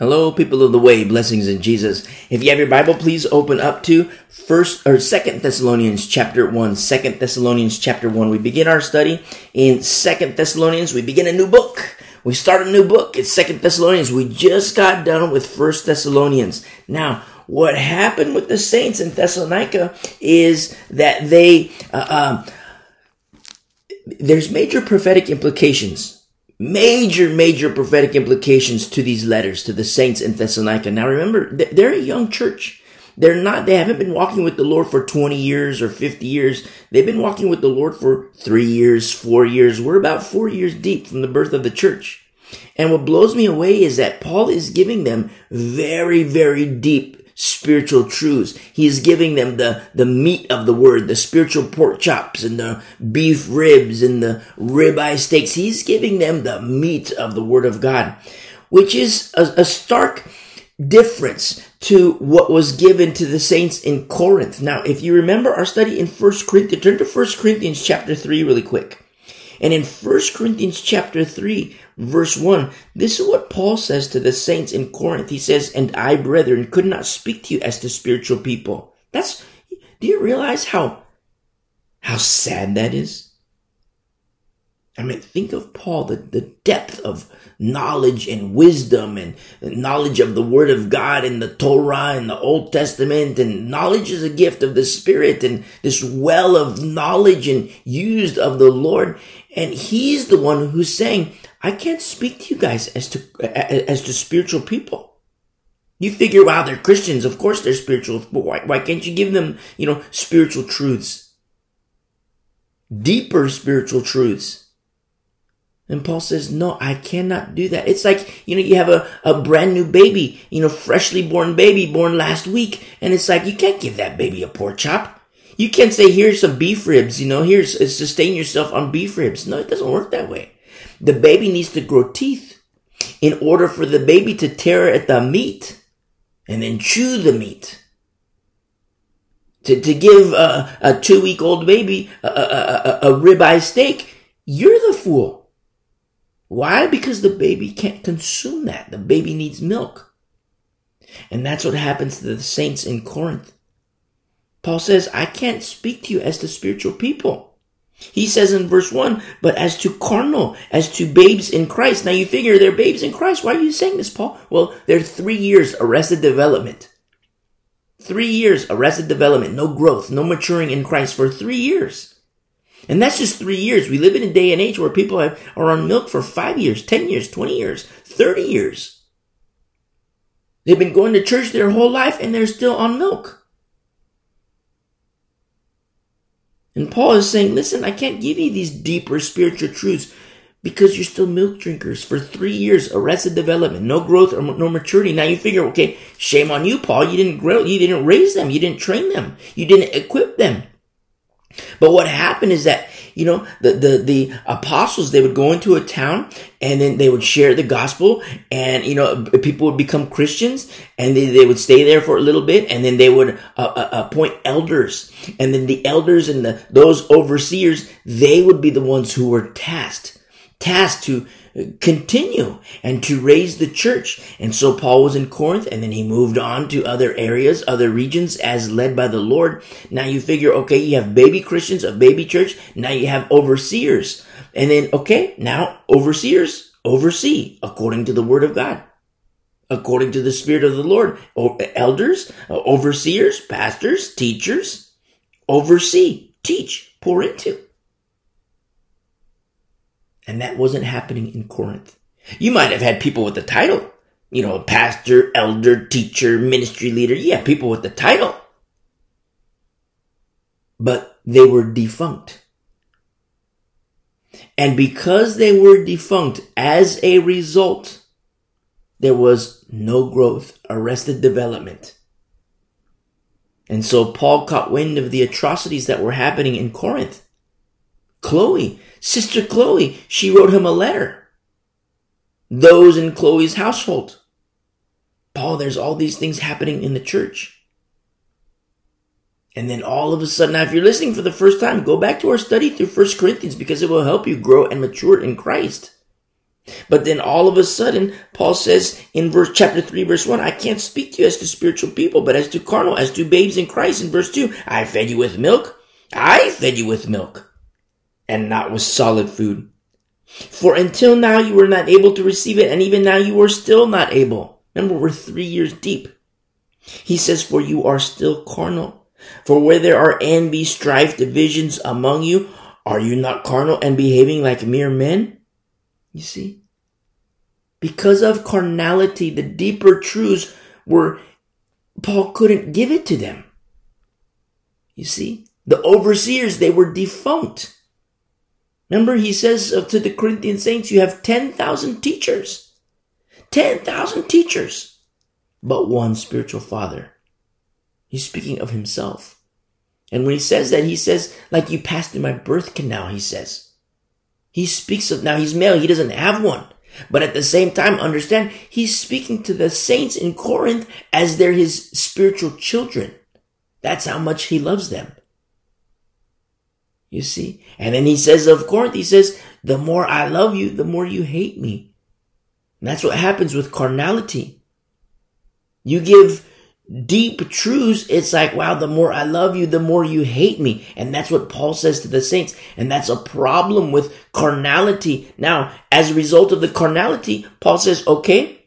Hello, people of the way, blessings in Jesus. If you have your Bible, please open up to first or second Thessalonians chapter one. Second Thessalonians chapter one. We begin our study in second Thessalonians. We begin a new book. We start a new book. It's second Thessalonians. We just got done with first Thessalonians. Now, what happened with the saints in Thessalonica is that they, uh, uh, there's major prophetic implications major, major prophetic implications to these letters to the saints in Thessalonica. Now remember, they're a young church. They're not, they haven't been walking with the Lord for 20 years or 50 years. They've been walking with the Lord for three years, four years. We're about four years deep from the birth of the church. And what blows me away is that Paul is giving them very, very deep spiritual truths. He is giving them the, the meat of the word, the spiritual pork chops and the beef ribs and the ribeye steaks. He's giving them the meat of the word of God, which is a, a stark difference to what was given to the saints in Corinth. Now, if you remember our study in First Corinthians, turn to First Corinthians chapter 3 really quick. And in 1 Corinthians chapter 3, verse 1, this is what Paul says to the saints in Corinth. He says, And I, brethren, could not speak to you as to spiritual people. That's, do you realize how, how sad that is? I mean, think of Paul, the, the depth of knowledge and wisdom and knowledge of the Word of God and the Torah and the Old Testament and knowledge is a gift of the Spirit and this well of knowledge and used of the Lord. And he's the one who's saying, I can't speak to you guys as to, as to spiritual people. You figure, wow, they're Christians. Of course they're spiritual. But why, why can't you give them, you know, spiritual truths? Deeper spiritual truths. And Paul says, no, I cannot do that. It's like, you know, you have a, a brand new baby, you know, freshly born baby born last week. And it's like, you can't give that baby a pork chop. You can't say, here's some beef ribs, you know, here's, uh, sustain yourself on beef ribs. No, it doesn't work that way. The baby needs to grow teeth in order for the baby to tear at the meat and then chew the meat. To, to give a, a two week old baby a, a, a, a ribeye steak, you're the fool. Why? Because the baby can't consume that. The baby needs milk. And that's what happens to the saints in Corinth. Paul says, I can't speak to you as to spiritual people. He says in verse 1, but as to carnal, as to babes in Christ. Now you figure they're babes in Christ. Why are you saying this, Paul? Well, they're three years arrested development. Three years arrested development, no growth, no maturing in Christ for three years. And that's just three years. We live in a day and age where people have, are on milk for five years, 10 years, 20 years, 30 years. They've been going to church their whole life and they're still on milk. And Paul is saying, listen, I can't give you these deeper spiritual truths because you're still milk drinkers for three years, arrested development, no growth or no maturity. Now you figure, okay, shame on you, Paul. You didn't grow, you didn't raise them, you didn't train them, you didn't equip them. But what happened is that, you know, the, the, the apostles, they would go into a town and then they would share the gospel and, you know, people would become Christians and they, they would stay there for a little bit and then they would uh, uh, appoint elders. And then the elders and the, those overseers, they would be the ones who were tasked, tasked to continue and to raise the church. And so Paul was in Corinth and then he moved on to other areas, other regions as led by the Lord. Now you figure, okay, you have baby Christians, a baby church. Now you have overseers. And then, okay, now overseers oversee according to the word of God. According to the Spirit of the Lord, elders, uh, overseers, pastors, teachers, oversee, teach, pour into. And that wasn't happening in Corinth. You might have had people with the title, you know, pastor, elder, teacher, ministry leader. Yeah, people with the title. But they were defunct. And because they were defunct, as a result, there was no growth, arrested development. And so Paul caught wind of the atrocities that were happening in Corinth. Chloe, sister Chloe, she wrote him a letter. Those in Chloe's household. Paul, there's all these things happening in the church. And then all of a sudden, now if you're listening for the first time, go back to our study through First Corinthians because it will help you grow and mature in Christ. But then all of a sudden, Paul says in verse chapter 3, verse 1, I can't speak to you as to spiritual people, but as to carnal, as to babes in Christ. In verse 2, I fed you with milk. I fed you with milk and not with solid food. For until now you were not able to receive it, and even now you are still not able. Remember, we're three years deep. He says, For you are still carnal. For where there are envy, strife, divisions among you, are you not carnal and behaving like mere men? You see? Because of carnality, the deeper truths were, Paul couldn't give it to them. You see? The overseers, they were defunct. Remember, he says to the Corinthian saints, you have 10,000 teachers. 10,000 teachers, but one spiritual father. He's speaking of himself. And when he says that, he says, like you passed through my birth canal, he says. He speaks of, now he's male, he doesn't have one. But at the same time, understand, he's speaking to the saints in Corinth as they're his spiritual children. That's how much he loves them. You see? And then he says of Corinth, he says, the more I love you, the more you hate me. And that's what happens with carnality. You give deep truths, it's like, wow, the more I love you, the more you hate me. And that's what Paul says to the saints. And that's a problem with carnality. Now, as a result of the carnality, Paul says, okay,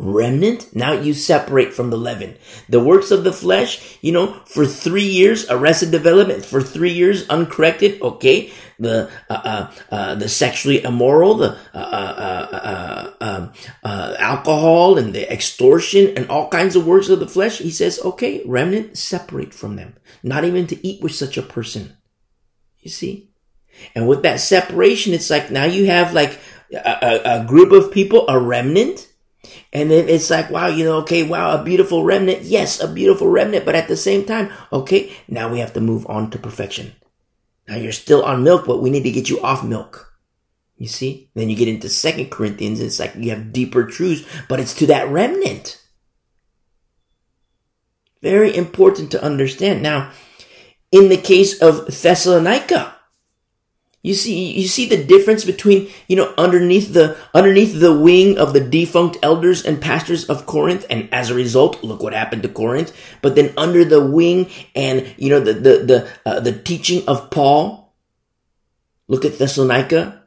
remnant, now you separate from the leaven. The works of the flesh, you know, for three years, arrested development, for three years, uncorrected, okay, the, uh, uh, uh, the sexually immoral, the, uh, uh, uh, um, alcohol and the extortion and all kinds of works of the flesh, he says, okay, remnant, separate from them. Not even to eat with such a person. You see? And with that separation, it's like now you have like a, a, a group of people, a remnant, and then it's like, wow, you know, okay, wow, a beautiful remnant. Yes, a beautiful remnant. But at the same time, okay, now we have to move on to perfection. Now you're still on milk, but we need to get you off milk. You see? Then you get into Second Corinthians, and it's like you have deeper truths, but it's to that remnant. Very important to understand. Now, in the case of Thessalonica, you see, you see the difference between, you know, underneath the, underneath the wing of the defunct elders and pastors of Corinth. And as a result, look what happened to Corinth. But then under the wing and, you know, the, the, the, uh, the teaching of Paul. Look at Thessalonica.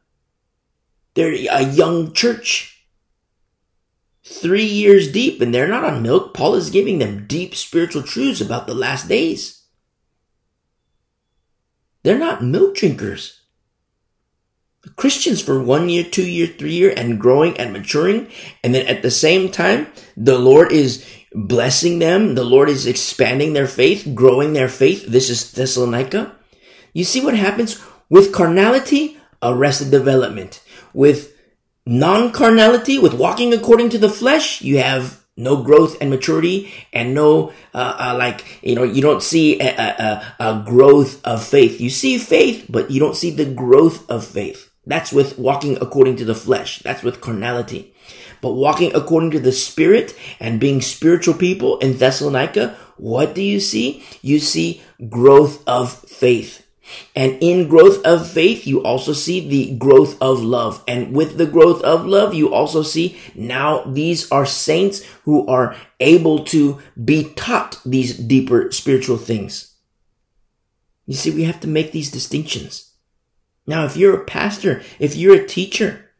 They're a young church. Three years deep and they're not on milk. Paul is giving them deep spiritual truths about the last days. They're not milk drinkers. Christians for one year, two year, three year, and growing and maturing. And then at the same time, the Lord is blessing them. The Lord is expanding their faith, growing their faith. This is Thessalonica. You see what happens with carnality? Arrested development. With non-carnality, with walking according to the flesh, you have no growth and maturity and no uh, uh, like you know you don't see a, a, a, growth of faith you see faith but you don't see the growth of faith that's with walking according to the flesh. That's with carnality. But walking according to the spirit and being spiritual people in Thessalonica, what do you see? You see growth of faith. And in growth of faith, you also see the growth of love. And with the growth of love, you also see now these are saints who are able to be taught these deeper spiritual things. You see, we have to make these distinctions. Now, if you're a pastor, if you're a teacher,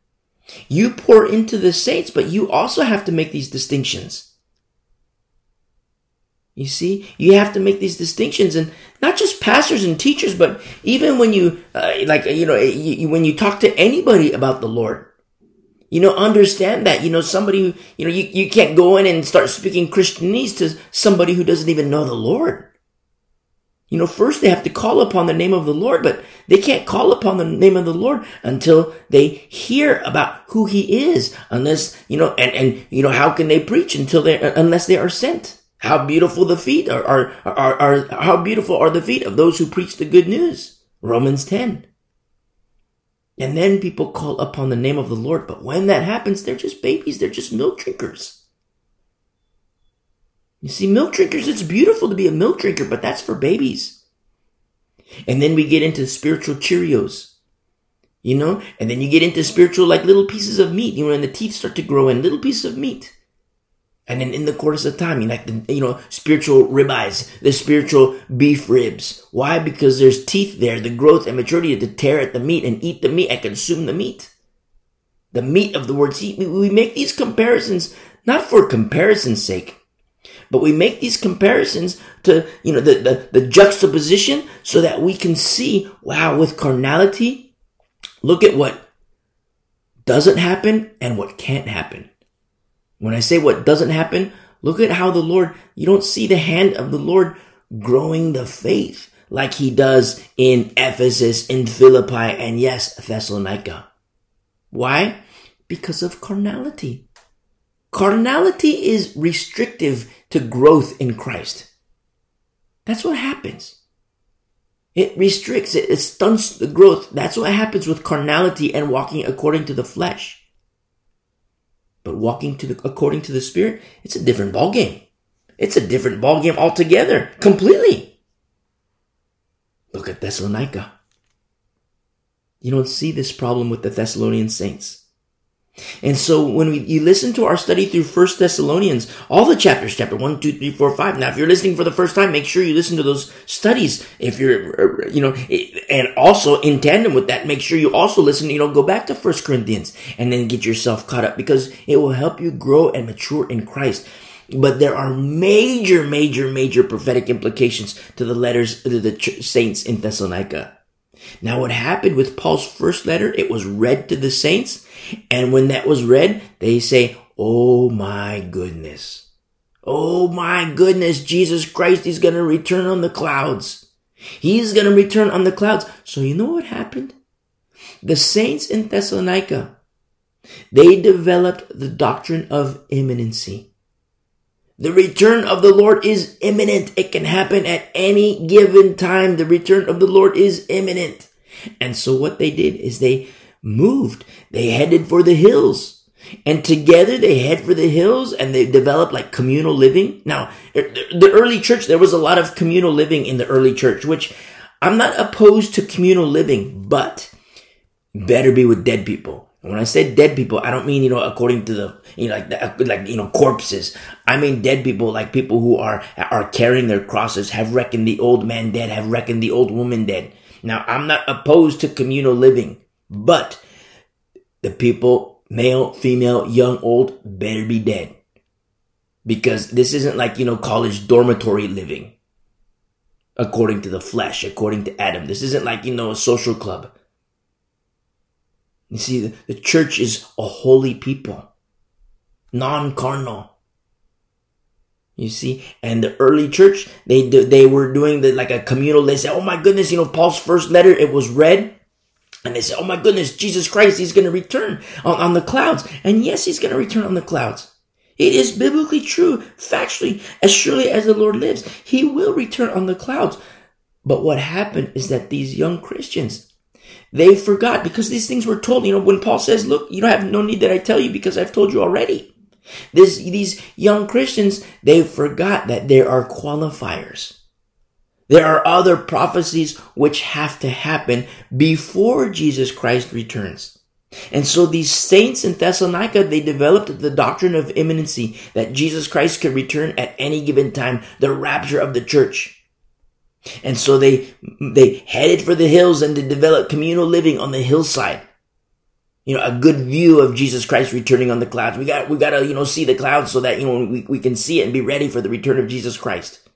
you pour into the saints, but you also have to make these distinctions. You see, you have to make these distinctions, and not just pastors and teachers, but even when you, uh, like, you know, you, when you talk to anybody about the Lord, you know, understand that, you know, somebody, you know, you, you can't go in and start speaking Christianese to somebody who doesn't even know the Lord. You know, first they have to call upon the name of the Lord, but they can't call upon the name of the Lord until they hear about who he is. Unless, you know, and, and, you know, how can they preach until they, unless they are sent? How beautiful the feet are, are, are, are, how beautiful are the feet of those who preach the good news. Romans 10. And then people call upon the name of the Lord. But when that happens, they're just babies. They're just milk drinkers. You see, milk drinkers, it's beautiful to be a milk drinker, but that's for babies. And then we get into spiritual Cheerios. You know, and then you get into spiritual like little pieces of meat, you know, and the teeth start to grow in little pieces of meat. And then in the course of time, you like the, you know, spiritual ribeyes, the spiritual beef ribs. Why? Because there's teeth there, the growth and maturity to tear at the meat and eat the meat and consume the meat. The meat of the word. See, we make these comparisons not for comparison's sake, but we make these comparisons to, you know, the, the, the juxtaposition so that we can see, wow, with carnality, look at what doesn't happen and what can't happen. When I say what doesn't happen, look at how the Lord, you don't see the hand of the Lord growing the faith like he does in Ephesus, in Philippi, and yes, Thessalonica. Why? Because of carnality. Carnality is restrictive to growth in Christ. That's what happens. It restricts it, it stunts the growth. That's what happens with carnality and walking according to the flesh. But walking to the, according to the Spirit, it's a different ballgame. It's a different ballgame altogether, completely. Look at Thessalonica. You don't see this problem with the Thessalonian saints. And so when we, you listen to our study through First Thessalonians, all the chapters, chapter 1, 2, 3, 4, 5. Now, if you're listening for the first time, make sure you listen to those studies. If you're, uh, you know, and also in tandem with that, make sure you also listen, you know, go back to First Corinthians and then get yourself caught up because it will help you grow and mature in Christ. But there are major, major, major prophetic implications to the letters to the saints in Thessalonica. Now, what happened with Paul's first letter, it was read to the saints. And when that was read, they say, Oh my goodness. Oh my goodness, Jesus Christ is going to return on the clouds. He's going to return on the clouds. So you know what happened? The saints in Thessalonica, they developed the doctrine of imminency. The return of the Lord is imminent. It can happen at any given time. The return of the Lord is imminent. And so what they did is they moved. They headed for the hills. And together they head for the hills and they develop like communal living. Now, the early church, there was a lot of communal living in the early church, which I'm not opposed to communal living, but better be with dead people. When I say dead people, I don't mean, you know, according to the, you know, like, the, like, you know, corpses. I mean dead people, like people who are, are carrying their crosses, have reckoned the old man dead, have reckoned the old woman dead. Now, I'm not opposed to communal living, but the people, male, female, young, old, better be dead. Because this isn't like, you know, college dormitory living. According to the flesh, according to Adam. This isn't like, you know, a social club. You see, the, church is a holy people, non-carnal. You see, and the early church, they they were doing the like a communal. They said, "Oh my goodness, you know, Paul's first letter it was read." And they said, Oh my goodness, Jesus Christ, he's going to return on, on the clouds. And yes, he's going to return on the clouds. It is biblically true, factually, as surely as the Lord lives, he will return on the clouds. But what happened is that these young Christians, they forgot because these things were told. You know, when Paul says, look, you don't have no need that I tell you because I've told you already. This, these young Christians, they forgot that there are qualifiers. There are other prophecies which have to happen before Jesus Christ returns. And so these saints in Thessalonica, they developed the doctrine of imminency that Jesus Christ could return at any given time, the rapture of the church. And so they, they headed for the hills and they developed communal living on the hillside. You know, a good view of Jesus Christ returning on the clouds. We got, we got to, you know, see the clouds so that, you know, we, we can see it and be ready for the return of Jesus Christ.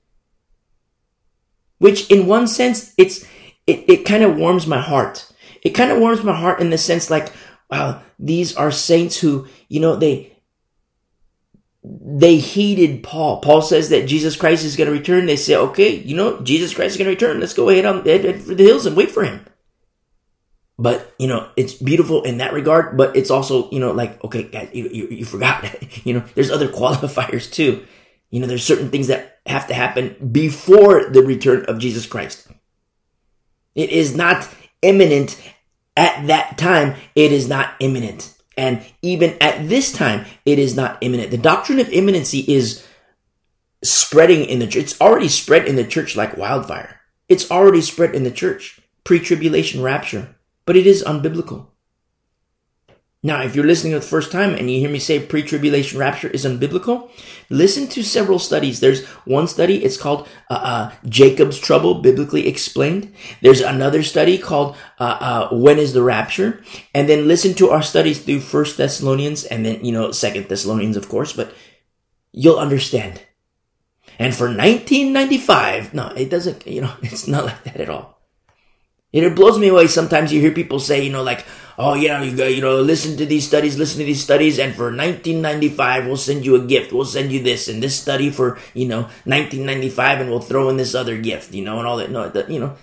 Which in one sense, it's, it, it kind of warms my heart. It kind of warms my heart in the sense like, wow, these are saints who, you know, they, they heeded Paul. Paul says that Jesus Christ is going to return. They say, okay, you know, Jesus Christ is going to return. Let's go ahead on head, head for the hills and wait for him. But, you know, it's beautiful in that regard, but it's also, you know, like, okay, guys, you, you, you forgot, you know, there's other qualifiers too. You know, there's certain things that have to happen before the return of Jesus Christ. It is not imminent at that time. It is not imminent. And even at this time, it is not imminent. The doctrine of imminency is spreading in the church. It's already spread in the church like wildfire. It's already spread in the church. Pre-tribulation rapture. but it is unbiblical. Now, if you're listening for the first time and you hear me say pre-tribulation rapture is unbiblical, listen to several studies. There's one study, it's called uh, uh, Jacob's Trouble, biblically explained. There's another study called uh, uh When is the Rapture? And then listen to our studies through First Thessalonians and then, you know, Second Thessalonians, of course, but you'll understand. And for 1995, no, it doesn't, you know, it's not like that at all. It blows me away. Sometimes you hear people say, you know, like, oh yeah, you go, you know, listen to these studies, listen to these studies, and for 1995, we'll send you a gift. We'll send you this and this study for, you know, 1995, and we'll throw in this other gift, you know, and all that. No, that, you know,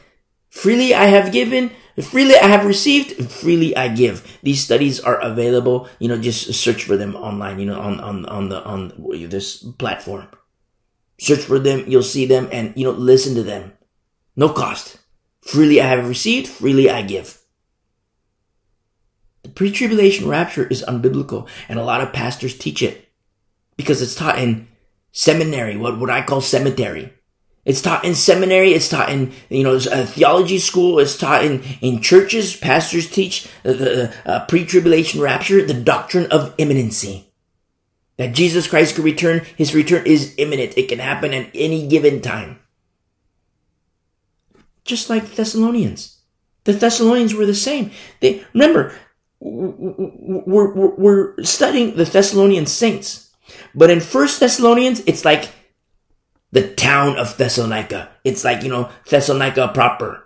freely I have given, freely I have received, freely I give. These studies are available. You know, just search for them online. You know, on on on the on this platform. Search for them. You'll see them, and you know, listen to them. No cost. Freely I have received, freely I give. The pre-tribulation rapture is unbiblical and a lot of pastors teach it because it's taught in seminary, what, what I call cemetery. It's taught in seminary. It's taught in, you know, a theology school. It's taught in, in churches. Pastors teach the, the uh, pre-tribulation rapture, the doctrine of imminency. That Jesus Christ could return. His return is imminent. It can happen at any given time. Just like the Thessalonians. The Thessalonians were the same. They, remember, we're, we're, we're studying the Thessalonian saints. But in First Thessalonians, it's like the town of Thessalonica. It's like, you know, Thessalonica proper.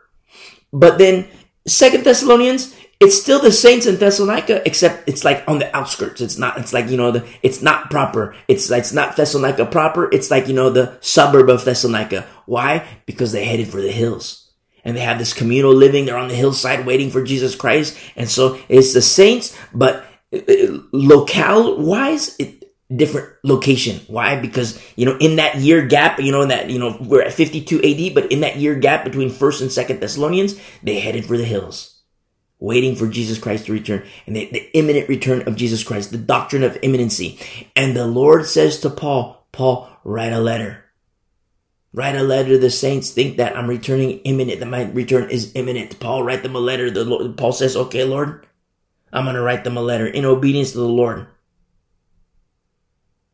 But then Second Thessalonians, it's still the saints in Thessalonica, except it's like on the outskirts. It's not, it's like, you know, the, it's not proper. It's, it's not Thessalonica proper. It's like, you know, the suburb of Thessalonica. Why? Because they headed for the hills and they have this communal living. They're on the hillside waiting for Jesus Christ. And so it's the saints, but uh, uh, locale wise, it, different location. Why? Because, you know, in that year gap, you know, in that, you know, we're at 52 AD, but in that year gap between first and second Thessalonians, they headed for the hills, waiting for Jesus Christ to return and the, the imminent return of Jesus Christ, the doctrine of imminency. And the Lord says to Paul, Paul, write a letter Write a letter to the saints. Think that I'm returning imminent, that my return is imminent. Paul, write them a letter. The Lord, Paul says, okay, Lord, I'm going to write them a letter in obedience to the Lord.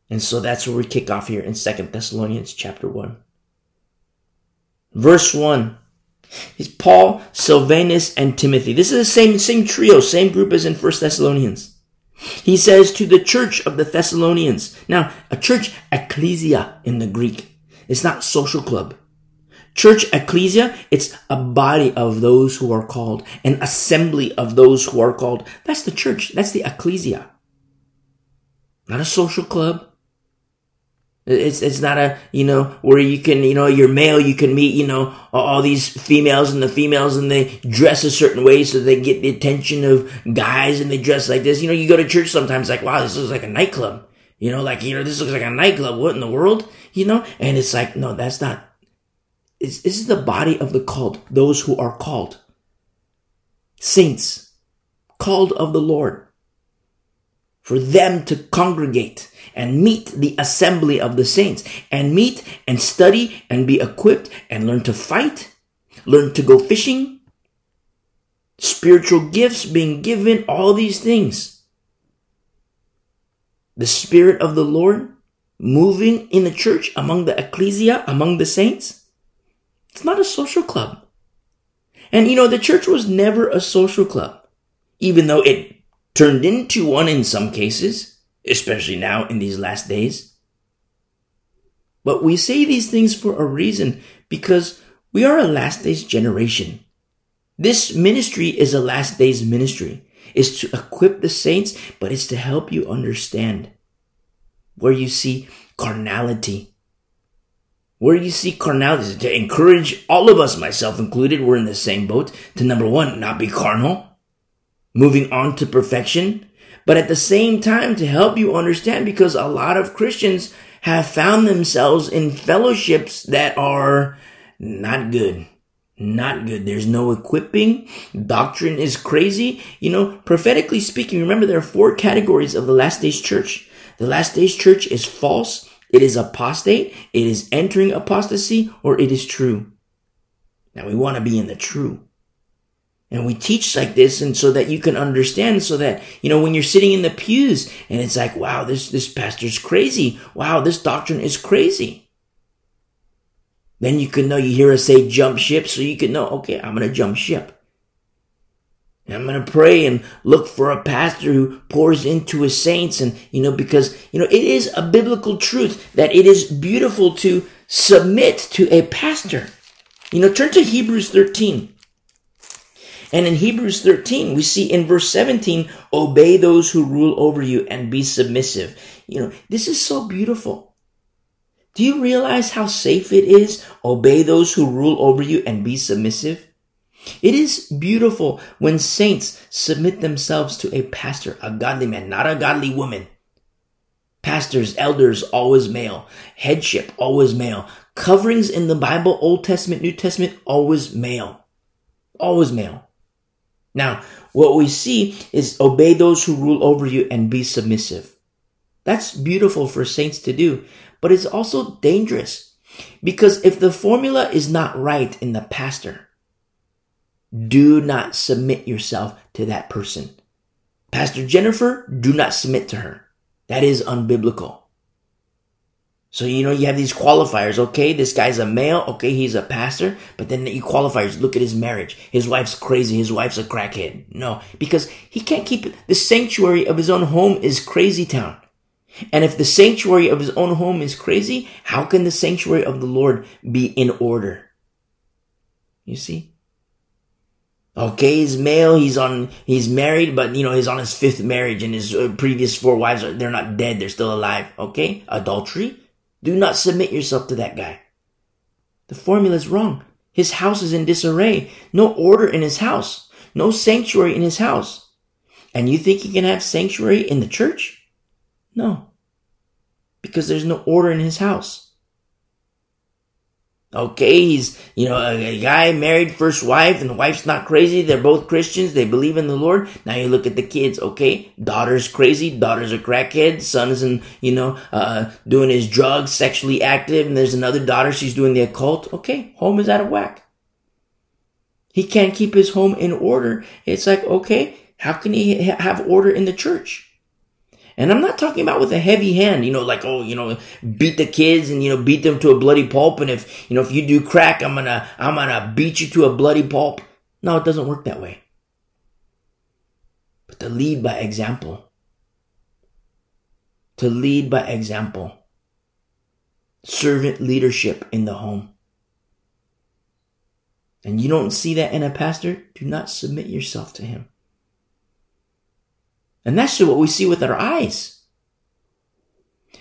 And so that's where we kick off here in Second Thessalonians chapter 1. Verse 1 is Paul, Silvanus, and Timothy. This is the same, same trio, same group as in First Thessalonians. He says to the church of the Thessalonians. Now, a church, ecclesia in the Greek. It's not social club. Church ecclesia, it's a body of those who are called, an assembly of those who are called. That's the church. That's the ecclesia. Not a social club. It's, it's not a, you know, where you can, you know, you're male, you can meet, you know, all these females and the females and they dress a certain way so they get the attention of guys and they dress like this. You know, you go to church sometimes like, wow, this looks like a nightclub. You know, like, you know, this looks like a nightclub. What in the world? You know? And it's like, no, that's not. It's, this is the body of the called, those who are called. Saints, called of the Lord. For them to congregate and meet the assembly of the saints and meet and study and be equipped and learn to fight, learn to go fishing, spiritual gifts being given, all these things the Spirit of the Lord moving in the church, among the ecclesia, among the saints. It's not a social club. And you know, the church was never a social club, even though it turned into one in some cases, especially now in these last days. But we say these things for a reason because we are a last days generation. This ministry is a last days ministry is to equip the saints, but it's to help you understand where you see carnality. Where you see carnality, to encourage all of us, myself included, we're in the same boat, to number one, not be carnal, moving on to perfection, but at the same time to help you understand because a lot of Christians have found themselves in fellowships that are not good not good. There's no equipping. Doctrine is crazy. You know, prophetically speaking, remember there are four categories of the last days church. The last days church is false. It is apostate. It is entering apostasy or it is true. Now we want to be in the true. And we teach like this and so that you can understand so that, you know, when you're sitting in the pews and it's like, wow, this, this pastor's crazy. Wow, this doctrine is crazy. Then you can know, you hear us say jump ship, so you can know, okay, I'm going to jump ship. I'm going to pray and look for a pastor who pours into his saints. And, you know, because, you know, it is a biblical truth that it is beautiful to submit to a pastor. You know, turn to Hebrews 13. And in Hebrews 13, we see in verse 17, obey those who rule over you and be submissive. You know, this is so beautiful. Do you realize how safe it is? Obey those who rule over you and be submissive. It is beautiful when saints submit themselves to a pastor, a godly man, not a godly woman. Pastors, elders, always male. Headship, always male. Coverings in the Bible, Old Testament, New Testament, always male. Always male. Now, what we see is obey those who rule over you and be submissive. That's beautiful for saints to do, but it's also dangerous because if the formula is not right in the pastor, do not submit yourself to that person. Pastor Jennifer, do not submit to her. That is unbiblical. So, you know, you have these qualifiers. Okay, this guy's a male. Okay, he's a pastor. But then the qualifiers, look at his marriage. His wife's crazy. His wife's a crackhead. No, because he can't keep. The sanctuary of his own home is crazy town. And if the sanctuary of his own home is crazy, how can the sanctuary of the Lord be in order? You see? Okay, he's male, he's on, he's married, but you know, he's on his fifth marriage and his uh, previous four wives, they're not dead, they're still alive. Okay? Adultery? Do not submit yourself to that guy. The formula is wrong. His house is in disarray. No order in his house. No sanctuary in his house. And you think he can have sanctuary in the church? No. Because there's no order in his house. Okay, he's, you know, a, a, guy married first wife and the wife's not crazy. They're both Christians. They believe in the Lord. Now you look at the kids. Okay, daughter's crazy. Daughter's a crackhead. Son is, in, you know, uh, doing his drugs, sexually active. And there's another daughter. She's doing the occult. Okay, home is out of whack. He can't keep his home in order. It's like, okay, how can he ha- have order in the church? And I'm not talking about with a heavy hand, you know, like, oh, you know, beat the kids and, you know, beat them to a bloody pulp. And if, you know, if you do crack, I'm gonna, I'm gonna beat you to a bloody pulp. No, it doesn't work that way. But to lead by example. To lead by example. Servant leadership in the home. And you don't see that in a pastor, do not submit yourself to him. And that's just what we see with our eyes.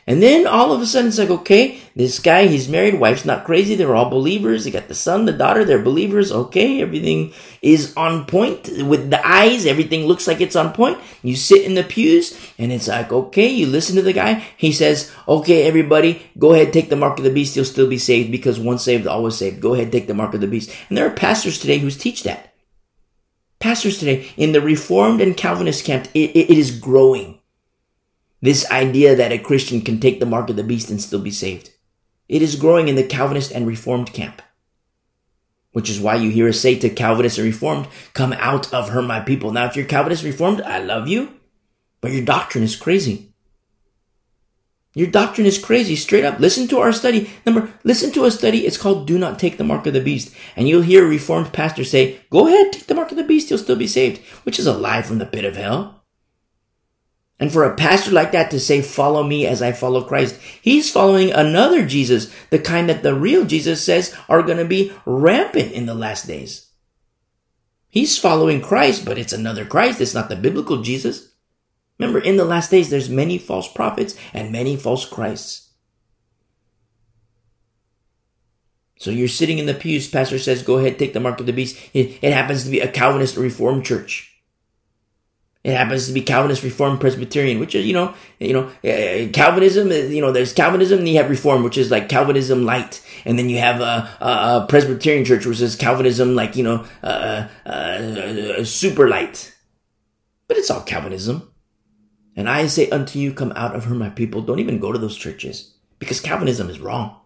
And then all of a sudden it's like, okay, this guy, he's married, wife's not crazy, they're all believers. They got the son, the daughter, they're believers. Okay, everything is on point with the eyes, everything looks like it's on point. You sit in the pews and it's like, okay, you listen to the guy. He says, okay, everybody, go ahead, take the mark of the beast, you'll still be saved because once saved, always saved. Go ahead, take the mark of the beast. And there are pastors today who teach that pastors today in the Reformed and Calvinist camp, it, it is growing. This idea that a Christian can take the mark of the beast and still be saved. It is growing in the Calvinist and Reformed camp. Which is why you hear us say to Calvinists and Reformed, come out of her, my people. Now, if you're Calvinist Reformed, I love you, but your doctrine is crazy. Your doctrine is crazy, straight up. Listen to our study. Number, listen to a study. It's called Do Not Take the Mark of the Beast. And you'll hear a reformed pastor say, Go ahead, take the mark of the beast, you'll still be saved, which is a lie from the pit of hell. And for a pastor like that to say, Follow me as I follow Christ, he's following another Jesus, the kind that the real Jesus says are going to be rampant in the last days. He's following Christ, but it's another Christ. It's not the biblical Jesus. Remember, in the last days, there's many false prophets and many false Christs. So you're sitting in the pews, pastor says, go ahead, take the mark of the beast. It, it happens to be a Calvinist Reformed church. It happens to be Calvinist Reformed Presbyterian, which is, you know, you know, uh, Calvinism, you know, there's Calvinism and you have Reform, which is like Calvinism light. And then you have a, a, a Presbyterian church, which is Calvinism like, you know, uh, uh, super light. But it's all Calvinism. And I say unto you, come out of her, my people. Don't even go to those churches because Calvinism is wrong.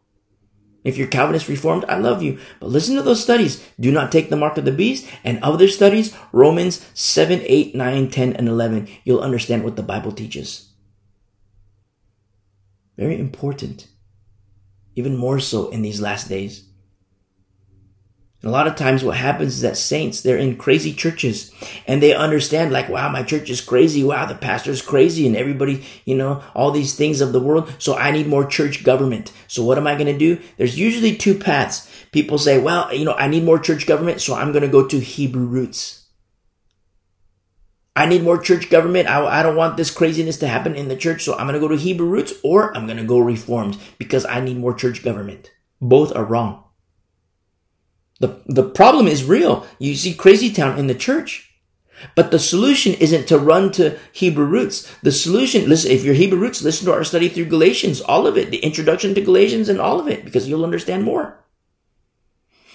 If you're Calvinist Reformed, I love you. But listen to those studies. Do not take the mark of the beast. And other studies, Romans 7, 8, 9, 10, and 11. You'll understand what the Bible teaches. Very important. Even more so in these last days. A lot of times what happens is that saints, they're in crazy churches and they understand like, wow, my church is crazy. Wow, the pastor's crazy and everybody, you know, all these things of the world. So I need more church government. So what am I going to do? There's usually two paths. People say, well, you know, I need more church government. So I'm going to go to Hebrew roots. I need more church government. I, I don't want this craziness to happen in the church. So I'm going to go to Hebrew roots or I'm going to go reformed because I need more church government. Both are wrong. The, the problem is real. You see crazy town in the church. But the solution isn't to run to Hebrew roots. The solution, listen, if you're Hebrew roots, listen to our study through Galatians, all of it, the introduction to Galatians and all of it, because you'll understand more.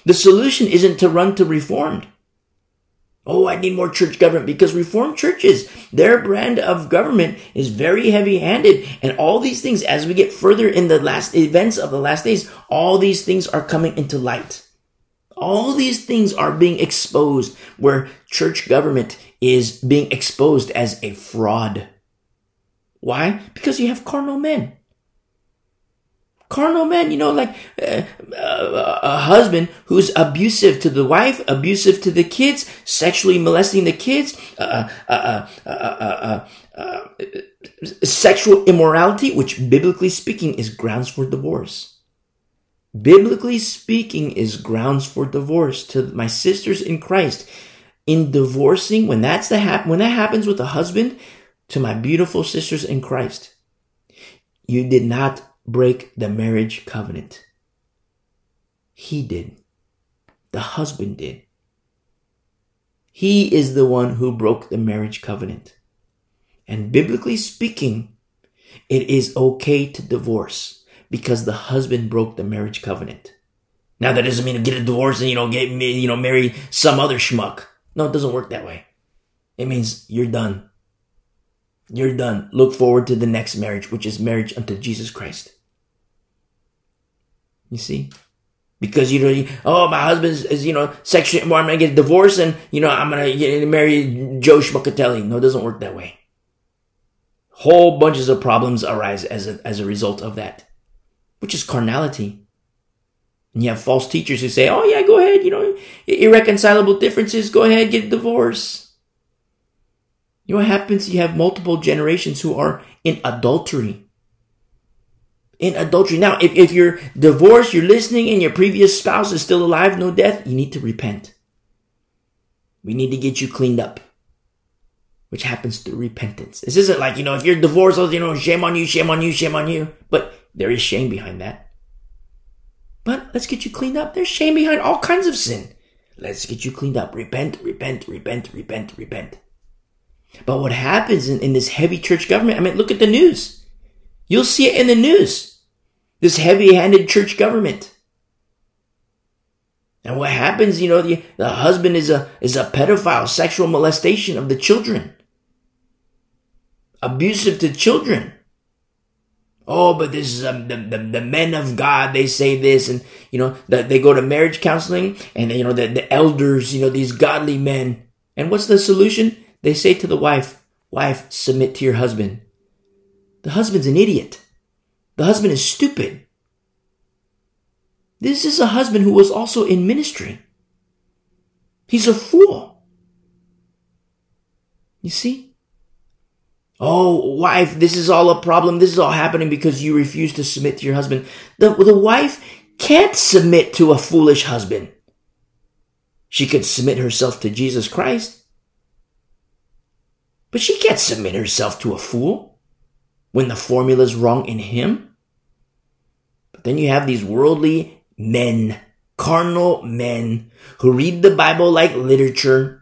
The solution isn't to run to Reformed. Oh, I need more church government because Reformed churches, their brand of government is very heavy handed. And all these things, as we get further in the last events of the last days, all these things are coming into light. All these things are being exposed where church government is being exposed as a fraud. Why? Because you have carnal men carnal men, you know, like uh, uh, a husband who's abusive to the wife, abusive to the kids, sexually molesting the kids, uh, uh, uh, uh sexual immorality, which biblically speaking is grounds for divorce. Biblically speaking is grounds for divorce to my sisters in Christ. In divorcing, when that's the hap- when that happens with a husband, to my beautiful sisters in Christ, you did not break the marriage covenant. He did. The husband did. He is the one who broke the marriage covenant. And biblically speaking, it is okay to divorce because the husband broke the marriage covenant. Now that doesn't mean to get a divorce and you know get you know marry some other schmuck. No, it doesn't work that way. It means you're done. You're done. Look forward to the next marriage, which is marriage unto Jesus Christ. You see? Because, you know, oh, my husband is, you know, sexually, well, I'm to get divorced and, you know, I'm to get marry Joe Schmuckatelli. No, it doesn't work that way. Whole bunches of problems arise as a, as a result of that, which is carnality. And you have false teachers who say, oh, yeah, go ahead, you know, irreconcilable differences, go ahead, get a divorce. You know what happens? You have multiple generations who are in adultery in adultery. Now, if, if you're divorced, you're listening, and your previous spouse is still alive, no death, you need to repent. We need to get you cleaned up, which happens through repentance. This isn't like, you know, if you're divorced, you know, shame on you, shame on you, shame on you. But there is shame behind that. But let's get you cleaned up. There's shame behind all kinds of sin. Let's get you cleaned up. Repent, repent, repent, repent, repent. But what happens in, in this heavy church government? I mean, look at the news. You'll see it in the news. This heavy handed church government. And what happens, you know, the, the husband is a, is a pedophile, sexual molestation of the children. Abusive to children. Oh, but this is um, the, the, the men of God. They say this, and you know that they go to marriage counseling, and you know the, the elders, you know these godly men. And what's the solution? They say to the wife, "Wife, submit to your husband." The husband's an idiot. The husband is stupid. This is a husband who was also in ministry. He's a fool. You see? Oh, wife, this is all a problem. This is all happening because you refuse to submit to your husband. The, the wife can't submit to a foolish husband. She could submit herself to Jesus Christ. But she can't submit herself to a fool when the formula is wrong in him. But then you have these worldly men, carnal men who read the Bible like literature.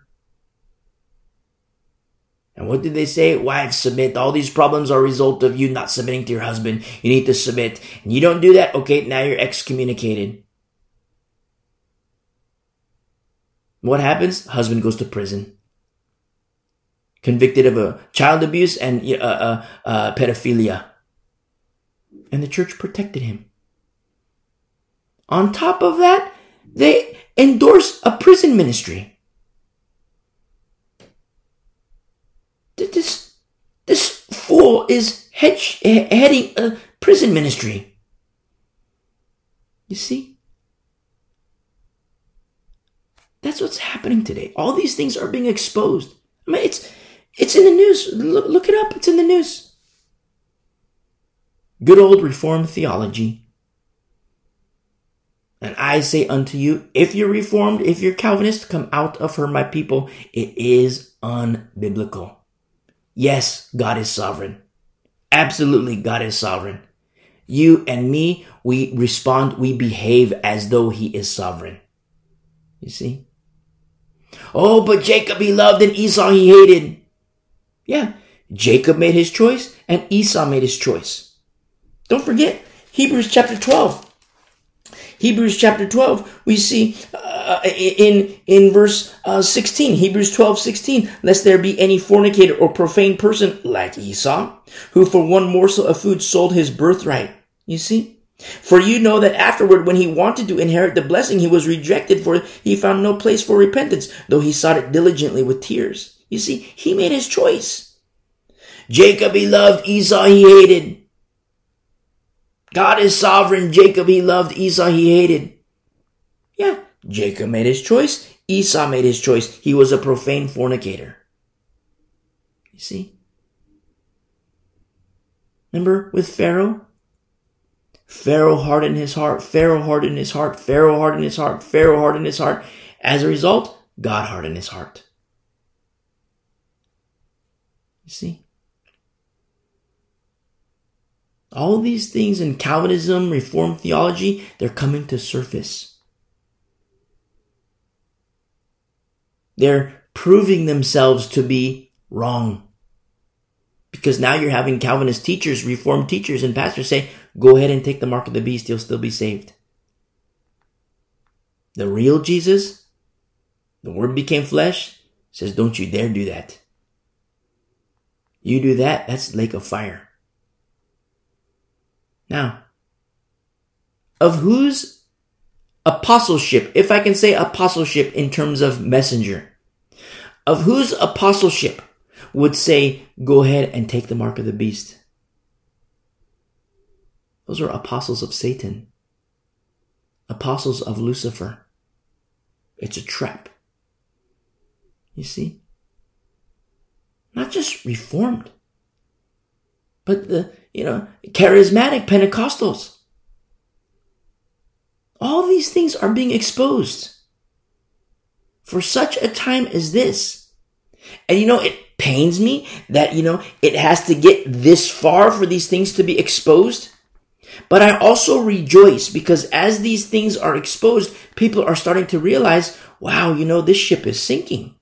And what did they say? Wives, submit. All these problems are a result of you not submitting to your husband. You need to submit. And you don't do that, okay, now you're excommunicated. What happens? Husband goes to prison convicted of a child abuse and uh, uh, uh, pedophilia. And the church protected him. On top of that, they endorse a prison ministry. This, this fool is heading a prison ministry. You see? That's what's happening today. All these things are being exposed. I mean, it's it's in the news. Look, look it up. It's in the news. Good old Reformed theology. And I say unto you, if you're Reformed, if you're Calvinist, come out of her, my people. It is unbiblical. Yes, God is sovereign. Absolutely, God is sovereign. You and me, we respond, we behave as though He is sovereign. You see? Oh, but Jacob he loved and Esau he hated. Yeah, Jacob made his choice and Esau made his choice. Don't forget, Hebrews chapter 12. Hebrews chapter 12, we see uh, in, in verse uh, 16, Hebrews 12, 16, lest there be any fornicator or profane person like Esau, who for one morsel of food sold his birthright. You see? For you know that afterward, when he wanted to inherit the blessing, he was rejected, for he found no place for repentance, though he sought it diligently with tears. You see, he made his choice. Jacob he loved, Esau he hated. God is sovereign. Jacob he loved, Esau he hated. Yeah, Jacob made his choice. Esau made his choice. He was a profane fornicator. You see? Remember with Pharaoh? Pharaoh hardened his heart, Pharaoh hardened his heart, Pharaoh hardened his heart, Pharaoh hardened his heart. As a result, God hardened his heart. You see? All these things in Calvinism, Reformed theology, they're coming to surface. They're proving themselves to be wrong. Because now you're having Calvinist teachers, Reformed teachers, and pastors say, go ahead and take the mark of the beast, you'll still be saved. The real Jesus, the Word became flesh, says, don't you dare do that. You do that, that's lake of fire. Now, of whose apostleship, if I can say apostleship in terms of messenger, of whose apostleship would say, go ahead and take the mark of the beast. Those are apostles of Satan, apostles of Lucifer. It's a trap. You see? Not just reformed, but the, you know, charismatic Pentecostals. All these things are being exposed for such a time as this. And you know, it pains me that, you know, it has to get this far for these things to be exposed. But I also rejoice because as these things are exposed, people are starting to realize, wow, you know, this ship is sinking.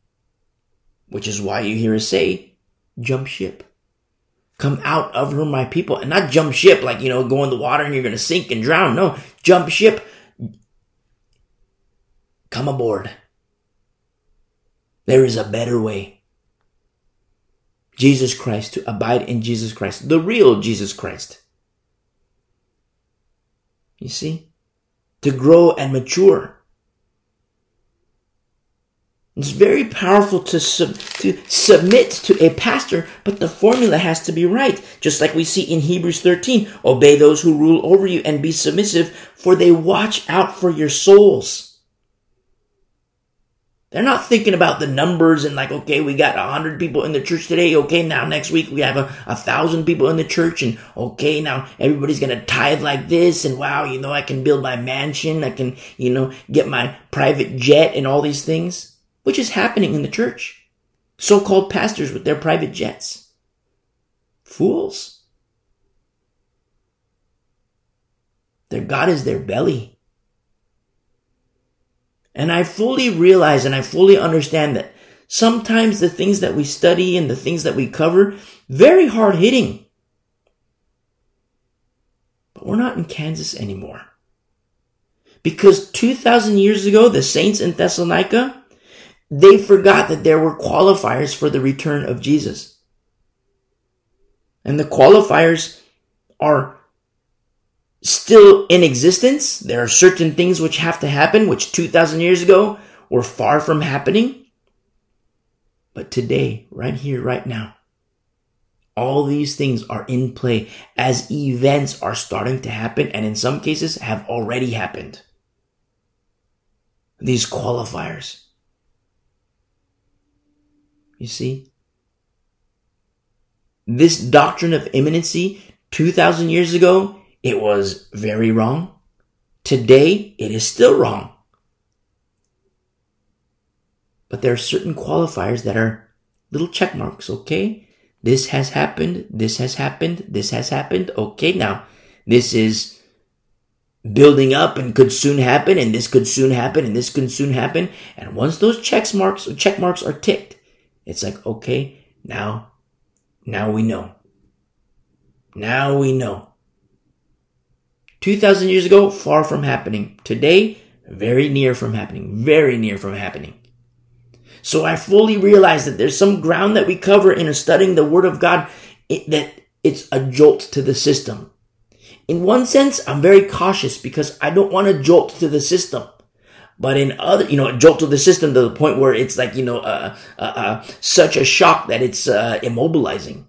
Which is why you hear us say, jump ship. Come out of her, my people. And not jump ship like, you know, go in the water and you're going to sink and drown. No, jump ship. Come aboard. There is a better way. Jesus Christ, to abide in Jesus Christ, the real Jesus Christ. You see? To grow and mature. It's very powerful to, sub, to submit to a pastor, but the formula has to be right. Just like we see in Hebrews 13, obey those who rule over you and be submissive, for they watch out for your souls. They're not thinking about the numbers and like, okay, we got a hundred people in the church today. Okay, now next week we have a, a thousand people in the church and okay, now everybody's going to tithe like this. And wow, you know, I can build my mansion. I can, you know, get my private jet and all these things, which is happening in the church. So-called pastors with their private jets. Fools. Their God is their belly. And I fully realize and I fully understand that sometimes the things that we study and the things that we cover, very hard hitting. But we're not in Kansas anymore. Because 2,000 years ago, the saints in Thessalonica, they forgot that there were qualifiers for the return of Jesus. And the qualifiers are still in existence. There are certain things which have to happen, which 2,000 years ago were far from happening. But today, right here, right now, all these things are in play as events are starting to happen and in some cases have already happened. These qualifiers. You see? This doctrine of imminency 2000 years ago, it was very wrong. Today, it is still wrong. But there are certain qualifiers that are little check marks, okay? This has happened, this has happened, this has happened. Okay, now this is building up and could soon happen, and this could soon happen, and this could soon happen. And once those check marks check marks are ticked, it's like, okay, now, now we know. Now we know. 2000 years ago, far from happening. Today, very near from happening. Very near from happening. So I fully realize that there's some ground that we cover in studying the Word of God it, that it's a jolt to the system. In one sense, I'm very cautious because I don't want to jolt to the system. But in other, you know, jolt to the system to the point where it's like, you know, uh, uh, uh, such a shock that it's uh, immobilizing.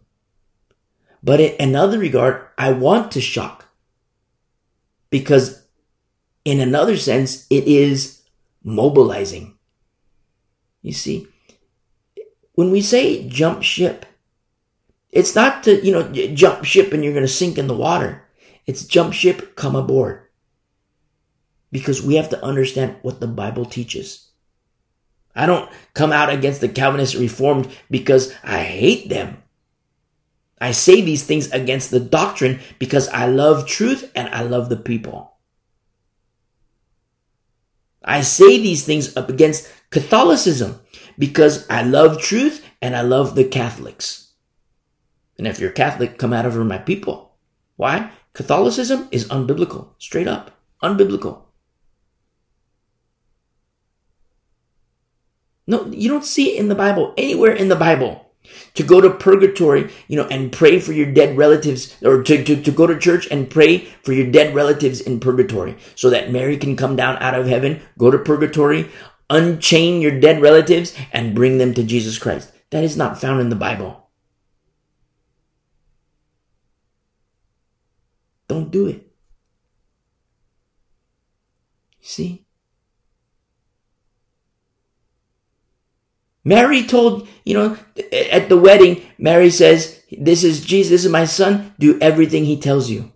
But in another regard, I want to shock because in another sense, it is mobilizing. You see, when we say jump ship, it's not to, you know, jump ship and you're going to sink in the water. It's jump ship, come aboard. Because we have to understand what the Bible teaches. I don't come out against the Calvinist Reformed because I hate them. I say these things against the doctrine because I love truth and I love the people. I say these things up against Catholicism because I love truth and I love the Catholics. And if you're Catholic, come out of my people. Why? Catholicism is unbiblical, straight up, unbiblical. No, you don't see it in the Bible, anywhere in the Bible to go to purgatory, you know, and pray for your dead relatives, or to, to, to go to church and pray for your dead relatives in purgatory so that Mary can come down out of heaven, go to purgatory, unchain your dead relatives, and bring them to Jesus Christ. That is not found in the Bible. Don't do it. See? Mary told, you know, at the wedding, Mary says, This is Jesus, this is my son, do everything he tells you.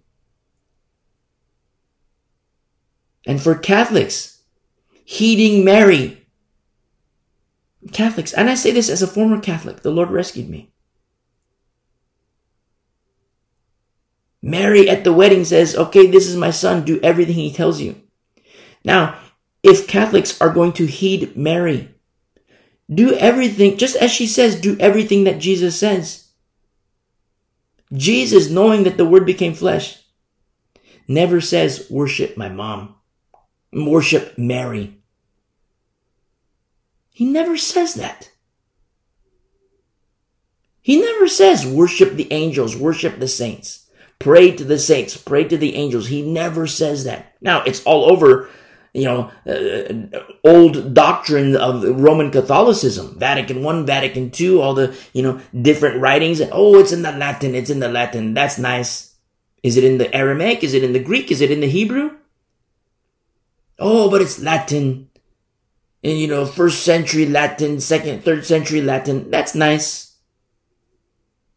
And for Catholics, heeding Mary, Catholics, and I say this as a former Catholic, the Lord rescued me. Mary at the wedding says, Okay, this is my son, do everything he tells you. Now, if Catholics are going to heed Mary, do everything, just as she says, do everything that Jesus says. Jesus, knowing that the word became flesh, never says, worship my mom, worship Mary. He never says that. He never says, worship the angels, worship the saints, pray to the saints, pray to the angels. He never says that. Now, it's all over you know, uh, old doctrine of Roman Catholicism, Vatican One, Vatican Two, all the, you know, different writings. Oh, it's in the Latin. It's in the Latin. That's nice. Is it in the Aramaic? Is it in the Greek? Is it in the Hebrew? Oh, but it's Latin. And, you know, first century Latin, second, third century Latin. That's nice.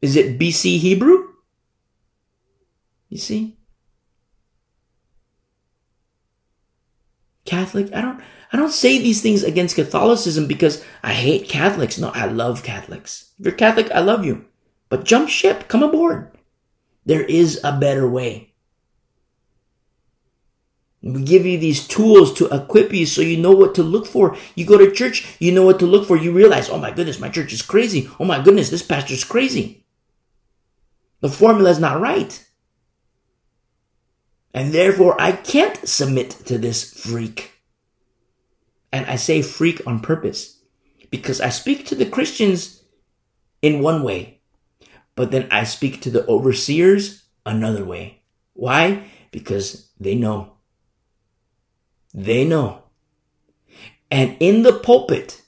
Is it BC Hebrew? You see? Catholic. I don't, I don't say these things against Catholicism because I hate Catholics. No, I love Catholics. If you're Catholic, I love you. But jump ship, come aboard. There is a better way. We give you these tools to equip you so you know what to look for. You go to church, you know what to look for. You realize, oh my goodness, my church is crazy. Oh my goodness, this pastor's crazy. The formula is not right. And therefore, I can't submit to this freak. And I say freak on purpose because I speak to the Christians in one way, but then I speak to the overseers another way. Why? Because they know. They know. And in the pulpit,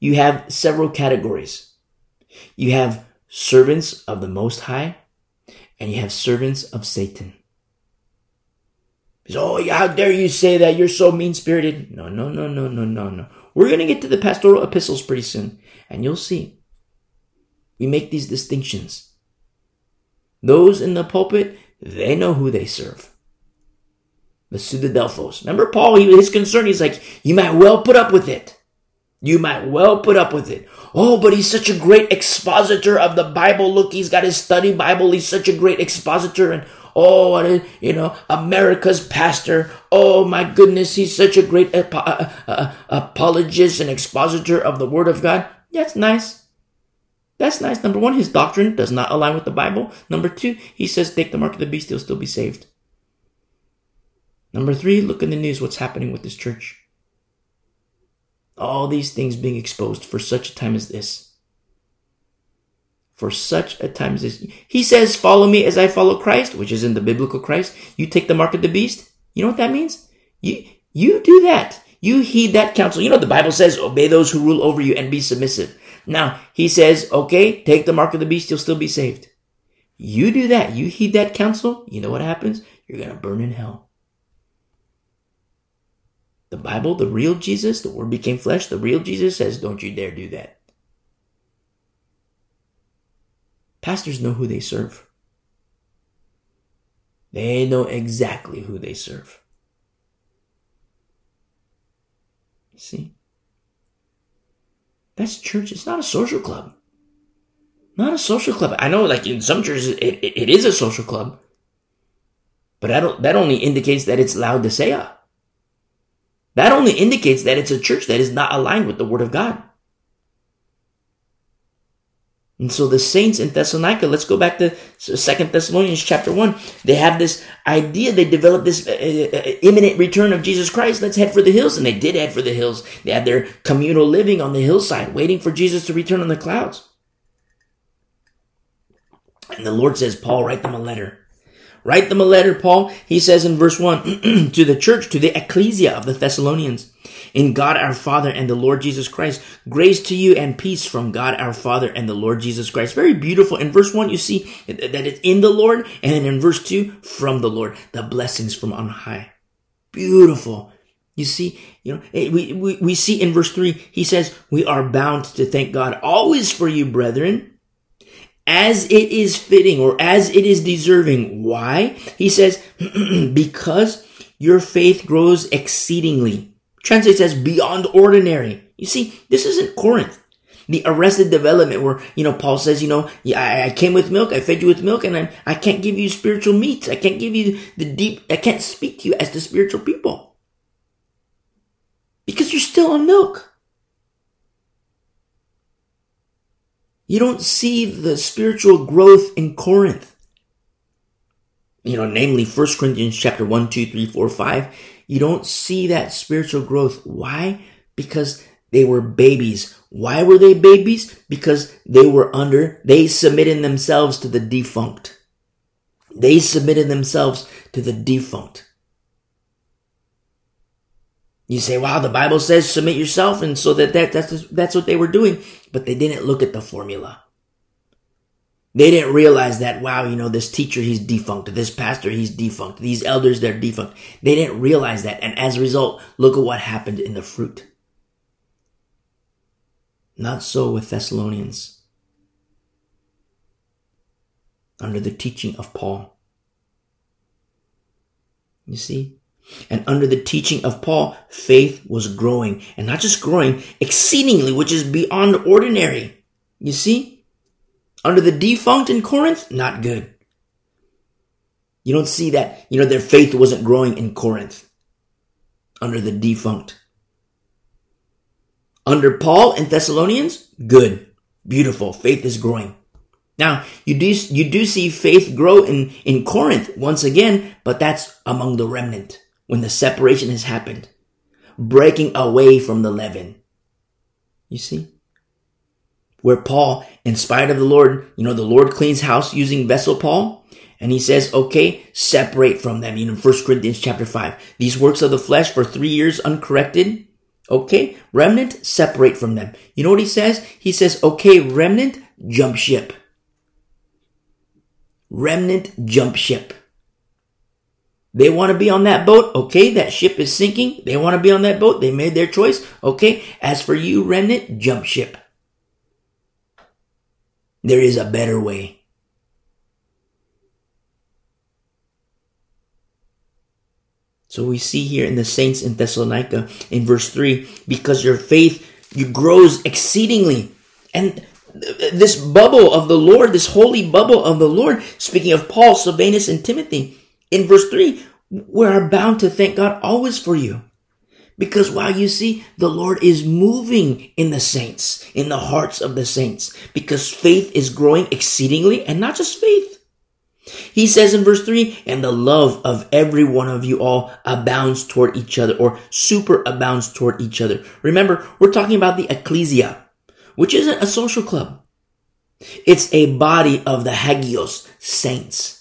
you have several categories. You have servants of the Most High, and you have servants of Satan. Oh, how dare you say that? You're so mean spirited. No, no, no, no, no, no, no. We're going to get to the pastoral epistles pretty soon, and you'll see. We make these distinctions. Those in the pulpit, they know who they serve. The pseudadelphos. Remember Paul, he, his concern, he's like, you might well put up with it. You might well put up with it. Oh, but he's such a great expositor of the Bible. Look, he's got his study Bible. He's such a great expositor. And oh, you know, America's pastor. Oh my goodness, he's such a great ap- uh, uh, apologist and expositor of the Word of God. That's nice. That's nice. Number one, his doctrine does not align with the Bible. Number two, he says, take the mark of the beast, you'll still be saved. Number three, look in the news what's happening with this church. All these things being exposed for such a time as this. For such a time as this. He says, follow me as I follow Christ, which is in the biblical Christ. You take the mark of the beast. You know what that means? You, you do that. You heed that counsel. You know, the Bible says, obey those who rule over you and be submissive. Now, he says, okay, take the mark of the beast, you'll still be saved. You do that. You heed that counsel. You know what happens? You're going to burn in hell. The Bible, the real Jesus, the Word became flesh, the real Jesus says, don't you dare do that. Pastors know who they serve. They know exactly who they serve. See? That's church. It's not a social club. Not a social club. I know, like in some churches, it, it, it is a social club. But that, that only indicates that it's Laodicea. That only indicates that it's a church that is not aligned with the Word of God. And so the saints in Thessalonica, let's go back to Second Thessalonians chapter 1. They have this idea, they developed this uh, uh, uh, imminent return of Jesus Christ. Let's head for the hills. And they did head for the hills. They had their communal living on the hillside, waiting for Jesus to return on the clouds. And the Lord says, Paul, write them a letter. Write them a letter, Paul. He says in verse 1 to the church, to the ecclesia of the Thessalonians in God our Father and the Lord Jesus Christ. Grace to you and peace from God our Father and the Lord Jesus Christ. Very beautiful. In verse 1, you see that it's in the Lord, and in verse 2, from the Lord. The blessings from on high. Beautiful. You see, you know, eh, we, we, we see in verse 3, he says, We are bound to thank God always for you, brethren as it is fitting or as it is deserving. Why? He says, because your faith grows exceedingly translates as beyond ordinary. You see, this isn't Corinth. The arrested development where, you know, Paul says, you know, I, I came with milk, I fed you with milk, and I, I can't give you spiritual meat. I can't give you the deep, I can't speak to you as the spiritual people. Because you're still on milk. You don't see the spiritual growth in Corinth. You know, namely 1 Corinthians chapter 1, 2, 3, 4, 5 you don't see that spiritual growth. Why? Because they were babies. Why were they babies? Because they were under, they submitted themselves to the defunct. They submitted themselves to the defunct. You say, wow, the Bible says submit yourself. And so that, that that's, that's what they were doing. But they didn't look at the formula. They didn't realize that, wow, you know, this teacher, he's defunct. This pastor, he's defunct. These elders, they're defunct. They didn't realize that. And as a result, look at what happened in the fruit. Not so with Thessalonians. Under the teaching of Paul. You see? And under the teaching of Paul, faith was growing. And not just growing, exceedingly, which is beyond ordinary. You see? Under the defunct in Corinth, not good. You don't see that, you know, their faith wasn't growing in Corinth. Under the defunct. Under Paul and Thessalonians, good. Beautiful. Faith is growing. Now, you do, you do see faith grow in, in Corinth once again, but that's among the remnant when the separation has happened. Breaking away from the leaven. You see? Where Paul, in spite of the Lord, you know, the Lord cleans house using vessel Paul. And he says, okay, separate from them. You know, 1 Corinthians chapter 5. These works of the flesh for three years uncorrected. Okay, remnant, separate from them. You know what he says? He says, okay, remnant, jump ship. Remnant, jump ship. They want to be on that boat. Okay, that ship is sinking. They want to be on that boat. They made their choice. Okay, as for you, remnant, jump ship. There is a better way. So we see here in the saints in Thessalonica in verse 3 because your faith you grows exceedingly. And this bubble of the Lord, this holy bubble of the Lord, speaking of Paul, Silvanus, and Timothy, in verse 3, we are bound to thank God always for you. Because while you see, the Lord is moving in the saints, in the hearts of the saints, because faith is growing exceedingly, and not just faith. He says in verse 3, and the love of every one of you all abounds toward each other, or super abounds toward each other. Remember, we're talking about the ecclesia, which isn't a social club. It's a body of the hagios, saints.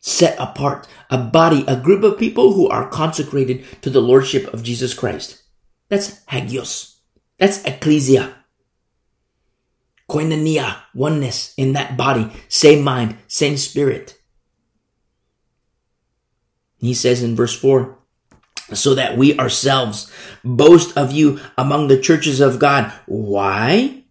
Set apart, a body, a group of people who are consecrated to the lordship of Jesus Christ. That's hagios. That's ecclesia koinonia, oneness in that body, same mind, same spirit. He says in verse 4, so that we ourselves boast of you among the churches of God. Why?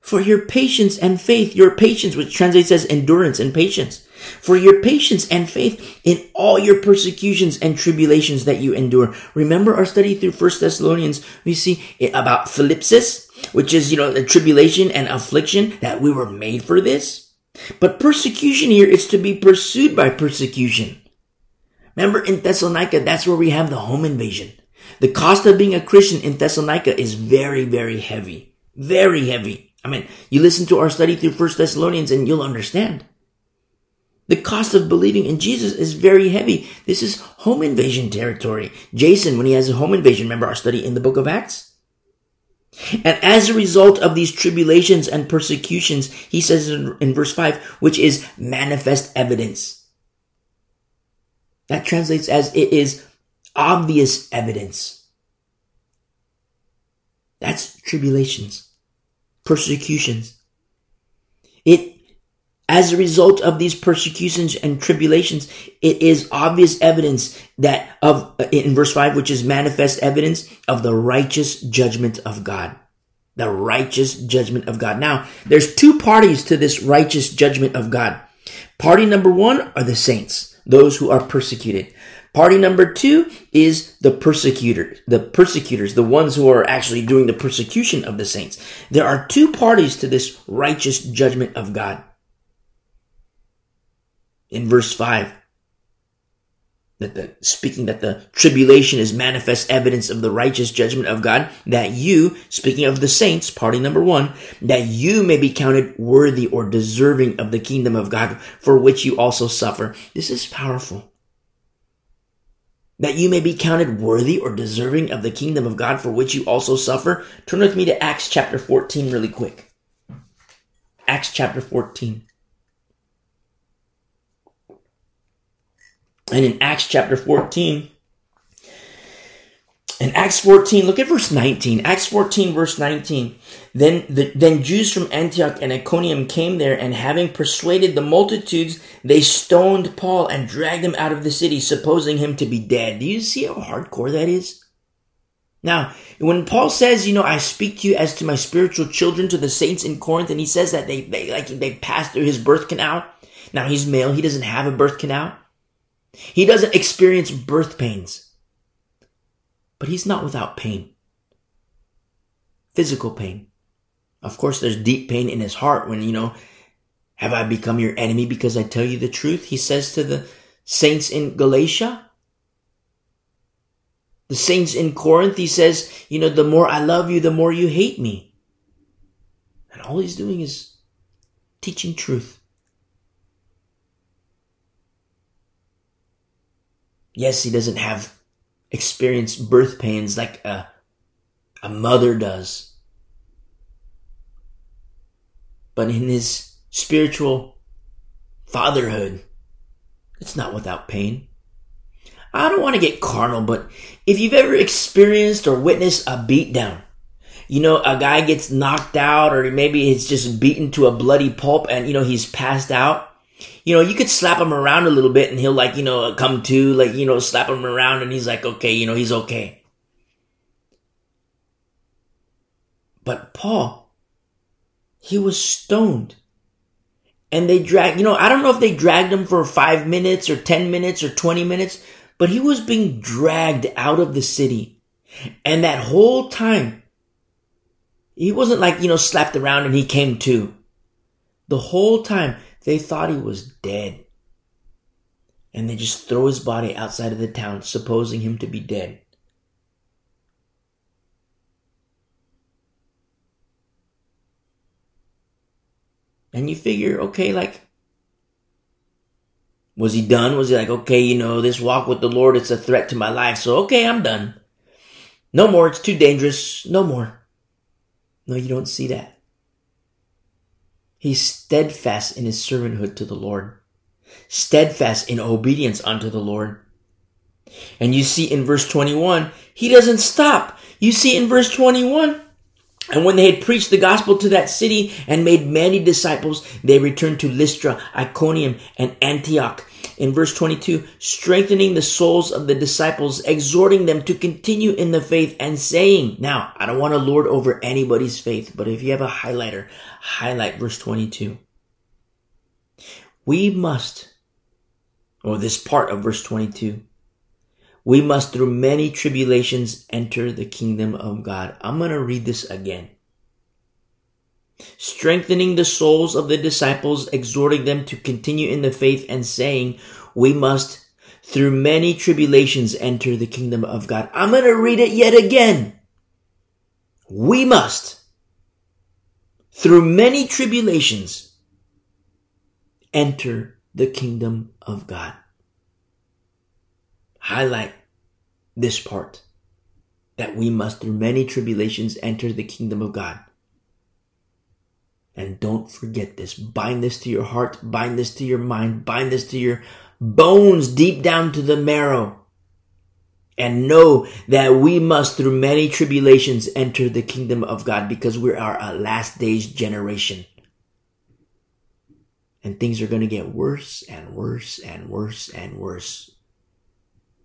For your patience and faith, your patience, which translates as endurance and patience, for your patience and faith in all your persecutions and tribulations that you endure. Remember our study through First Thessalonians, we see about thlipsis, which is, you know, the tribulation and affliction that we were made for this. But persecution here is to be pursued by persecution. Remember in Thessalonica, that's where we have the home invasion. The cost of being a Christian in Thessalonica is very, very heavy. Very heavy. I mean, you listen to our study through First Thessalonians and you'll understand. The cost of believing in Jesus is very heavy. This is home invasion territory. Jason, when he has a home invasion, remember our study in the book of Acts? And as a result of these tribulations and persecutions, he says in, in, verse 5, which is manifest evidence. That translates as it is obvious evidence. That's tribulations, persecutions. It as a result of these persecutions and tribulations, it is obvious evidence that of, uh, in verse 5, which is manifest evidence of the righteous judgment of God. The righteous judgment of God. Now, there's two parties to this righteous judgment of God. Party number one are the saints, those who are persecuted. Party number two is the persecutors, the persecutors, the ones who are actually doing the persecution of the saints. There are two parties to this righteous judgment of God in verse 5 that the speaking that the tribulation is manifest evidence of the righteous judgment of God, that you, speaking of the saints, party number one, that you may be counted worthy or deserving of the kingdom of God for which you also suffer. This is powerful. That you may be counted worthy or deserving of the kingdom of God for which you also suffer. Turn with me to Acts chapter 14 really quick. Acts chapter 14. And in Acts chapter 14, in Acts 14, look at verse 19. Acts 14, verse 19. Then, the, then Jews from Antioch and Iconium came there, and having persuaded the multitudes, they stoned Paul and dragged him out of the city, supposing him to be dead. Do you see how hardcore that is? Now, when Paul says, you know, I speak to you as to my spiritual children, to the saints in Corinth, and he says that they, they like they passed through his birth canal. Now he's male; he doesn't have a birth canal. He doesn't experience birth pains, but he's not without pain. Physical pain. Of course, there's deep pain in his heart when, you know, have I become your enemy because I tell you the truth? He says to the saints in Galatia. The saints in Corinth, he says, you know, the more I love you, the more you hate me. And all he's doing is teaching truth. Yes, he doesn't have experienced birth pains like a, a mother does. But in his spiritual fatherhood. It's not without pain. I don't want to get carnal, but if you've ever experienced or witnessed a beatdown, you know, a guy gets knocked out or maybe he's just beaten to a bloody pulp and, you know, he's passed out. You know, you could slap him around a little bit and he'll like, you know, come to, like, you know, slap him around and he's like, okay, you know, he's okay. But Paul, he was stoned. And they dragged, you know, I don't know if they dragged him for five minutes or 10 minutes or 20 minutes, but he was being dragged out of the city. And that whole time, he wasn't like, you know, slapped around and he came to. The whole time they thought he was dead. And they just throw his body outside of the town, supposing him to be dead. And you figure, okay, like, was he done? Was he like, okay, you know, this walk with the Lord, it's a threat to my life. So, okay, I'm done. No more. It's too dangerous. No more. No, you don't see that. He's steadfast in his servanthood to the Lord, steadfast in obedience unto the Lord. And you see in verse 21, he doesn't stop. You see in verse 21, and when they had preached the gospel to that city and made many disciples, they returned to Lystra, Iconium, and Antioch in verse 22, strengthening the souls of the disciples, exhorting them to continue in the faith and saying, now, I don't want to lord over anybody's faith, but if you have a highlighter, highlight verse 22. We must, or this part of verse 22, we must through many tribulations enter the kingdom of God. I'm going to read this again strengthening the souls of the disciples, exhorting them to continue in the faith and saying, we must through many tribulations enter the kingdom of God. I'm going to read it yet again. We must through many tribulations enter the kingdom of God. Highlight this part that we must through many tribulations enter the kingdom of God. And don't forget this. Bind this to your heart. Bind this to your mind. Bind this to your bones deep down to the marrow. And know that we must through many tribulations enter the kingdom of God because we are a last days generation. And things are going to get worse and worse and worse and worse.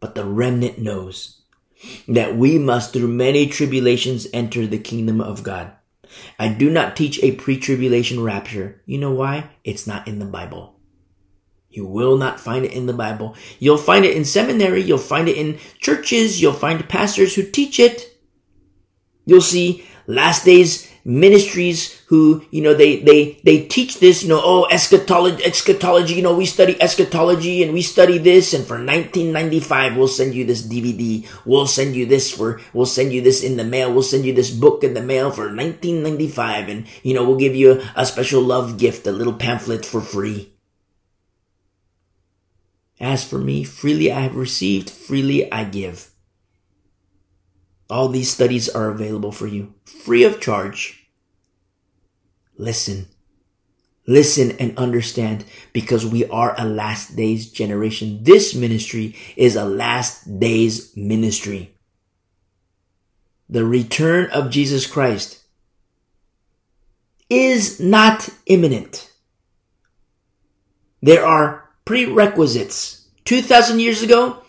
But the remnant knows that we must through many tribulations enter the kingdom of God. I do not teach a pre-tribulation rapture. You know why? It's not in the Bible. You will not find it in the Bible. You'll find it in seminary. You'll find it in churches. You'll find pastors who teach it. You'll see last days ministries who, you know, they, they, they teach this, you know, oh, eschatology, eschatology, you know, we study eschatology and we study this and for 1995, we'll send you this DVD. We'll send you this for, we'll send you this in the mail. We'll send you this book in the mail for 1995 and, you know, we'll give you a, a special love gift, a little pamphlet for free. As for me, freely I have received, freely I give. All these studies are available for you, free of charge. Listen. Listen and understand because we are a last days generation. This ministry is a last days ministry. The return of Jesus Christ is not imminent. There are prerequisites. 2000 years ago,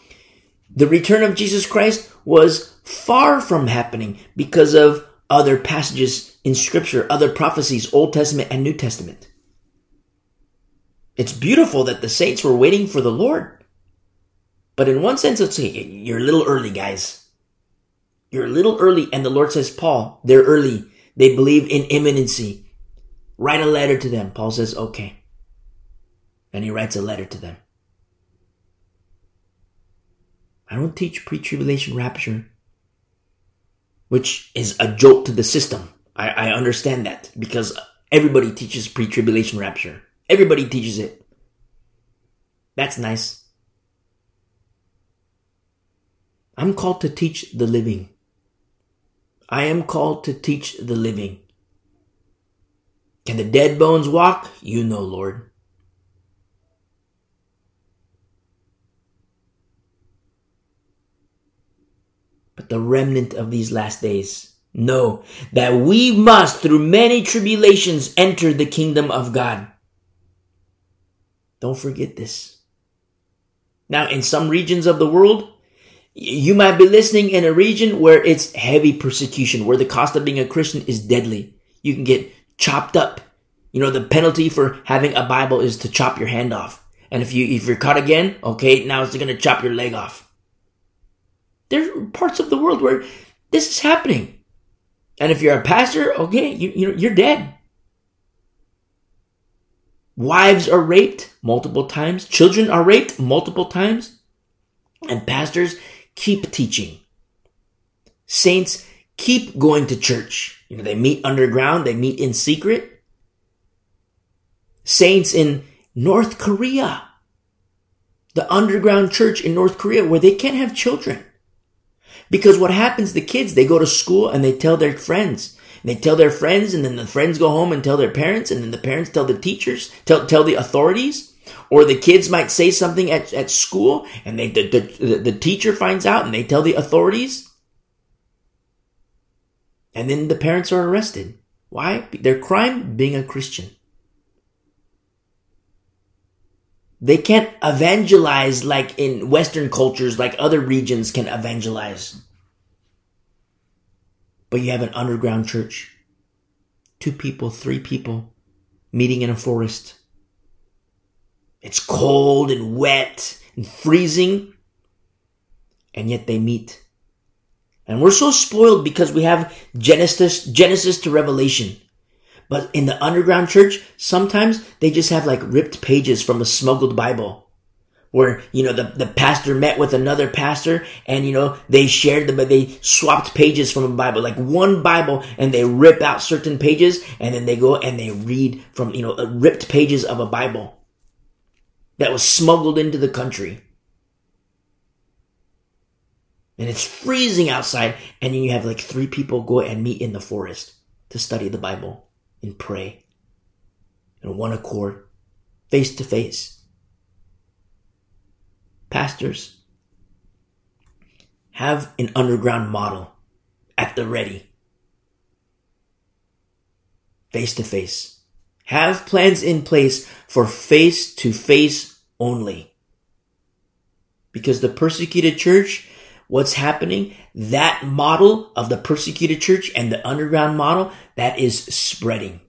the return of Jesus Christ was far from happening because of other passages in scripture, other prophecies, Old Testament and New Testament. It's beautiful that the saints were waiting for the Lord. But in one sense, it's like, you're a little early, guys. You're a little early. And the Lord says, Paul, they're early. They believe in imminency. Write a letter to them. Paul says, okay. And he writes a letter to them. I don't teach pre-tribulation rapture which is a joke to the system. I, I understand that because everybody teaches pre-tribulation rapture. Everybody teaches it. That's nice. I'm called to teach the living. I am called to teach the living. Can the dead bones walk? You know, Lord. The remnant of these last days know that we must, through many tribulations, enter the kingdom of God. Don't forget this. Now, in some regions of the world, you might be listening in a region where it's heavy persecution, where the cost of being a Christian is deadly. You can get chopped up. You know, the penalty for having a Bible is to chop your hand off. And if you, if you're caught again, okay, now it's going to chop your leg off. There's parts of the world where this is happening. And if you're a pastor, okay, you, you know, you're dead. Wives are raped multiple times. Children are raped multiple times. And pastors keep teaching. Saints keep going to church. You know, they meet underground, they meet in secret. Saints in North Korea, the underground church in North Korea where they can't have children. Because what happens, the kids, they go to school and they tell their friends. They tell their friends and then the friends go home and tell their parents and then the parents tell the teachers, tell, tell the authorities. Or the kids might say something at, at school and they, the, the, the teacher finds out and they tell the authorities. And then the parents are arrested. Why? Their crime being a Christian. They can't evangelize like in Western cultures, like other regions can evangelize. But you have an underground church. Two people, three people meeting in a forest. It's cold and wet and freezing. And yet they meet. And we're so spoiled because we have Genesis, Genesis to Revelation. But in the underground church, sometimes they just have like ripped pages from a smuggled Bible. Where, you know, the, the pastor met with another pastor and, you know, they shared the, but they swapped pages from a Bible, like one Bible, and they rip out certain pages and then they go and they read from, you know, uh, ripped pages of a Bible that was smuggled into the country. And it's freezing outside, and then you have like three people go and meet in the forest to study the Bible and pray in one accord, face to face. Pastors, have an underground model at the ready. Face to face. Have plans in place for face to face only. Because the persecuted church what's happening, that model of the persecuted church and the underground model, that is spreading.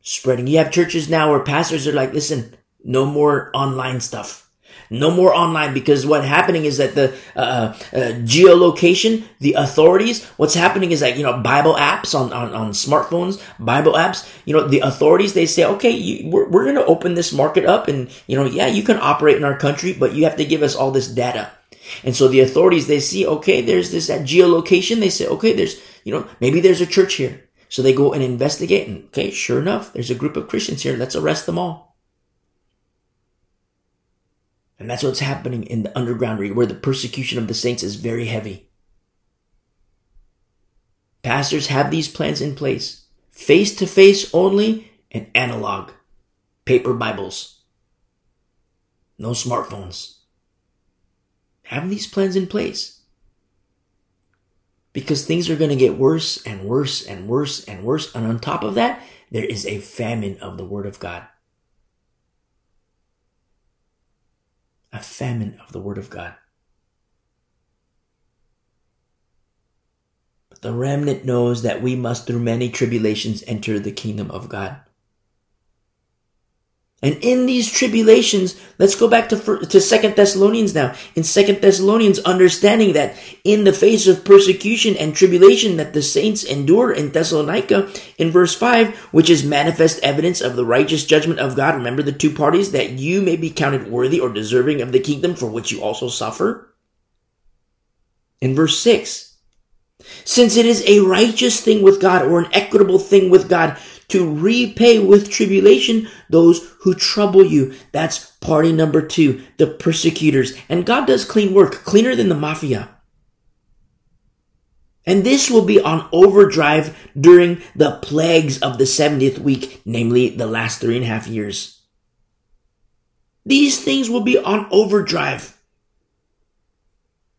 Spreading. You have churches now where pastors are like, listen, no more online stuff. No more online because what's happening is that the uh, uh, geolocation, the authorities, what's happening is that, you know, Bible apps on, on, on smartphones, Bible apps, you know, the authorities, they say, okay, you, we're, we're going to open this market up and, you know, yeah, you can operate in our country, but you have to give us all this data. And so the authorities, they see, okay, there's this at geolocation. They say, okay, there's, you know, maybe there's a church here. So they go and investigate and, okay, sure enough, there's a group of Christians here. Let's arrest them all. And that's what's happening in the underground where the persecution of the saints is very heavy. Pastors have these plans in place, face to face only and analog, paper Bibles, no smartphones. Have these plans in place. Because things are going to get worse and worse and worse and worse. And on top of that, there is a famine of the Word of God. A famine of the Word of God. But the remnant knows that we must, through many tribulations, enter the kingdom of God. And in these tribulations, let's go back to, to Thessalonians now. In Second Thessalonians, understanding that in the face of persecution and tribulation that the saints endure in Thessalonica, in verse 5, which is manifest evidence of the righteous judgment of God. Remember the two parties that you may be counted worthy or deserving of the kingdom for which you also suffer. In verse 6, since it is a righteous thing with God or an equitable thing with God to repay with tribulation those who trouble you. That's party number two, the persecutors. And God does clean work, cleaner than the mafia. And this will be on overdrive during the plagues of the 70th week, namely the last three and a half years. These things will be on overdrive.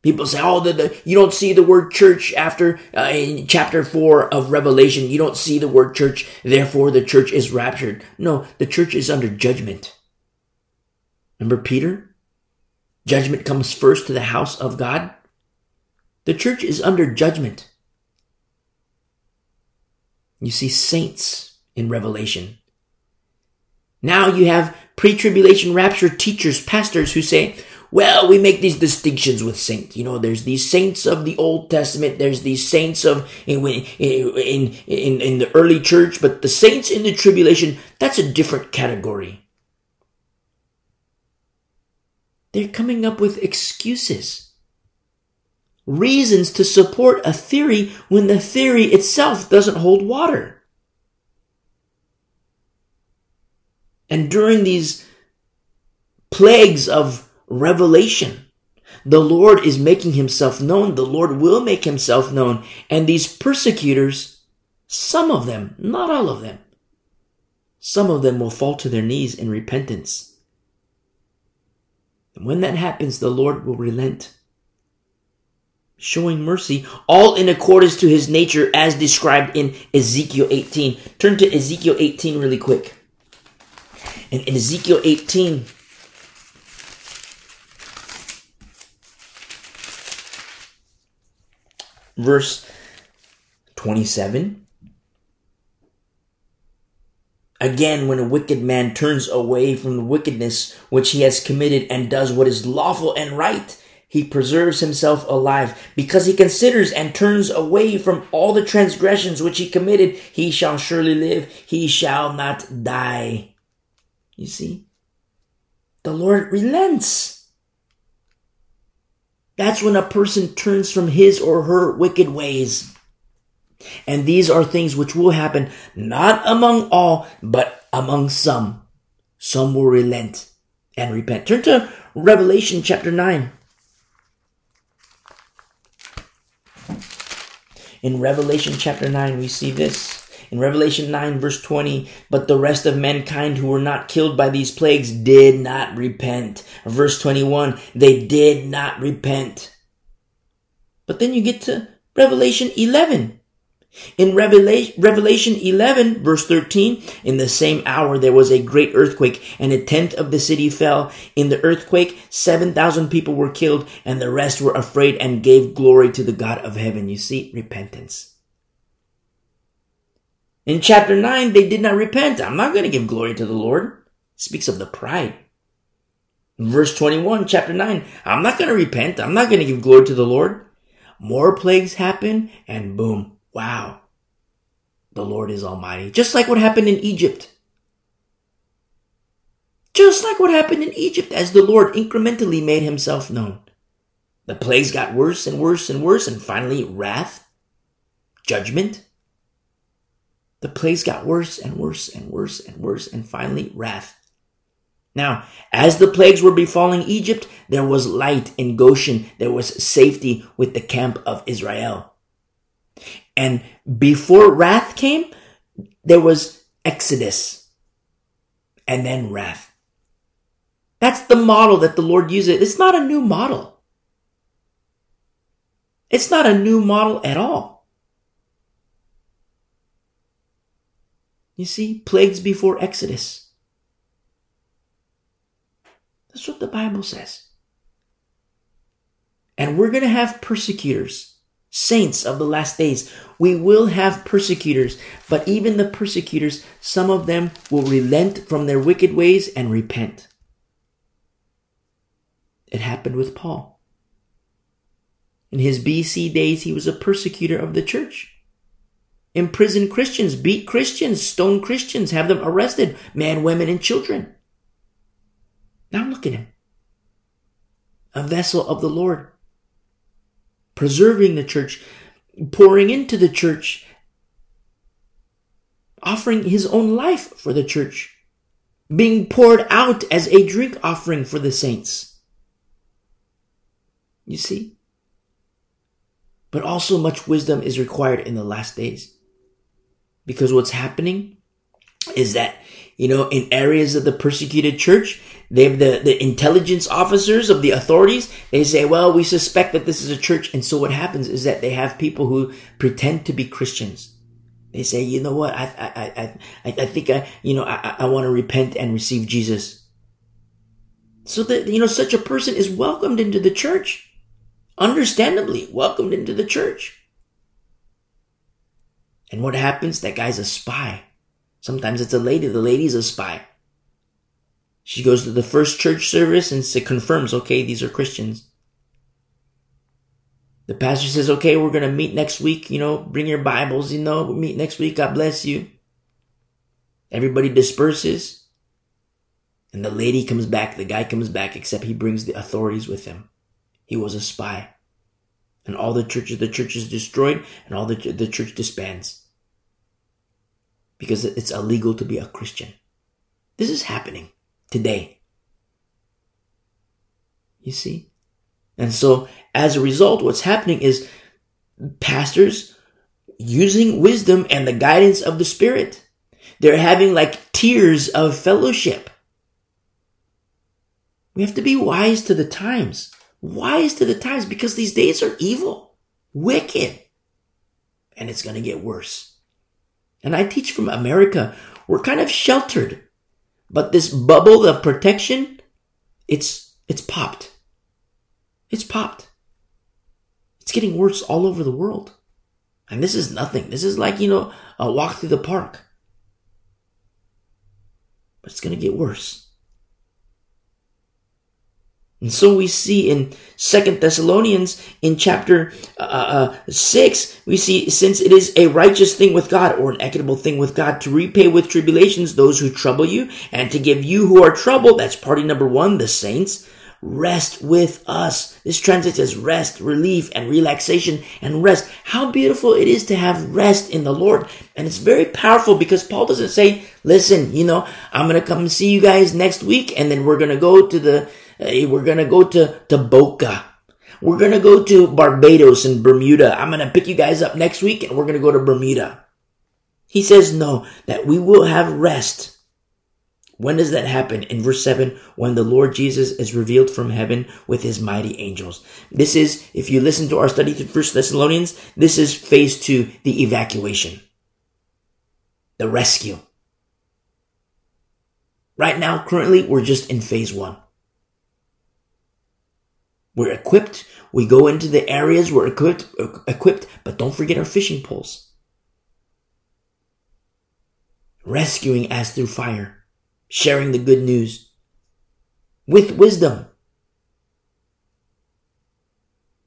People say, oh, the, the, you don't see the word church after uh, in chapter 4 of Revelation. You don't see the word church, therefore the church is raptured. No, the church is under judgment. Remember Peter? Judgment comes first to the house of God. The church is under judgment. You see saints in Revelation. Now you have pre-tribulation rapture teachers, pastors who say, well, we make these distinctions with saints. You know, there's these saints of the Old Testament. There's these saints of in in in, in the early church, but the saints in the tribulation that's a different category. They're coming up with excuses, reasons to support a theory when the theory itself doesn't hold water. And during these plagues of revelation. The Lord is making himself known. The Lord will make himself known. And these persecutors, some of them, not all of them, some of them will fall to their knees in repentance. And when that happens, the Lord will relent, showing mercy, all in accordance to his nature as described in Ezekiel 18. Turn to Ezekiel 18 really quick. And in Ezekiel 18, verse 27. Again, when a wicked man turns away from the wickedness which he has committed and does what is lawful and right, he preserves himself alive. Because he considers and turns away from all the transgressions which he committed, he shall surely live. He shall not die. You see? The Lord relents. That's when a person turns from his or her wicked ways. And these are things which will happen not among all, but among some. Some will relent and repent. Turn to Revelation chapter 9. In Revelation chapter 9, we see this. In Revelation 9 verse 20, but the rest of mankind who were not killed by these plagues did not repent. Verse 21, they did not repent. But then you get to Revelation 11. In Revelation, Revelation 11 verse 13, in the same hour there was a great earthquake and a tenth of the city fell. In the earthquake, 7,000 people were killed and the rest were afraid and gave glory to the God of heaven. You see, repentance. In chapter 9, they did not repent. I'm not going to give glory to the Lord. It speaks of the pride. verse 21, chapter 9, I'm not going to repent. I'm not going to give glory to the Lord. More plagues happen, and boom, wow. The Lord is Almighty. Just like what happened in Egypt. Just like what happened in Egypt as the Lord incrementally made himself known. The plagues got worse and worse and worse, and finally, wrath, judgment, the plagues got worse and worse and worse and worse, and finally, wrath. Now, as the plagues were befalling Egypt, there was light in Goshen. There was safety with the camp of Israel. And before wrath came, there was exodus and then wrath. That's the model that the Lord uses. It's not a new model. It's not a new model at all. You see, plagues before Exodus. That's what the Bible says. And we're going to have persecutors, saints of the last days. We will have persecutors, but even the persecutors, some of them will relent from their wicked ways and repent. It happened with Paul. In his BC days, he was a persecutor of the church imprison Christians, beat Christians, stone Christians, have them arrested, men, women, and children. Now look at him. A vessel of the Lord, preserving the church, pouring into the church, offering his own life for the church, being poured out as a drink offering for the saints. You see? But also much wisdom is required in the last days. Because what's happening is that, you know, in areas of the persecuted church, they have the, the intelligence officers of the authorities. They say, well, we suspect that this is a church. And so what happens is that they have people who pretend to be Christians. They say, you know what? I, I, I, I, think I, you know, I, I want to repent and receive Jesus. So that, you know, such a person is welcomed into the church. Understandably welcomed into the church. And what happens? That guy's a spy. Sometimes it's a lady. The lady's a spy. She goes to the first church service and confirms, okay, these are Christians. The pastor says, okay, we're going to meet next week. You know, bring your Bibles. You know, we'll meet next week. God bless you. Everybody disperses. And the lady comes back. The guy comes back, except he brings the authorities with him. He was a spy. And all the churches, the church is destroyed and all the, the church disbands. Because it's illegal to be a Christian. This is happening today. You see? And so as a result, what's happening is pastors using wisdom and the guidance of the Spirit. They're having like tiers of fellowship. We have to be wise to the times. Wise to the times because these days are evil, wicked, and it's going to get worse. And I teach from America. We're kind of sheltered but this bubble of protection, it's, it's popped. It's popped. It's getting worse all over the world. And this is nothing. This is like, you know, a walk through the park. But it's going to get worse. And so we see in Second Thessalonians in chapter uh, uh, 6, we see since it is a righteous thing with God or an equitable thing with God to repay with tribulations those who trouble you and to give you who are troubled, that's party number one, the saints, rest with us. This translates as rest, relief, and relaxation and rest. How beautiful it is to have rest in the Lord. And it's very powerful because Paul doesn't say, listen, you know, I'm going to come see you guys next week and then we're going to go to the Hey, we're gonna go to, to Boca. We're gonna go to Barbados and Bermuda. I'm gonna pick you guys up next week and we're gonna go to Bermuda. He says no, that we will have rest. When does that happen? In verse 7, when the Lord Jesus is revealed from heaven with his mighty angels. This is, if you listen to our study through First Thessalonians, this is phase two, the evacuation. The rescue. Right now, currently, we're just in phase one. We're equipped. We go into the areas we're equipped, equipped, but don't forget our fishing poles. Rescuing as through fire, sharing the good news with wisdom.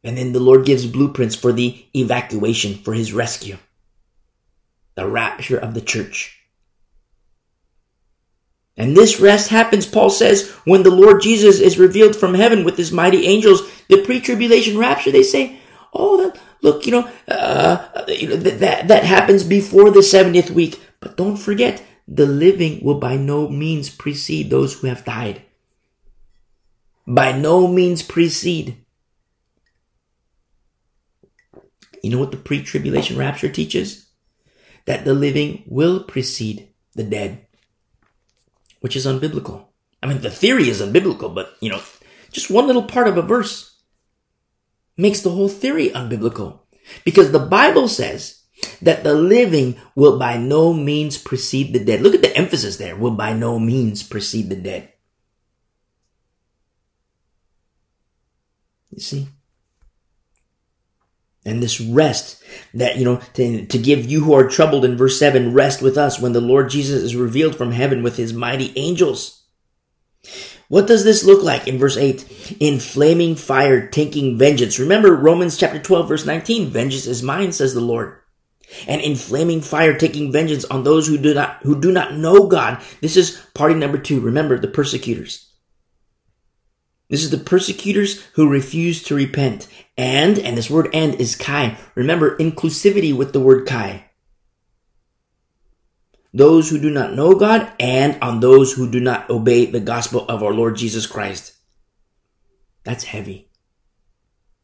And then the Lord gives blueprints for the evacuation, for his rescue, the rapture of the church. And this rest happens, Paul says, when the Lord Jesus is revealed from heaven with his mighty angels, the pre-tribulation rapture, they say, oh, that, look, you know, uh, you know that, that happens before the 70th week. But don't forget, the living will by no means precede those who have died. By no means precede. You know what the pre-tribulation rapture teaches? That the living will precede the dead which is unbiblical. I mean, the theory is unbiblical, but you know, just one little part of a verse makes the whole theory unbiblical. Because the Bible says that the living will by no means precede the dead. Look at the emphasis there. Will by no means precede the dead. You see? And this rest that, you know, to, to give you who are troubled in verse 7, rest with us when the Lord Jesus is revealed from heaven with his mighty angels. What does this look like in verse 8? In flaming fire, taking vengeance. Remember Romans chapter 12 verse 19, vengeance is mine, says the Lord. And in flaming fire, taking vengeance on those who do not, who do not know God. This is party number two. Remember the persecutors. This is the persecutors who refuse to repent. And, and this word and is kai. Remember inclusivity with the word kai. Those who do not know God and on those who do not obey the gospel of our Lord Jesus Christ. That's heavy.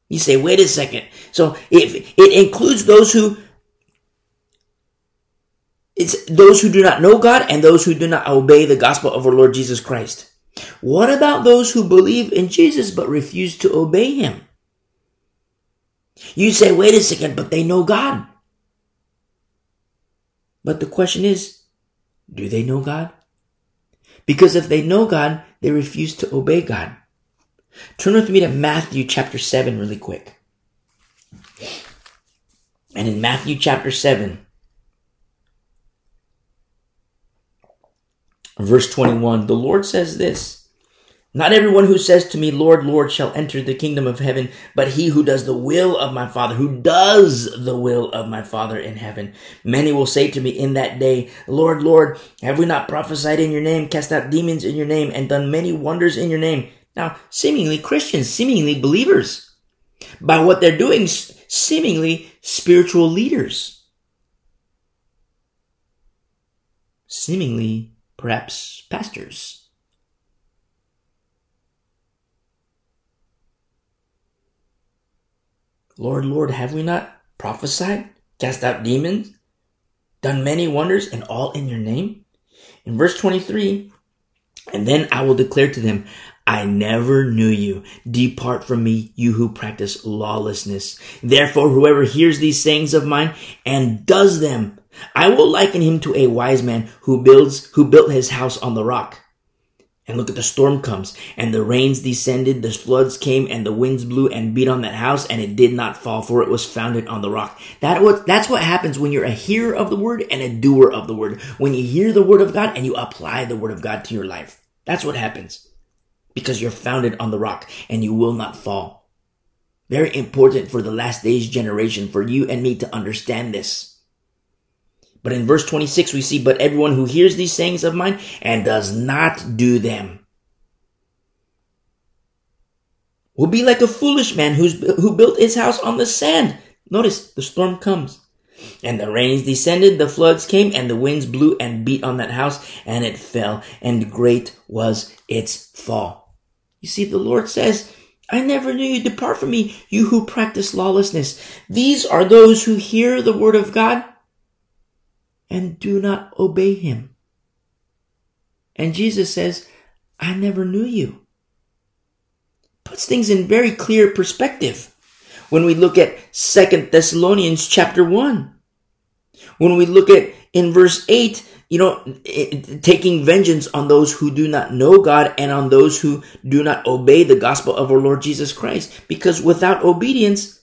You say, wait a second. So if it includes those who it's those who do not know God and those who do not obey the gospel of our Lord Jesus Christ. What about those who believe in Jesus but refuse to obey him? You say, wait a second, but they know God. But the question is, do they know God? Because if they know God, they refuse to obey God. Turn with me to Matthew chapter 7 really quick. And in Matthew chapter 7, verse 21, the Lord says this Not everyone who says to me, Lord, Lord, shall enter the kingdom of heaven, but he who does the will of my Father, who does the will of my Father in heaven. Many will say to me in that day, Lord, Lord, have we not prophesied in your name, cast out demons in your name, and done many wonders in your name? Now, seemingly Christians, seemingly believers, by what they're doing, seemingly spiritual leaders, seemingly perhaps pastors. Lord, Lord, have we not prophesied, cast out demons, done many wonders, and all in your name? In verse 23, and then I will declare to them, I never knew you. Depart from me, you who practice lawlessness. Therefore, whoever hears these sayings of mine and does them, I will liken him to a wise man who builds, who built his house on the rock. And look at the storm comes and the rains descended, the floods came and the winds blew and beat on that house and it did not fall for it was founded on the rock. That what, that's what happens when you're a hearer of the word and a doer of the word. When you hear the word of God and you apply the word of God to your life. That's what happens because you're founded on the rock and you will not fall. Very important for the last days generation for you and me to understand this. But in verse 26 we see, but everyone who hears these sayings of mine and does not do them will be like a foolish man who's, who built his house on the sand. Notice the storm comes. And the rains descended, the floods came, and the winds blew and beat on that house, and it fell, and great was its fall. You see, the Lord says, I never knew you. Depart from me, you who practice lawlessness. These are those who hear the word of God and do not obey him. And Jesus says, I never knew you. Puts things in very clear perspective when we look at Second Thessalonians chapter 1. When we look at in verse 8, you know, taking vengeance on those who do not know God and on those who do not obey the gospel of our Lord Jesus Christ. Because without obedience,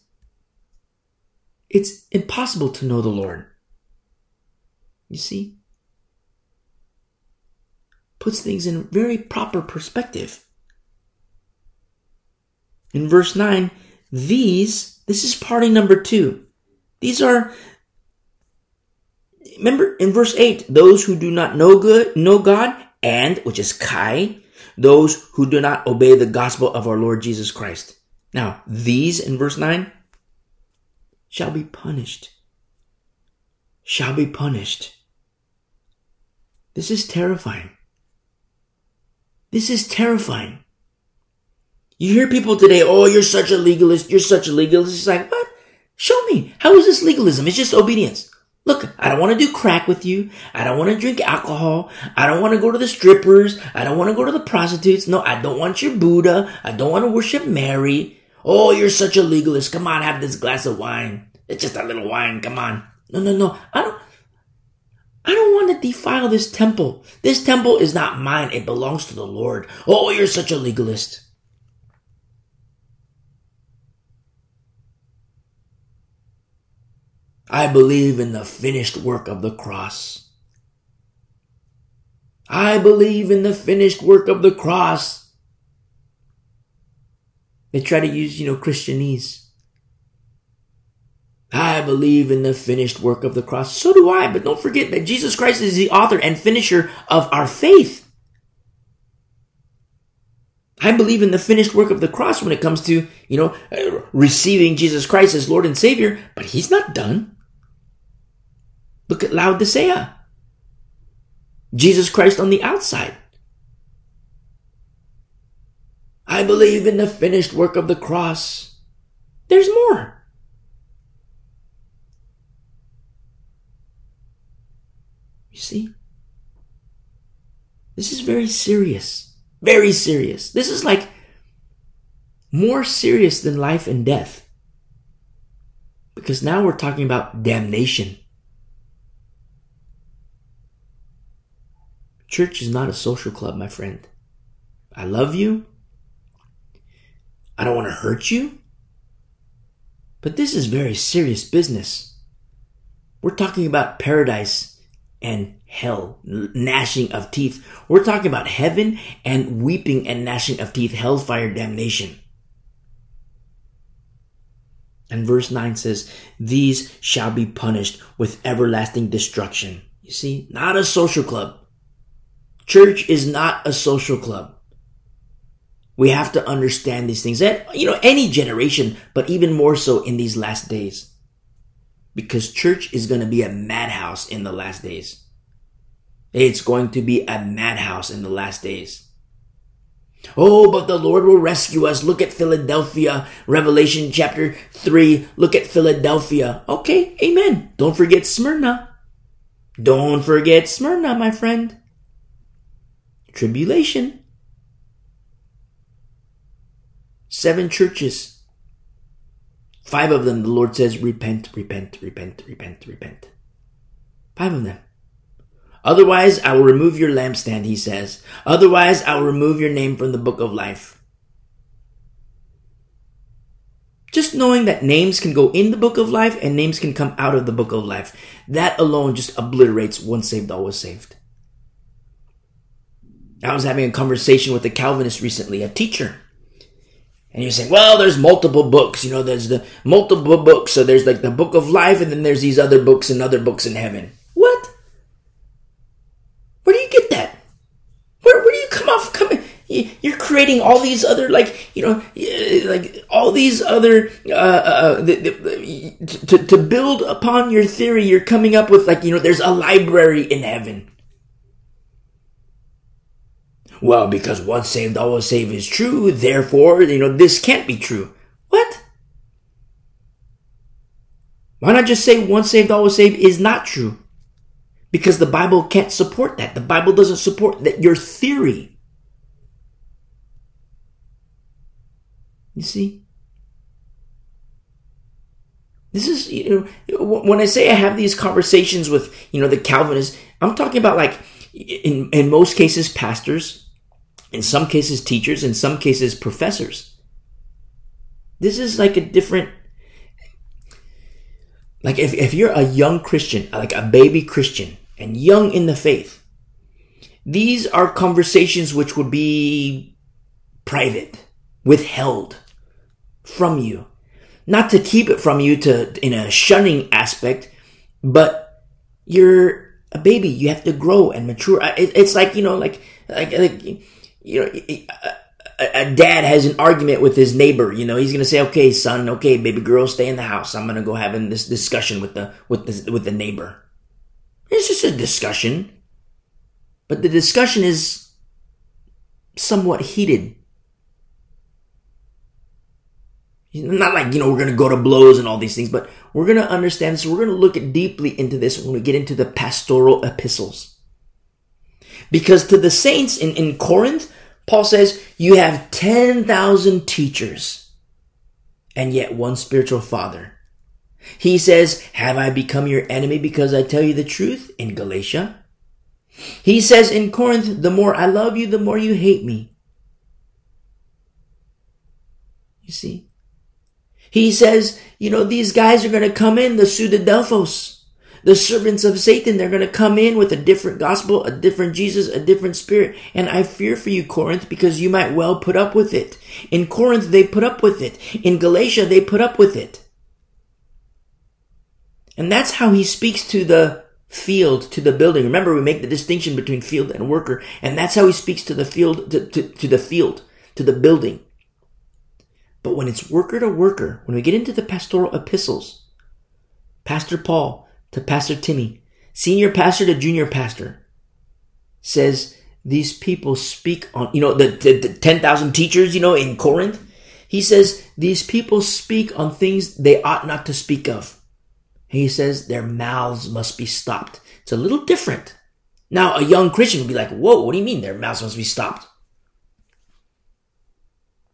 it's impossible to know the Lord. You see? Puts things in very proper perspective. In verse 9, these, this is party number two. These are remember in verse 8, those who do not know good, know God, and, which is Kai, those who do not obey the gospel of our Lord Jesus Christ. Now, these in verse 9 shall be punished. Shall be punished. This is terrifying. This is terrifying. You hear people today, oh, you're such a legalist, you're such a legalist. It's like, what? Show me. How is this legalism? It's just obedience. Look, I don't want to do crack with you. I don't want to drink alcohol. I don't want to go to the strippers. I don't want to go to the prostitutes. No, I don't want your Buddha. I don't want to worship Mary. Oh, you're such a legalist. Come on, have this glass of wine. It's just a little wine. Come on. No, no, no. I don't. I don't want to defile this temple. This temple is not mine. It belongs to the Lord. Oh, you're such a legalist. I believe in the finished work of the cross. I believe in the finished work of the cross. They try to use, you know, Christianese. I believe in the finished work of the cross. So do I, but don't forget that Jesus Christ is the author and finisher of our faith. I believe in the finished work of the cross when it comes to, you know, receiving Jesus Christ as Lord and Savior, but He's not done. Look at Laodicea. Jesus Christ on the outside. I believe in the finished work of the cross. There's more. You see? This is very serious. Very serious. This is like more serious than life and death. Because now we're talking about damnation. Church is not a social club, my friend. I love you. I don't want to hurt you. But this is very serious business. We're talking about paradise and hell, gnashing of teeth. We're talking about heaven and weeping and gnashing of teeth, hellfire damnation. And verse 9 says, These shall be punished with everlasting destruction. You see, not a social club. Church is not a social club. We have to understand these things. And, you know, any generation, but even more so in these last days. Because church is going to be a madhouse in the last days. It's going to be a madhouse in the last days. Oh, but the Lord will rescue us. Look at Philadelphia, Revelation chapter 3. Look at Philadelphia. Okay, amen. Don't forget Smyrna. Don't forget Smyrna, my friend. Tribulation. Seven churches. Five of them, the Lord says, repent, repent, repent, repent, repent. Five of them. Otherwise, I will remove your lampstand, he says. Otherwise, I will remove your name from the book of life. Just knowing that names can go in the book of life and names can come out of the book of life, that alone just obliterates once saved, always saved. I was having a conversation with a Calvinist recently, a teacher. And was saying, well, there's multiple books, you know, there's the multiple books. So there's like the book of life and then there's these other books and other books in heaven. What? Where do you get that? Where, where do you come off coming? You're creating all these other, like, you know, like all these other, uh, uh, the, to, to build upon your theory, you're coming up with, like, you know, there's a library in heaven. Well, because once saved, always saved is true, therefore, you know, this can't be true. What? Why not just say once saved, always saved is not true? Because the Bible can't support that. The Bible doesn't support that your theory. You see? This is, you know, when I say I have these conversations with, you know, the Calvinists, I'm talking about like, in, in most cases, pastors, in some cases, teachers, in some cases, professors. This is like a different, like if, if you're a young Christian, like a baby Christian, and young in the faith. These are conversations which would be private, withheld from you. Not to keep it from you to, in a shunning aspect, but you're a baby. You have to grow and mature. It's like, you know, like, like, like you know, a, dad has an argument with his neighbor. You know, he's gonna say, "Okay, son, okay, baby girl, stay in the house. I'm gonna go having this discussion with the with the with the neighbor." It's just a discussion. But the discussion is somewhat heated. Not like, you know, we're going to go to blows and all these things, but we're going to understand this. We're going to look deeply into this when we get into the pastoral epistles. Because to the saints in, in Corinth, Paul says, you have 10,000 teachers and yet one spiritual father. He says, Have I become your enemy because I tell you the truth in Galatia? He says in Corinth, The more I love you, the more you hate me. You see? He says, you know, these guys are going to come in, the pseudadelphos, the servants of Satan. They're going to come in with a different gospel, a different Jesus, a different spirit. And I fear for you, Corinth, because you might well put up with it. In Corinth, they put up with it. In Galatia, they put up with it. And that's how he speaks to the field, to the building. Remember, we make the distinction between field and worker, and that's how he speaks to the field, to, to, to the field, to the building. But when it's worker to worker, when we get into the pastoral epistles, Pastor Paul to Pastor Timmy, senior pastor to junior pastor, says these people speak on, you know, the, the, the 10,000 teachers, you know, in Corinth. He says these people speak on things they ought not to speak of. He says their mouths must be stopped. It's a little different. Now, a young Christian would be like, whoa, what do you mean their mouths must be stopped?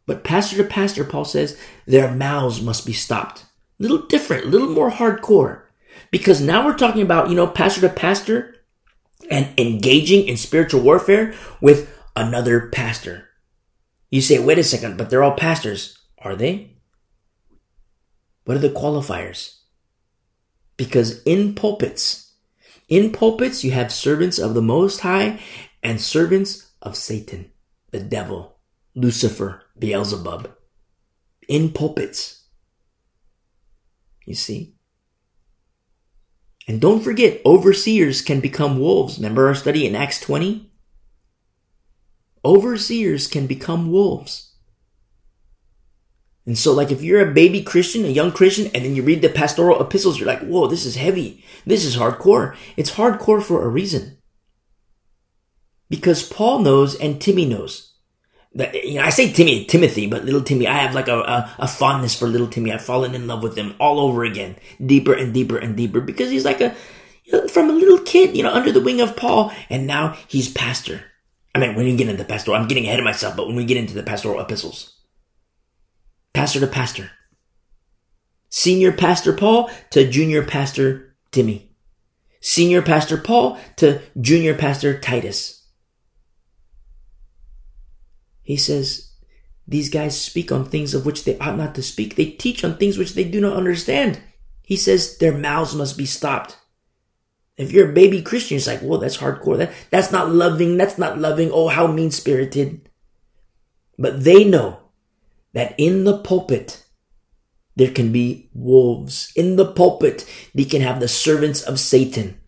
But pastor to pastor, Paul says, their mouths must be stopped. Little different, a little more hardcore. Because now we're talking about, you know, pastor to pastor and engaging in spiritual warfare with another pastor. You say, wait a second, but they're all pastors. Are they? What are the qualifiers? Because in pulpits, in pulpits, you have servants of the Most High and servants of Satan, the devil, Lucifer, Beelzebub. In pulpits. You see? And don't forget, overseers can become wolves. Remember our study in Acts 20? Overseers can become wolves. And so, like, if you're a baby Christian, a young Christian, and then you read the pastoral epistles, you're like, whoa, this is heavy. This is hardcore. It's hardcore for a reason. Because Paul knows and Timmy knows you know, I say Timmy, Timothy, but little Timmy, I have like a, a, a, fondness for little Timmy. I've fallen in love with him all over again, deeper and deeper and deeper because he's like a, from a little kid, you know, under the wing of Paul, and now he's pastor. I mean, when you get into the pastoral, I'm getting ahead of myself, but when we get into the pastoral epistles, pastor to pastor, senior pastor Paul to junior pastor Timmy, senior pastor Paul to junior pastor Titus he says, These guys speak on things of which they ought not to speak. They teach on things which they do not understand. He says their mouths must be stopped. If you're a baby Christian, it's like, whoa, that's hardcore. That, that's not loving. That's not loving. Oh, how mean spirited. But they know that in the pulpit, there can be wolves. In the pulpit, they can have the servants of Satan.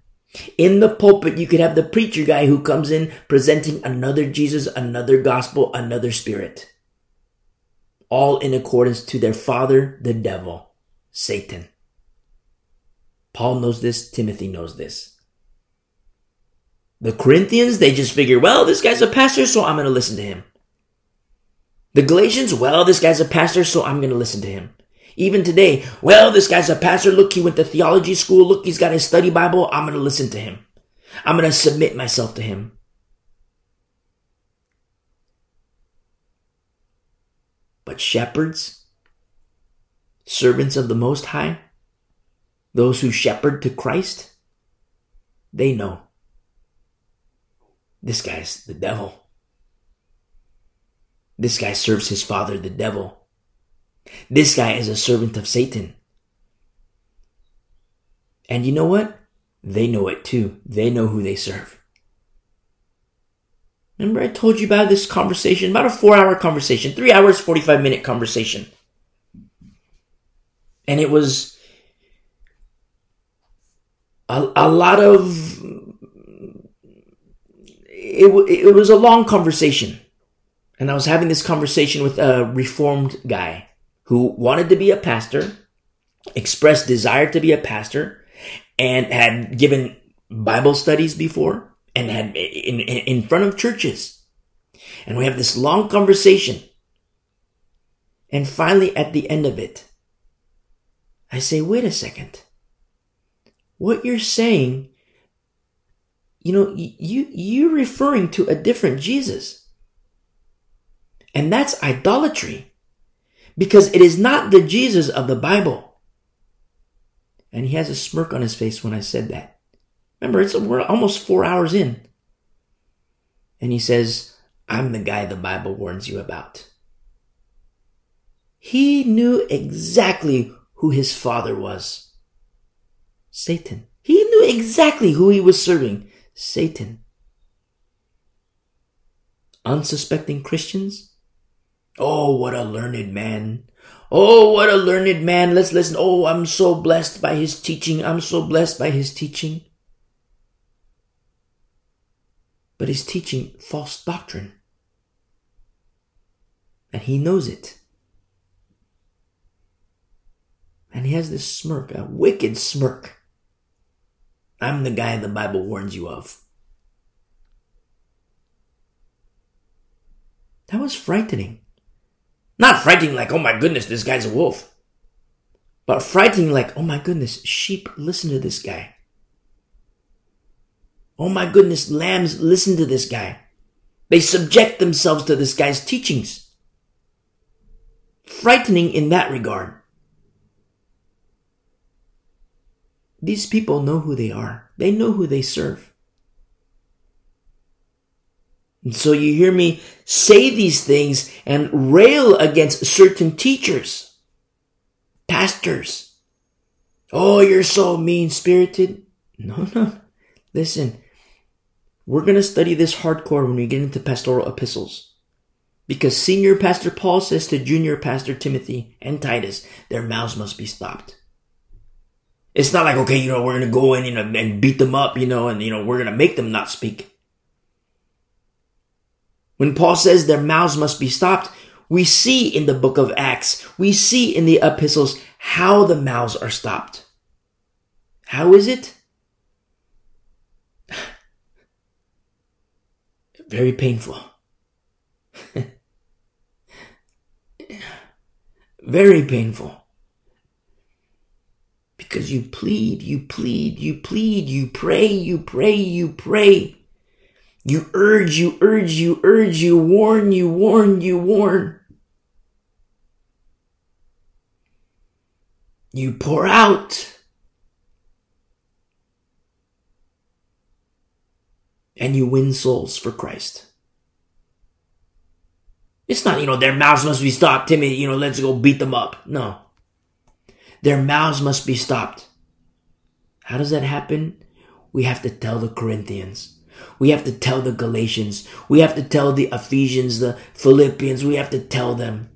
In the pulpit, you could have the preacher guy who comes in presenting another Jesus, another gospel, another spirit. All in accordance to their father, the devil, Satan. Paul knows this, Timothy knows this. The Corinthians, they just figure, well, this guy's a pastor, so I'm going to listen to him. The Galatians, well, this guy's a pastor, so I'm going to listen to him. Even today, well, this guy's a pastor. Look, he went to theology school. Look, he's got his study Bible. I'm going to listen to him. I'm going to submit myself to him. But shepherds, servants of the Most High, those who shepherd to Christ, they know this guy's the devil. This guy serves his father, the devil. This guy is a servant of Satan. And you know what? They know it too. They know who they serve. Remember, I told you about this conversation, about a four hour conversation, three hours, 45 minute conversation. And it was a, a lot of, it, it was a long conversation. And I was having this conversation with a reformed guy who wanted to be a pastor, expressed desire to be a pastor, and had given Bible studies before and had in, in, front of churches. And we have this long conversation. And finally, at the end of it, I say, wait a second. What you're saying, you know, you, you're referring to a different Jesus. And that's idolatry because it is not the Jesus of the Bible. And he has a smirk on his face when I said that. Remember, it's we're almost four hours in. And he says, I'm the guy the Bible warns you about. He knew exactly who his father was. Satan. He knew exactly who he was serving. Satan. Unsuspecting Christians Oh, what a learned man. Oh, what a learned man. Let's listen. Oh, I'm so blessed by his teaching. I'm so blessed by his teaching. But he's teaching false doctrine. And he knows it. And he has this smirk, a wicked smirk. I'm the guy the Bible warns you of. That was frightening. Not frightening like, oh my goodness, this guy's a wolf. But frightening like, oh my goodness, sheep, listen to this guy. Oh my goodness, lambs, listen to this guy. They subject themselves to this guy's teachings. frightening in that regard. These people know who they are. They know who they serve. And so you hear me say these things and rail against certain teachers, pastors. Oh, you're so mean spirited. No, no. Listen, we're going to study this hardcore when we get into pastoral epistles. Because senior pastor Paul says to junior pastor Timothy and Titus, their mouths must be stopped. It's not like, okay, you know, we're going to go in, and beat them up, you know, and, you know, we're going to make them not speak. When Paul says their mouths must be stopped, we see in the book of Acts, we see in the epistles how the mouths are stopped. How is it? Very painful. Very painful. Because you plead, you plead, you plead, you pray, you pray, you pray. You urge, you urge, you urge, you warn, you warn, you warn. You pour out. And you win souls for Christ. It's not, you know, their mouths must be stopped. Timmy, you know, let's go beat them up. No. Their mouths must be stopped. How does that happen? We have to tell the Corinthians. We have to tell the Galatians. We have to tell the Ephesians, the Philippians. We have to tell them.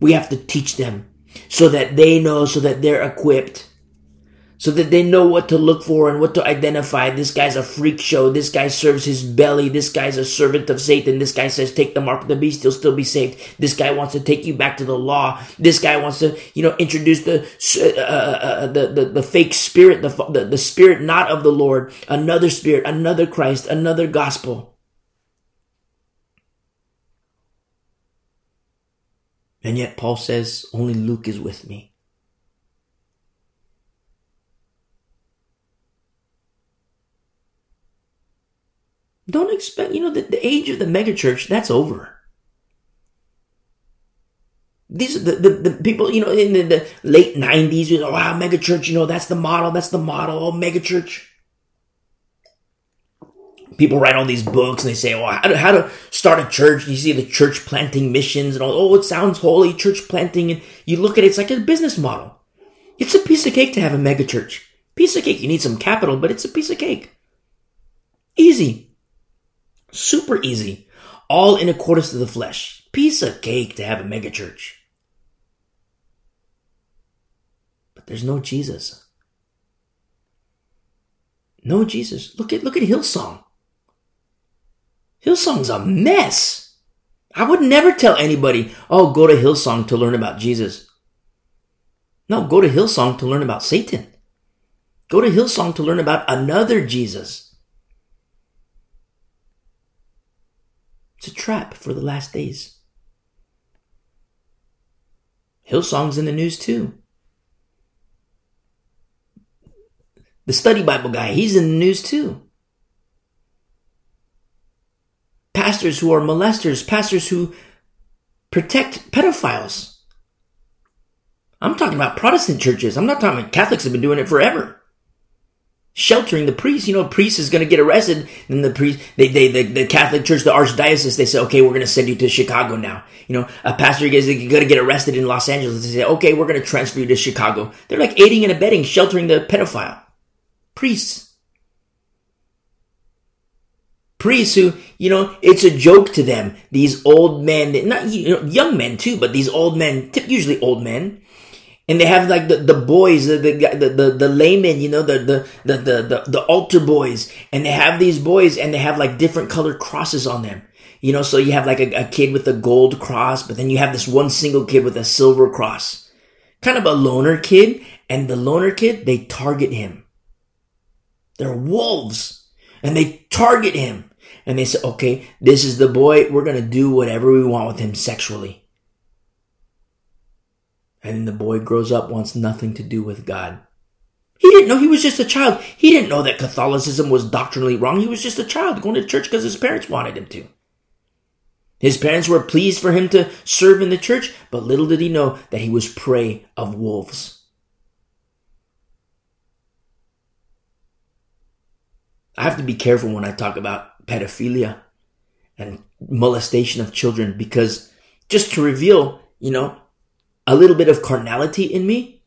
We have to teach them so that they know, so that they're equipped so that they know what to look for and what to identify. This guy's a freak show. This guy serves his belly. This guy's a servant of Satan. This guy says, take the mark of the beast. He'll still be saved. This guy wants to take you back to the law. This guy wants to, you know, introduce the, uh, uh, uh, the, the, the fake spirit, the, the, the spirit not of the Lord, another spirit, another Christ, another gospel. And yet Paul says, only Luke is with me. Don't expect, you know, the, the age of the megachurch, that's over. These the, the, the people, you know, in the, the late 90s, you know, wow, megachurch, you know, that's the model, that's the model, oh, megachurch. People write all these books and they say, well, how to, how to start a church. You see the church planting missions and all, oh, it sounds holy, church planting. And you look at it, it's like a business model. It's a piece of cake to have a megachurch. Piece of cake. You need some capital, but it's a piece of cake. Easy. Super easy. All in accordance to the flesh. Piece of cake to have a megachurch. But there's no Jesus. No Jesus. Look at look at Hillsong. Hillsong's a mess. I would never tell anybody, oh, go to Hillsong to learn about Jesus. No, go to Hillsong to learn about Satan. Go to Hillsong to learn about another Jesus. It's a trap for the last days. Hillsong's in the news too. The study Bible guy, he's in the news too. Pastors who are molesters, pastors who protect pedophiles. I'm talking about Protestant churches. I'm not talking about Catholics have been doing it forever sheltering the priest. You know, a priest is going to get arrested, and the priest, they, they, the, the Catholic Church, the Archdiocese, they say, okay, we're going to send you to Chicago now. You know, a pastor is going to get arrested in Los Angeles. They say, okay, we're going to transfer you to Chicago. They're like aiding and abetting, sheltering the pedophile. Priests. Priests who, you know, it's a joke to them. These old men, not you know, young men too, but these old men, usually old men, and they have like the, the boys, the, the, the, the, laymen, you know, the, the, the, the, the altar boys. And they have these boys and they have like different colored crosses on them. You know, so you have like a, a kid with a gold cross, but then you have this one single kid with a silver cross. Kind of a loner kid. And the loner kid, they target him. They're wolves. And they target him. And they say, okay, this is the boy. We're to do whatever we want with him sexually. And the boy grows up, wants nothing to do with God. He didn't know he was just a child. He didn't know that Catholicism was doctrinally wrong. He was just a child going to church because his parents wanted him to. His parents were pleased for him to serve in the church, but little did he know that he was prey of wolves. I have to be careful when I talk about pedophilia and molestation of children because just to reveal, you know, a little bit of carnality in me,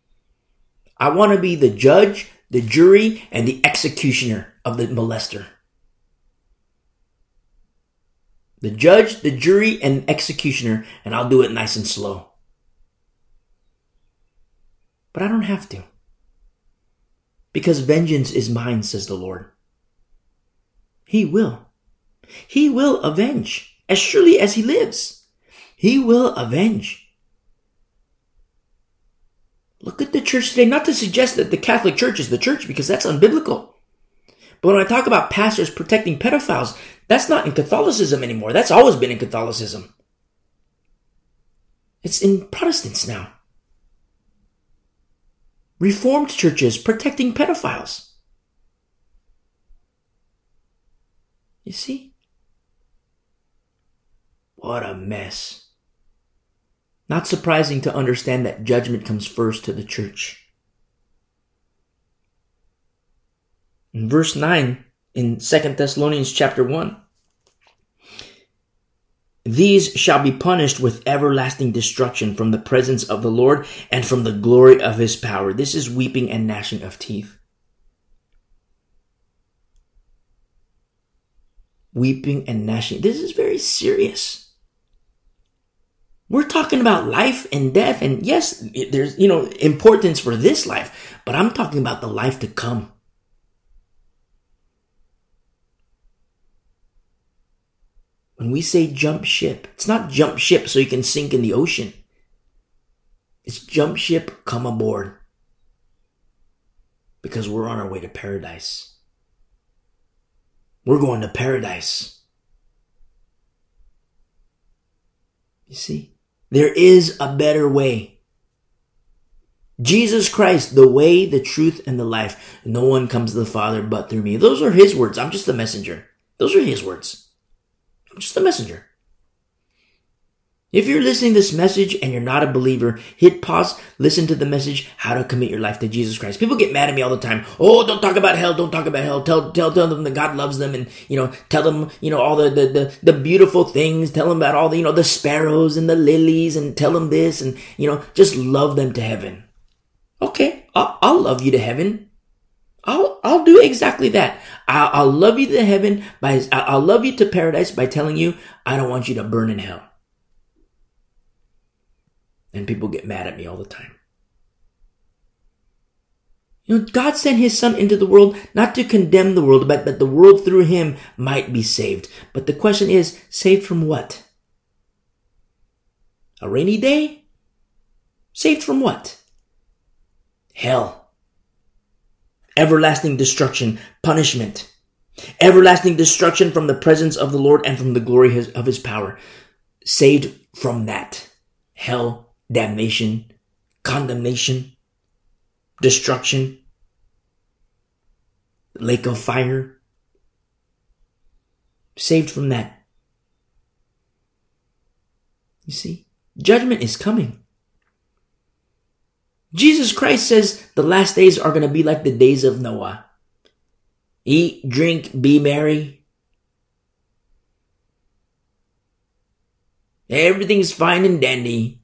I want to be the judge, the jury, and the executioner of the molester. The judge, the jury, and executioner, and I'll do it nice and slow. But I don't have to. Because vengeance is mine, says the Lord. He will. He will avenge as surely as he lives. He will avenge. Look at the church today, not to suggest that the Catholic Church is the church because that's unbiblical. But when I talk about pastors protecting pedophiles, that's not in Catholicism anymore. That's always been in Catholicism. It's in Protestants now. Reformed churches protecting pedophiles. You see? What a mess. Not surprising to understand that judgment comes first to the church. In verse 9 in 2 Thessalonians chapter 1, these shall be punished with everlasting destruction from the presence of the Lord and from the glory of his power. This is weeping and gnashing of teeth. Weeping and gnashing. This is very serious. We're talking about life and death. And yes, there's, you know, importance for this life, but I'm talking about the life to come. When we say jump ship, it's not jump ship so you can sink in the ocean. It's jump ship, come aboard. Because we're on our way to paradise. We're going to paradise. You see? There is a better way. Jesus Christ, the way, the truth, and the life. No one comes to the Father but through me. Those are his words. I'm just the messenger. Those are his words. I'm just the messenger. If you're listening to this message and you're not a believer, hit pause, listen to the message, how to commit your life to Jesus Christ. People get mad at me all the time. Oh, don't talk about hell, don't talk about hell. Tell, tell, tell them that God loves them and, you know, tell them, you know, all the, the, the, the beautiful things. Tell them about all the, you know, the sparrows and the lilies and tell them this and, you know, just love them to heaven. Okay, I'll, I'll love you to heaven. I'll, I'll do exactly that. I'll, I'll love you to heaven by, I'll love you to paradise by telling you, I don't want you to burn in hell. And people get mad at me all the time. You know, God sent his son into the world not to condemn the world, but that the world through him might be saved. But the question is, saved from what? A rainy day? Saved from what? Hell. Everlasting destruction, punishment. Everlasting destruction from the presence of the Lord and from the glory of his power. Saved from that. Hell damnation, condemnation, destruction, lake of fire. Saved from that. You see, judgment is coming. Jesus Christ says the last days are going to be like the days of Noah. Eat, drink, be merry. Everything's fine and dandy.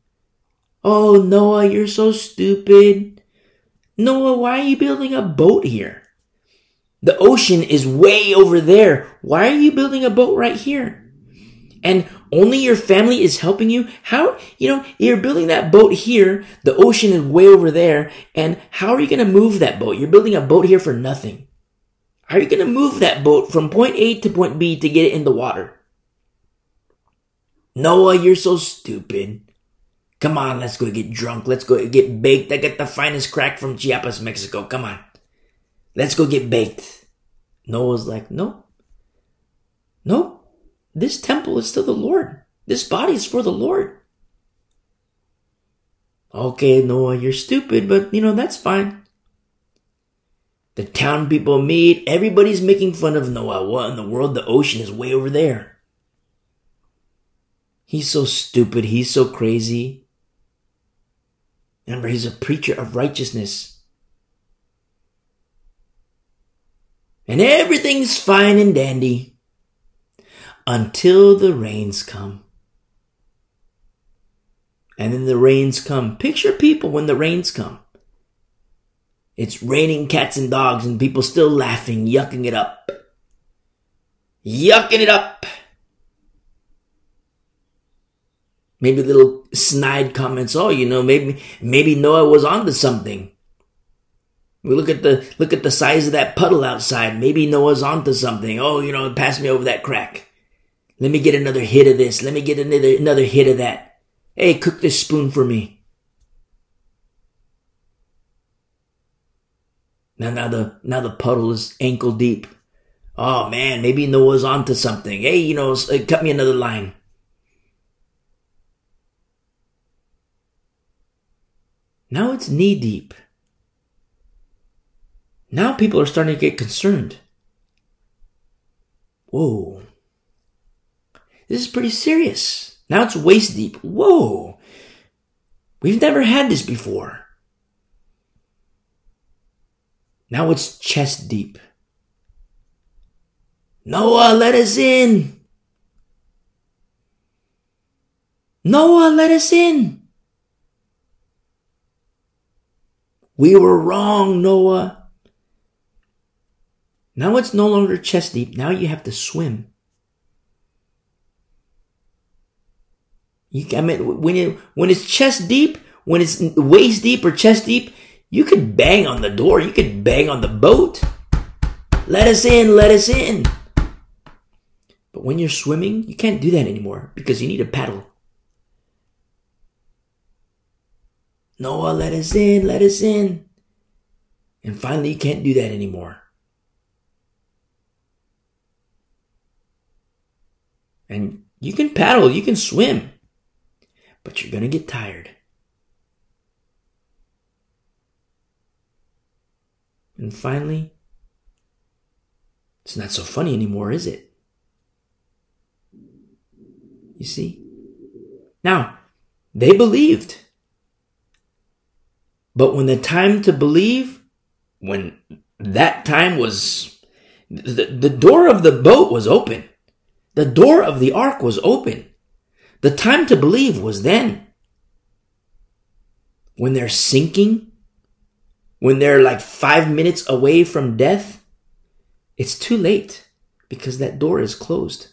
Oh, Noah, you're so stupid. Noah, why are you building a boat here? The ocean is way over there. Why are you building a boat right here? And only your family is helping you? How, you know, you're building that boat here. The ocean is way over there. And how are you going to move that boat? You're building a boat here for nothing. How are you going to move that boat from point A to point B to get it in the water? Noah, you're so stupid. Come on, let's go get drunk. Let's go get baked. I get the finest crack from Chiapas, Mexico. Come on. Let's go get baked. Noah's like, no. No. This temple is to the Lord. This body is for the Lord. Okay, Noah, you're stupid, but you know, that's fine. The town people meet. Everybody's making fun of Noah. What in the world? The ocean is way over there. He's so stupid. He's so crazy. Remember, he's a preacher of righteousness. And everything's fine and dandy until the rains come. And then the rains come. Picture people when the rains come. It's raining cats and dogs and people still laughing, yucking it up. Yucking it up. Maybe little snide comments. Oh, you know, maybe, maybe Noah was onto something. We look at the, look at the size of that puddle outside. Maybe Noah's onto something. Oh, you know, pass me over that crack. Let me get another hit of this. Let me get another, another hit of that. Hey, cook this spoon for me. Now, now the, now the puddle is ankle deep. Oh man, maybe Noah's onto something. Hey, you know, uh, cut me another line. Now it's knee deep. Now people are starting to get concerned. Whoa. This is pretty serious. Now it's waist deep. Whoa. We've never had this before. Now it's chest deep. Noah, let us in. Noah, let us in. We were wrong, Noah. Now it's no longer chest deep. Now you have to swim. You, I mean, when it, when it's chest deep, when it's waist deep or chest deep, you could bang on the door. You could bang on the boat. Let us in, let us in. But when you're swimming, you can't do that anymore because you need a paddle. Noah, let us in, let us in. And finally, you can't do that anymore. And you can paddle, you can swim but you're going to get tired. And finally, it's not so funny anymore, is it? You see? Now, they believed. But when the time to believe, when that time was, the, the door of the boat was open. The door of the ark was open. The time to believe was then. When they're sinking, when they're like five minutes away from death, it's too late because that door is closed.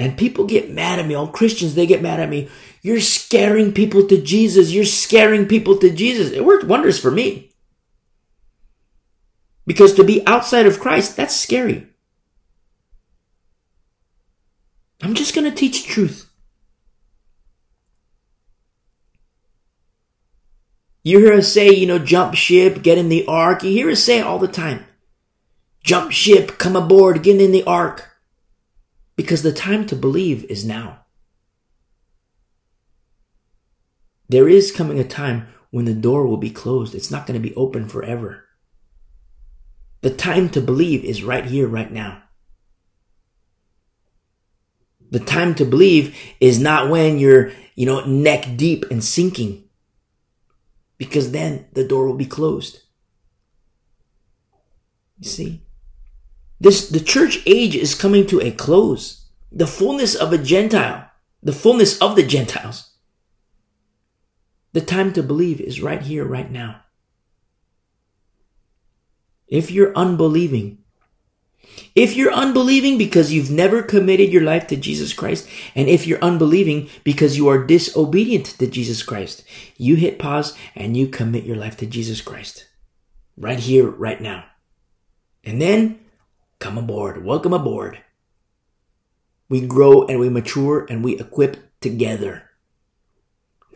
And people get mad at me. All Christians, they get mad at me. You're scaring people to Jesus. You're scaring people to Jesus. It worked wonders for me. Because to be outside of Christ, that's scary. I'm just going to teach truth. You hear us say, you know, jump ship, get in the ark. You hear us say all the time. Jump ship, come aboard, get in the ark. Because the time to believe is now. There is coming a time when the door will be closed. It's not going to be open forever. The time to believe is right here, right now. The time to believe is not when you're, you know, neck deep and sinking. Because then the door will be closed. You see? This, the church age is coming to a close. The fullness of a Gentile, the fullness of the Gentiles. The time to believe is right here, right now. If you're unbelieving, if you're unbelieving because you've never committed your life to Jesus Christ, and if you're unbelieving because you are disobedient to Jesus Christ, you hit pause and you commit your life to Jesus Christ. Right here, right now. And then come aboard. Welcome aboard. We grow and we mature and we equip together.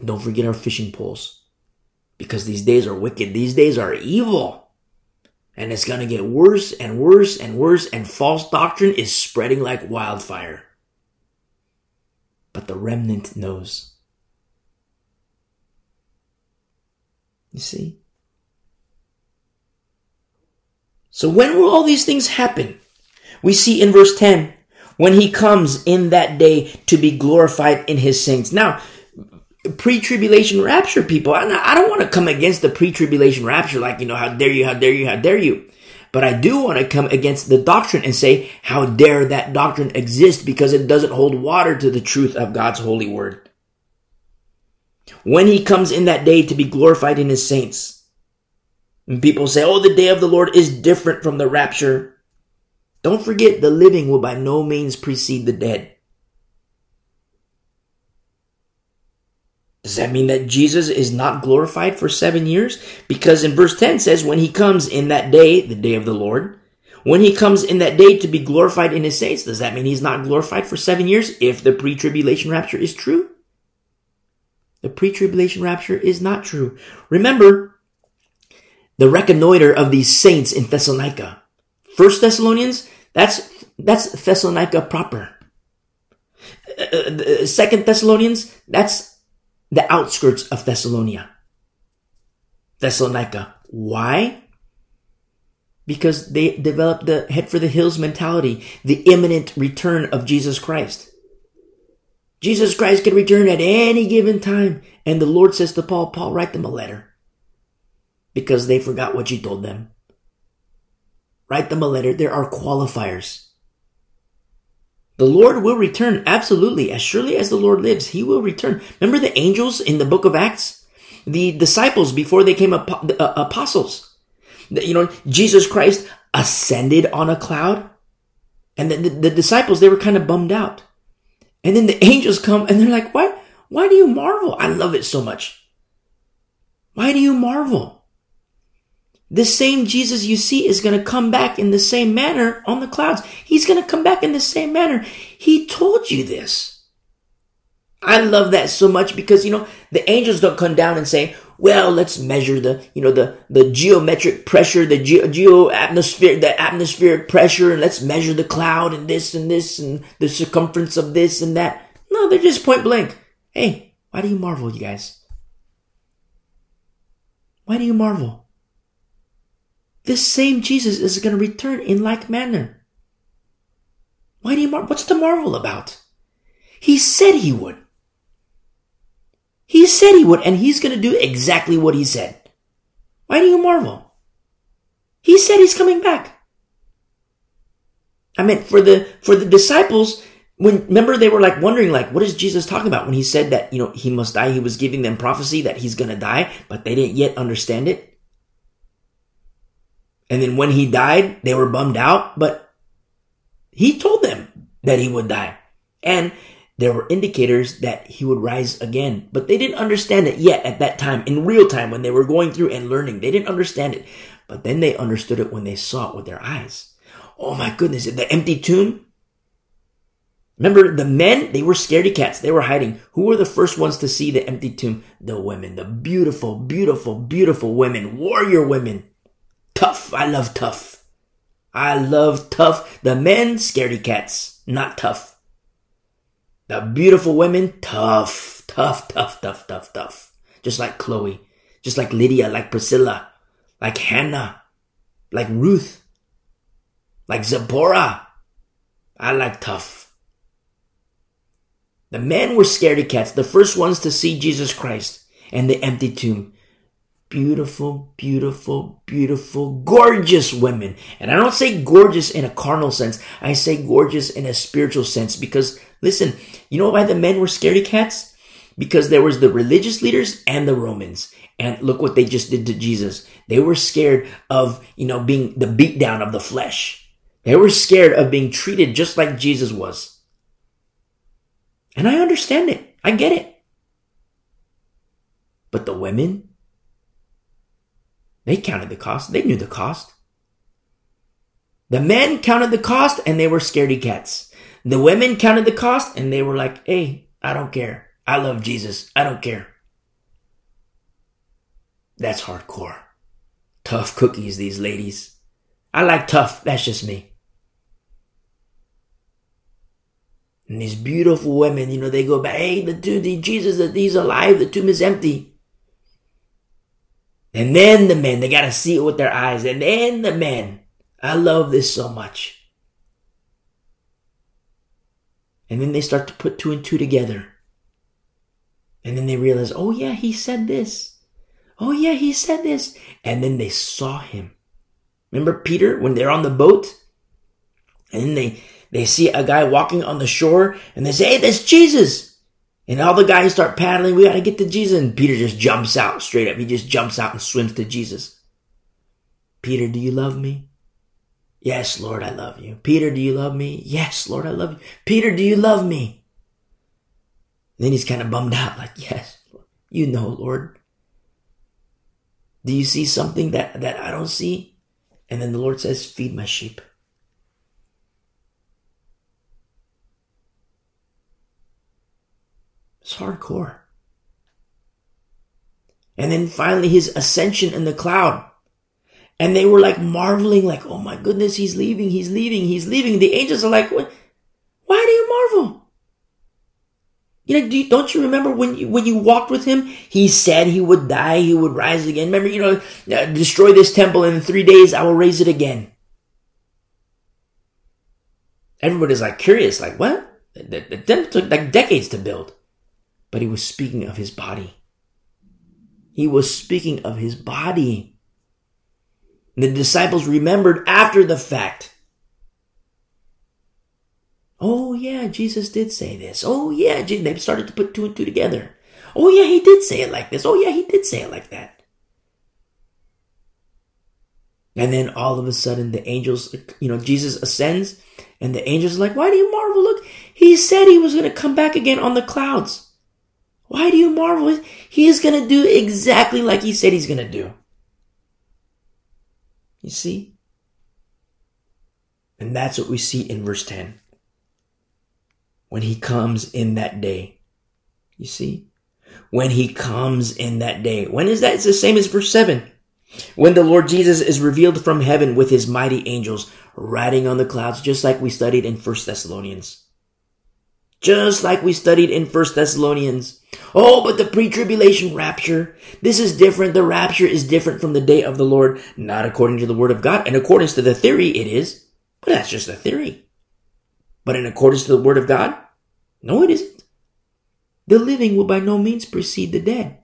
Don't forget our fishing poles. Because these days are wicked. These days are evil. And it's going to get worse and worse and worse, and false doctrine is spreading like wildfire. But the remnant knows. You see? So when will all these things happen? We see in verse 10, when he comes in that day to be glorified in his saints. Now, pre-tribulation rapture people, I don't want to come against the pre-tribulation rapture like, you know, how dare you, how dare you, how dare you. But I do want to come against the doctrine and say, how dare that doctrine exist because it doesn't hold water to the truth of God's holy word. When he comes in that day to be glorified in his saints. And people say, oh, the day of the Lord is different from the rapture. Don't forget the living will by no means precede the dead. Does that mean that Jesus is not glorified for seven years? Because in verse 10 says, when he comes in that day, the day of the Lord, when he comes in that day to be glorified in his saints, does that mean he's not glorified for seven years if the pre-tribulation rapture is true? The pre-tribulation rapture is not true. Remember the reconnoiter of these saints in Thessalonica. First Thessalonians, that's, that's Thessalonica proper. Uh, uh Second Thessalonians, that's the outskirts of Thessalonica. Thessalonica. Why? Because they developed the head for the hills mentality, the imminent return of Jesus Christ. Jesus Christ can return at any given time. And the Lord says to Paul, Paul, write them a letter. Because they forgot what you told them. Write them a letter. There are qualifiers. The Lord will return, absolutely. As surely as the Lord lives, He will return. Remember the angels in the book of Acts? The disciples before they came uh, apostles. You know, Jesus Christ ascended on a cloud. And the, the, the disciples, they were kind of bummed out. And then the angels come and they're like, why, why do you marvel? I love it so much. Why do you marvel? The same Jesus you see is going to come back in the same manner on the clouds. He's going to come back in the same manner. He told you this. I love that so much because, you know, the angels don't come down and say, well, let's measure the, you know, the, the geometric pressure, the geo, geo atmosphere, the atmospheric pressure, and let's measure the cloud and this and this and the circumference of this and that. No, they're just point blank. Hey, why do you marvel, you guys? Why do you marvel? This same Jesus is going to return in like manner. Why do you mar- what's the marvel about? He said he would. He said he would, and he's going to do exactly what he said. Why do you marvel? He said he's coming back. I mean, for the, for the disciples, when, remember they were like wondering, like, what is Jesus talking about when he said that, you know, he must die? He was giving them prophecy that he's going to die, but they didn't yet understand it. And then when he died, they were bummed out, but he told them that he would die. And there were indicators that he would rise again, but they didn't understand it yet at that time, in real time, when they were going through and learning. They didn't understand it, but then they understood it when they saw it with their eyes. Oh my goodness, the empty tomb. Remember the men, they were scaredy cats. They were hiding. Who were the first ones to see the empty tomb? The women, the beautiful, beautiful, beautiful women, warrior women. Tough. I love tough. I love tough. The men, scaredy cats, not tough. The beautiful women, tough, tough, tough, tough, tough, tough. Just like Chloe, just like Lydia, like Priscilla, like Hannah, like Ruth, like Zipporah. I like tough. The men were scaredy cats, the first ones to see Jesus Christ and the empty tomb beautiful, beautiful, beautiful, gorgeous women. And I don't say gorgeous in a carnal sense. I say gorgeous in a spiritual sense because listen, you know why the men were scaredy cats? Because there was the religious leaders and the Romans. And look what they just did to Jesus. They were scared of, you know, being the beatdown of the flesh. They were scared of being treated just like Jesus was. And I understand it. I get it. But the women, they counted the cost. They knew the cost. The men counted the cost and they were scaredy cats. The women counted the cost and they were like, hey, I don't care. I love Jesus. I don't care. That's hardcore. Tough cookies, these ladies. I like tough. That's just me. And these beautiful women, you know, they go back, hey, the, the Jesus, that he's alive. The tomb is empty. And then the men, they gotta see it with their eyes. And then the men. I love this so much. And then they start to put two and two together. And then they realize, oh yeah, he said this. Oh yeah, he said this. And then they saw him. Remember Peter when they're on the boat? And then they, they see a guy walking on the shore and they say, hey, that's Jesus. And all the guys start paddling. We got to get to Jesus. And Peter just jumps out straight up. He just jumps out and swims to Jesus. Peter, do you love me? Yes, Lord, I love you. Peter, do you love me? Yes, Lord, I love you. Peter, do you love me? And then he's kind of bummed out, like, yes, you know, Lord. Do you see something that, that I don't see? And then the Lord says, feed my sheep. It's hardcore. And then finally his ascension in the cloud. And they were like marveling, like, oh my goodness, he's leaving, he's leaving, he's leaving. The angels are like, what? why do you marvel? You know, do you, don't you remember when you, when you walked with him? He said he would die, he would rise again. Remember, you know, uh, destroy this temple in three days I will raise it again. Everybody's like curious, like, what? The, the temple took like decades to build. But he was speaking of his body. He was speaking of his body. The disciples remembered after the fact. Oh yeah, Jesus did say this. Oh yeah, they started to put two and two together. Oh yeah, he did say it like this. Oh yeah, he did say it like that. And then all of a sudden the angels, you know, Jesus ascends and the angels are like, why do you marvel? Look, he said he was going to come back again on the clouds. Why do you marvel? He is going to do exactly like he said he's going to do. You see? And that's what we see in verse 10. When he comes in that day. You see? When he comes in that day. When is that? It's the same as verse 7. When the Lord Jesus is revealed from heaven with his mighty angels riding on the clouds, just like we studied in 1 Thessalonians. Just like we studied in 1 Thessalonians. Oh, but the pre-tribulation rapture, this is different. The rapture is different from the day of the Lord, not according to the word of God. In accordance to the theory, it is, but that's just a theory. But in accordance to the word of God, no, it isn't. The living will by no means precede the dead.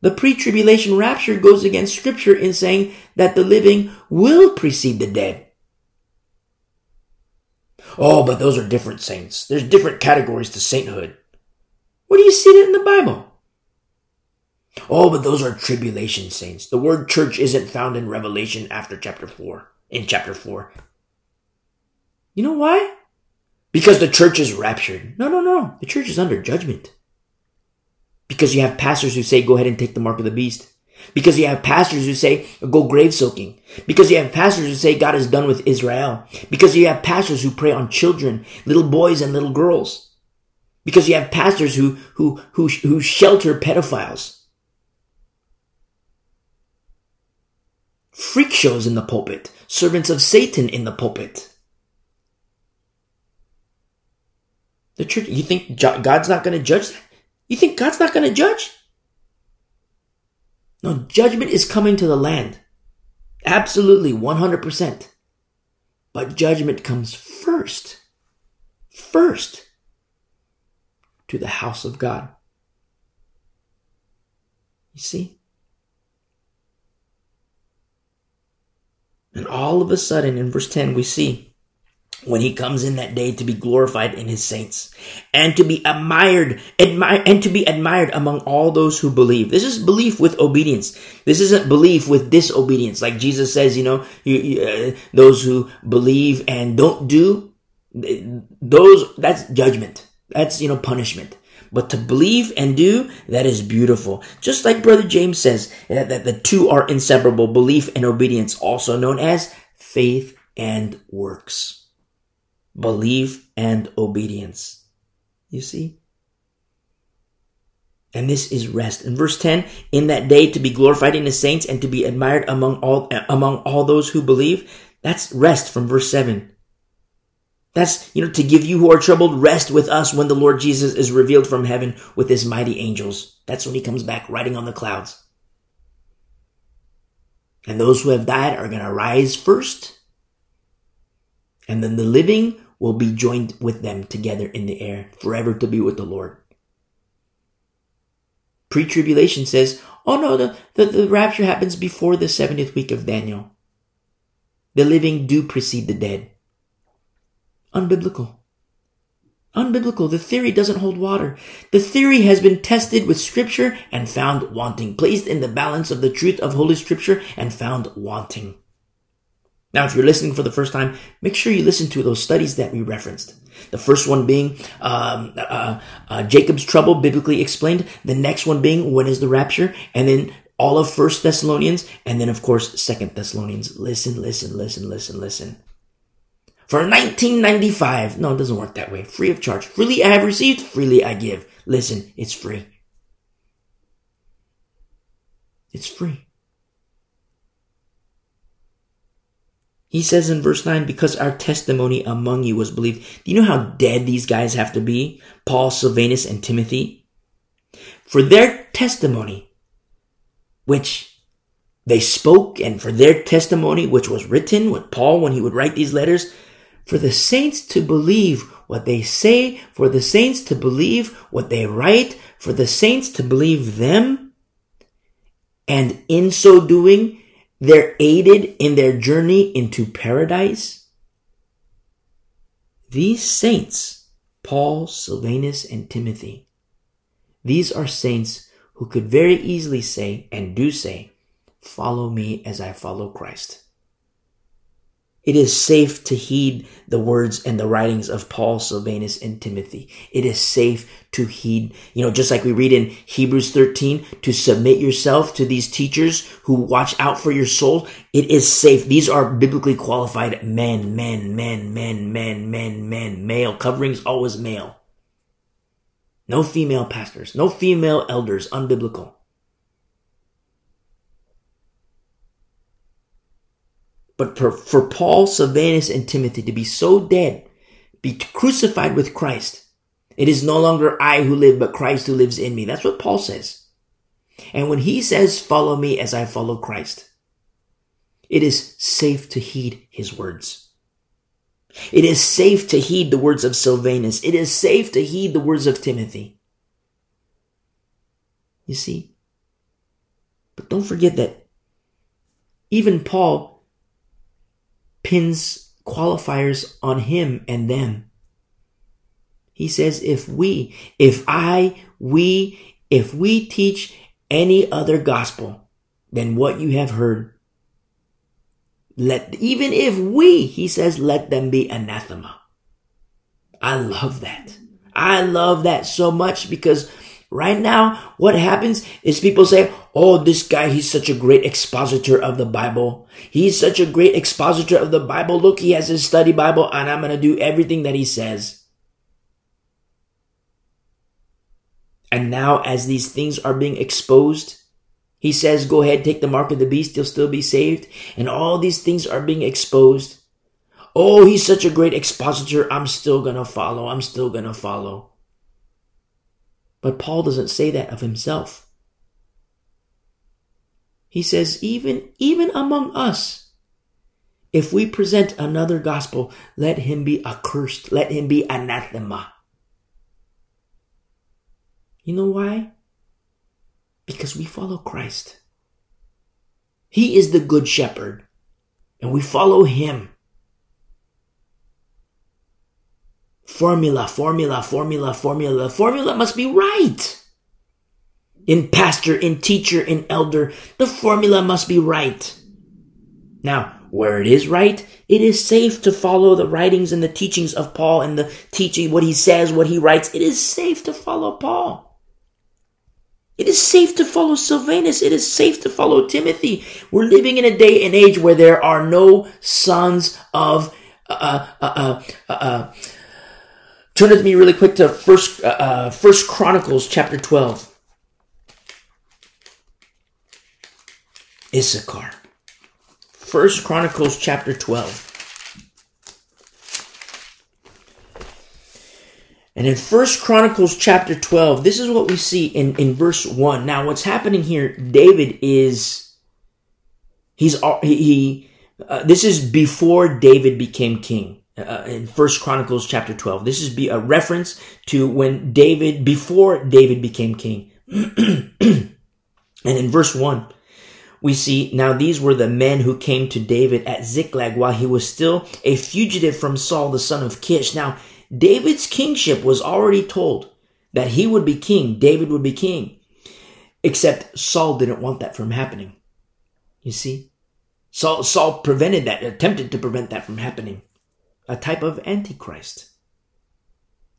The pre-tribulation rapture goes against scripture in saying that the living will precede the dead. Oh, but those are different saints. There's different categories to sainthood. Where do you see that in the Bible? Oh, but those are tribulation saints. The word church isn't found in Revelation after chapter 4, in chapter 4. You know why? Because the church is raptured. No, no, no. The church is under judgment. Because you have pastors who say, go ahead and take the mark of the beast. Because you have pastors who say, go grave soaking. Because you have pastors who say God is done with Israel. Because you have pastors who prey on children, little boys and little girls. Because you have pastors who, who, who, who shelter pedophiles. Freak shows in the pulpit. Servants of Satan in the pulpit. The church, you think God's not going to judge that? You think God's not going to judge? No, judgment is coming to the land. Absolutely, 100%. But judgment comes first. First to the house of God. You see? And all of a sudden, in verse 10, we see when he comes in that day to be glorified in his saints and to be admired, admire, and to be admired among all those who believe. This is belief with obedience. This isn't belief with disobedience. Like Jesus says, you know, you, you, uh, those who believe and don't do, those, that's judgment. That's, you know, punishment. But to believe and do, that is beautiful. Just like Brother James says, that, that the two are inseparable, belief and obedience, also known as faith and works belief, and obedience. You see? And this is rest. In verse 10, in that day to be glorified in the saints and to be admired among all, among all those who believe. That's rest from verse 7. That's, you know, to give you who are troubled rest with us when the Lord Jesus is revealed from heaven with his mighty angels. That's when he comes back riding on the clouds. And those who have died are going to rise first. And then the living will be joined with them together in the air, forever to be with the Lord. Pre tribulation says, oh no, the, the, the rapture happens before the 70th week of Daniel. The living do precede the dead. Unbiblical. Unbiblical. The theory doesn't hold water. The theory has been tested with scripture and found wanting, placed in the balance of the truth of Holy Scripture and found wanting. Now, if you're listening for the first time, make sure you listen to those studies that we referenced. The first one being um, uh, uh, Jacob's trouble, biblically explained. The next one being when is the rapture, and then all of First Thessalonians, and then of course Second Thessalonians. Listen, listen, listen, listen, listen. For 1995, no, it doesn't work that way. Free of charge. Freely I have received, freely I give. Listen, it's free. It's free. He says in verse 9, because our testimony among you was believed. Do you know how dead these guys have to be? Paul, Silvanus, and Timothy? For their testimony, which they spoke, and for their testimony, which was written with Paul when he would write these letters, for the saints to believe what they say, for the saints to believe what they write, for the saints to believe them, and in so doing, they're aided in their journey into paradise. These saints, Paul, Silvanus, and Timothy, these are saints who could very easily say and do say, follow me as I follow Christ. It is safe to heed the words and the writings of Paul, Silvanus, and Timothy. It is safe to heed, you know, just like we read in Hebrews 13, to submit yourself to these teachers who watch out for your soul. It is safe. These are biblically qualified men, men, men, men, men, men, men, male. Coverings always male. No female pastors, no female elders, unbiblical. But for, for Paul, Silvanus, and Timothy to be so dead, be crucified with Christ, it is no longer I who live, but Christ who lives in me. That's what Paul says. And when he says, follow me as I follow Christ, it is safe to heed his words. It is safe to heed the words of Silvanus. It is safe to heed the words of Timothy. You see? But don't forget that even Paul pins qualifiers on him and them. He says, if we, if I, we, if we teach any other gospel than what you have heard, let, even if we, he says, let them be anathema. I love that. I love that so much because Right now, what happens is people say, Oh, this guy, he's such a great expositor of the Bible. He's such a great expositor of the Bible. Look, he has his study Bible and I'm going to do everything that he says. And now, as these things are being exposed, he says, Go ahead, take the mark of the beast, you'll still be saved. And all these things are being exposed. Oh, he's such a great expositor. I'm still going to follow. I'm still going to follow. But Paul doesn't say that of himself. He says, even, even among us, if we present another gospel, let him be accursed. Let him be anathema. You know why? Because we follow Christ. He is the good shepherd and we follow him. Formula, formula, formula, formula. Formula must be right. In pastor, in teacher, in elder, the formula must be right. Now, where it is right, it is safe to follow the writings and the teachings of Paul and the teaching, what he says, what he writes. It is safe to follow Paul. It is safe to follow Silvanus. It is safe to follow Timothy. We're living in a day and age where there are no sons of uh, uh, uh, uh, uh Turn with me really quick to First uh, uh, First Chronicles chapter twelve. Issachar. First Chronicles chapter twelve. And in First Chronicles chapter 12, this is what we see in, in verse 1. Now, what's happening here, David is, he's, he, uh, this is before David became king. Uh, in First Chronicles chapter 12. This is be a reference to when David, before David became king. and in verse 1, we see now these were the men who came to David at Ziklag while he was still a fugitive from Saul, the son of Kish. Now, David's kingship was already told that he would be king, David would be king, except Saul didn't want that from happening. You see? Saul, Saul prevented that, attempted to prevent that from happening. A type of antichrist.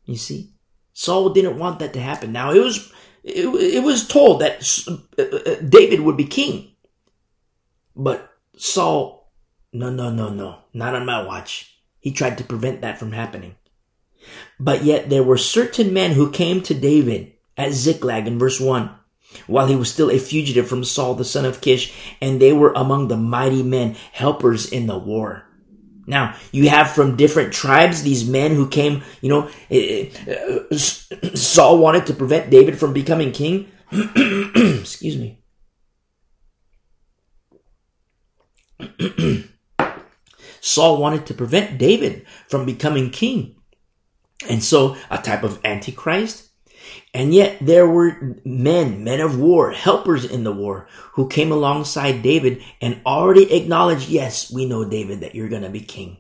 You see? Saul didn't want that to happen. Now it was, it, it was told that uh, uh, David would be king. But Saul, no, no, no, no, not on my watch. He tried to prevent that from happening. But yet there were certain men who came to David at Ziklag in verse 1 while he was still a fugitive from Saul the son of Kish, and they were among the mighty men, helpers in the war. Now, you have from different tribes these men who came, you know, eh, eh, Saul wanted to prevent David from becoming king. Excuse me. Saul wanted to prevent David from becoming king. And so, a type of antichrist. And yet, there were men, men of war, helpers in the war, who came alongside David and already acknowledged, yes, we know, David, that you're going to be king.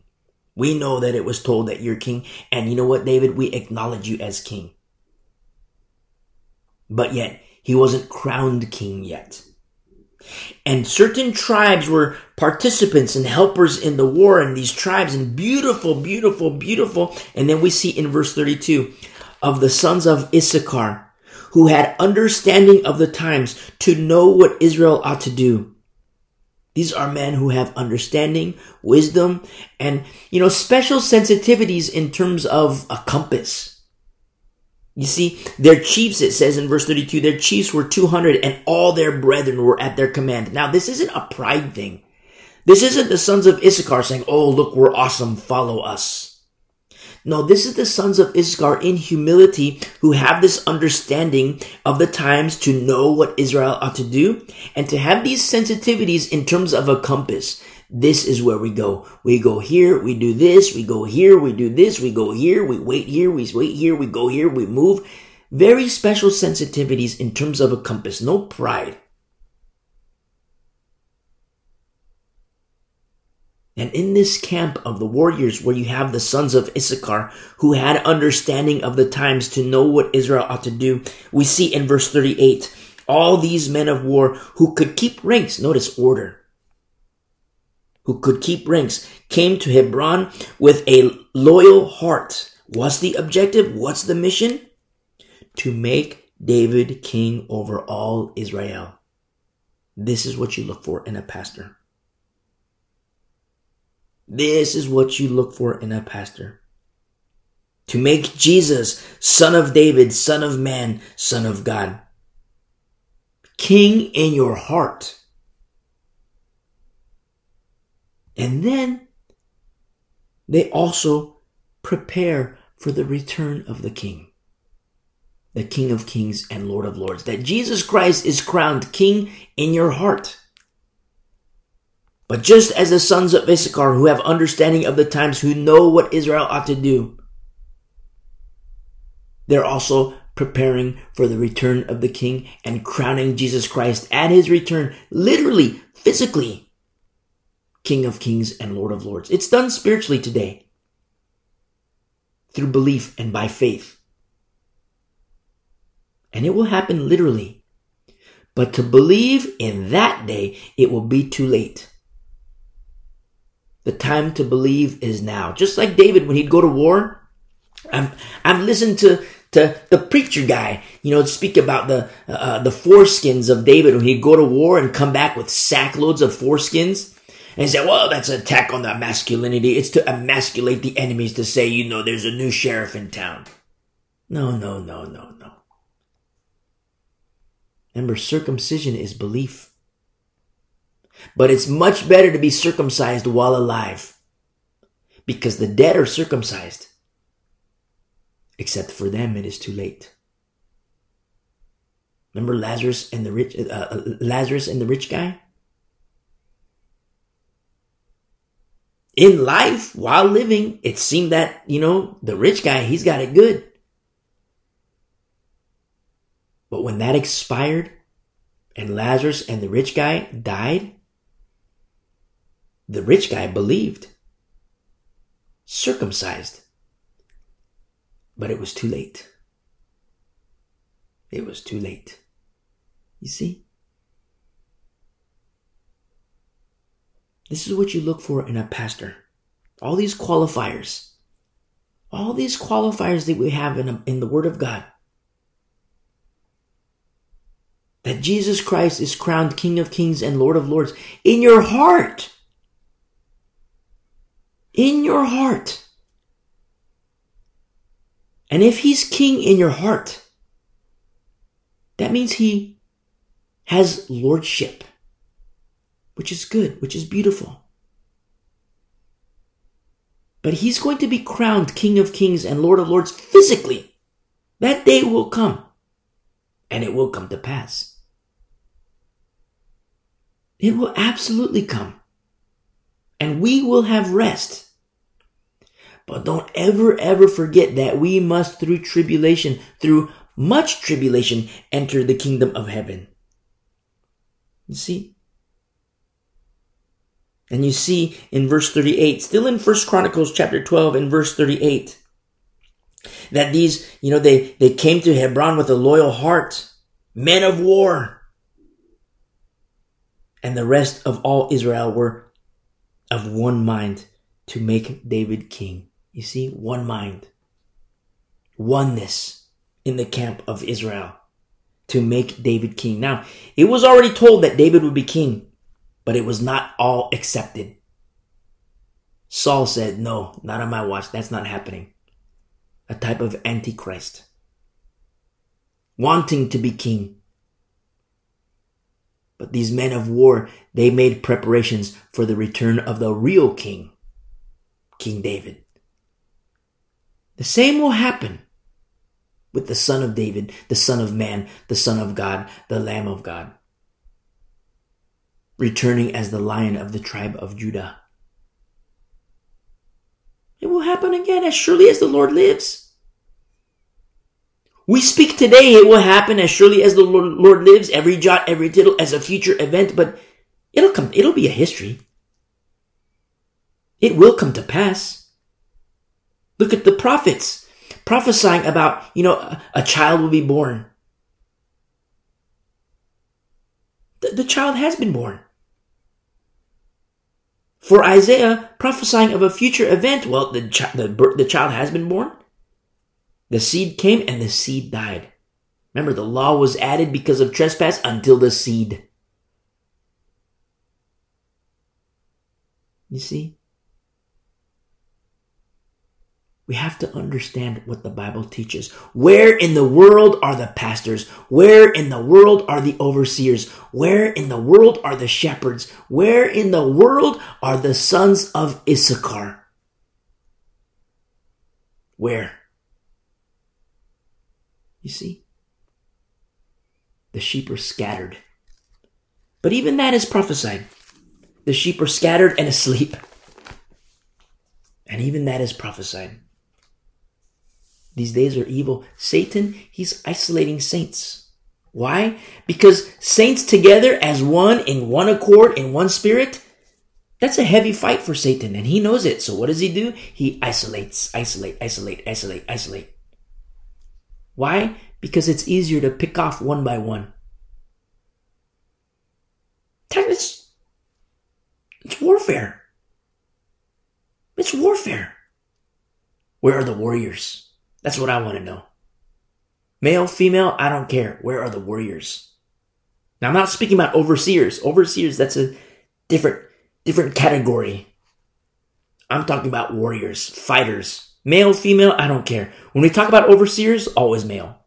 We know that it was told that you're king. And you know what, David? We acknowledge you as king. But yet, he wasn't crowned king yet. And certain tribes were participants and helpers in the war, and these tribes, and beautiful, beautiful, beautiful. And then we see in verse 32 of the sons of Issachar, who had understanding of the times to know what Israel ought to do. These are men who have understanding, wisdom, and, you know, special sensitivities in terms of a compass. You see, their chiefs, it says in verse 32, their chiefs were 200 and all their brethren were at their command. Now, this isn't a pride thing. This isn't the sons of Issachar saying, Oh, look, we're awesome. Follow us. No, this is the sons of Issachar in humility who have this understanding of the times to know what Israel ought to do and to have these sensitivities in terms of a compass. This is where we go. We go here, we do this, we go here, we do this, we go here, we wait here, we wait here, we go here, we move. Very special sensitivities in terms of a compass, no pride. And in this camp of the warriors where you have the sons of Issachar who had understanding of the times to know what Israel ought to do, we see in verse 38, all these men of war who could keep ranks, notice order, who could keep ranks, came to Hebron with a loyal heart. What's the objective? What's the mission? To make David king over all Israel. This is what you look for in a pastor. This is what you look for in a pastor. To make Jesus, son of David, son of man, son of God. King in your heart. And then they also prepare for the return of the King, the King of Kings and Lord of Lords, that Jesus Christ is crowned King in your heart. But just as the sons of Issachar who have understanding of the times, who know what Israel ought to do, they're also preparing for the return of the King and crowning Jesus Christ at his return, literally, physically, King of Kings and Lord of Lords. It's done spiritually today through belief and by faith. And it will happen literally. But to believe in that day, it will be too late. The time to believe is now. Just like David when he'd go to war. I'm, I'm listening to, to the preacher guy, you know, speak about the, uh, the foreskins of David when he'd go to war and come back with sackloads of foreskins. And he said, well, that's an attack on the masculinity. It's to emasculate the enemies to say, you know, there's a new sheriff in town. No, no, no, no, no. Remember, circumcision is belief. But it's much better to be circumcised while alive. Because the dead are circumcised. Except for them, it is too late. Remember Lazarus and the rich, uh, uh Lazarus and the rich guy? in life while living, it seemed that, you know, the rich guy, he's got it good. But when that expired and Lazarus and the rich guy died, the rich guy believed, circumcised. But it was too late. It was too late. You see? This is what you look for in a pastor. All these qualifiers. All these qualifiers that we have in, a, in the Word of God. That Jesus Christ is crowned King of Kings and Lord of Lords in your heart. In your heart. And if He's King in your heart, that means He has Lordship which is good, which is beautiful. But he's going to be crowned King of Kings and Lord of Lords physically. That day will come, and it will come to pass. It will absolutely come, and we will have rest. But don't ever, ever forget that we must, through tribulation, through much tribulation, enter the kingdom of heaven. You see? And you see in verse 38, still in First Chronicles chapter 12 and verse 38, that these, you know, they, they came to Hebron with a loyal heart, men of war. And the rest of all Israel were of one mind to make David king. You see, one mind, oneness in the camp of Israel to make David king. Now, it was already told that David would be king but it was not all accepted. Saul said, No, not on my watch. That's not happening. A type of antichrist. Wanting to be king. But these men of war, they made preparations for the return of the real king, King David. The same will happen with the son of David, the son of man, the son of God, the lamb of God returning as the lion of the tribe of Judah. It will happen again as surely as the Lord lives. We speak today, it will happen as surely as the Lord lives, every jot, every tittle as a future event, but it'll come, it'll be a history. It will come to pass. Look at the prophets prophesying about, you know, a, child will be born. The, the child has been born. For Isaiah, prophesying of a future event, well, the, ch- the, the child has been born. The seed came and the seed died. Remember, the law was added because of trespass until the seed. You see? We have to understand what the Bible teaches. Where in the world are the pastors? Where in the world are the overseers? Where in the world are the shepherds? Where in the world are the sons of Issachar? Where? You see? The sheep are scattered. But even that is prophesied. The sheep are scattered and asleep. And even that is prophesied. These days are evil. Satan, he's isolating saints. Why? Because saints together as one in one accord, in one spirit, that's a heavy fight for Satan and he knows it. So what does he do? He isolates, isolate, isolate, isolate, isolate. Why? Because it's easier to pick off one by one. It's, it's warfare. It's warfare. Where are the warriors? That's what I want to know. Male, female, I don't care. Where are the warriors? Now I'm not speaking about overseers. Overseers, that's a different, different category. I'm talking about warriors, fighters. Male, female, I don't care. When we talk about overseers, always male.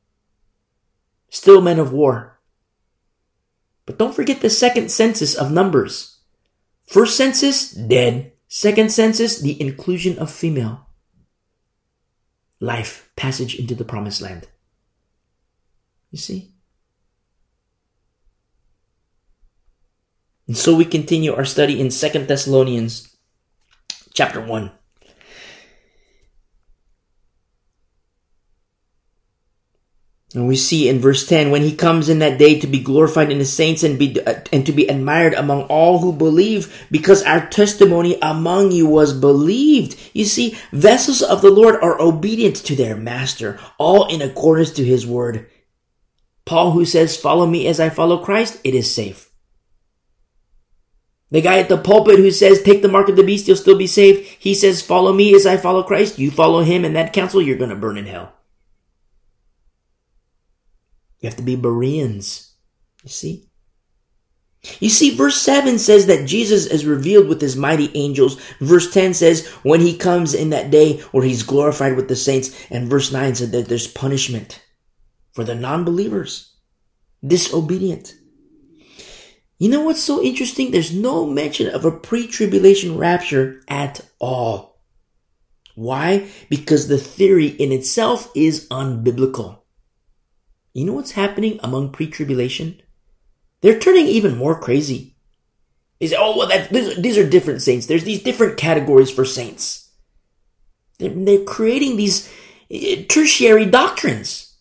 Still men of war. But don't forget the second census of numbers. First census, dead. Second census, the inclusion of female life, passage into the promised land. You see? And so we continue our study in Second Thessalonians chapter 1. And we see in verse 10, when he comes in that day to be glorified in the saints and be, uh, and to be admired among all who believe, because our testimony among you was believed. You see, vessels of the Lord are obedient to their master, all in accordance to his word. Paul who says, follow me as I follow Christ, it is safe. The guy at the pulpit who says, take the mark of the beast, you'll still be saved. He says, follow me as I follow Christ. You follow him and that counsel, you're going to burn in hell. You have to be Bereans. You see? You see, verse 7 says that Jesus is revealed with his mighty angels. Verse 10 says, when he comes in that day where he's glorified with the saints. And verse 9 said that there's punishment for the non-believers, disobedient. You know what's so interesting? There's no mention of a pre-tribulation rapture at all. Why? Because the theory in itself is unbiblical. You know what's happening among pre-tribulation? They're turning even more crazy. They say, oh, well, that, these, these are different saints. There's these different categories for saints. They're, they're creating these eh, tertiary doctrines.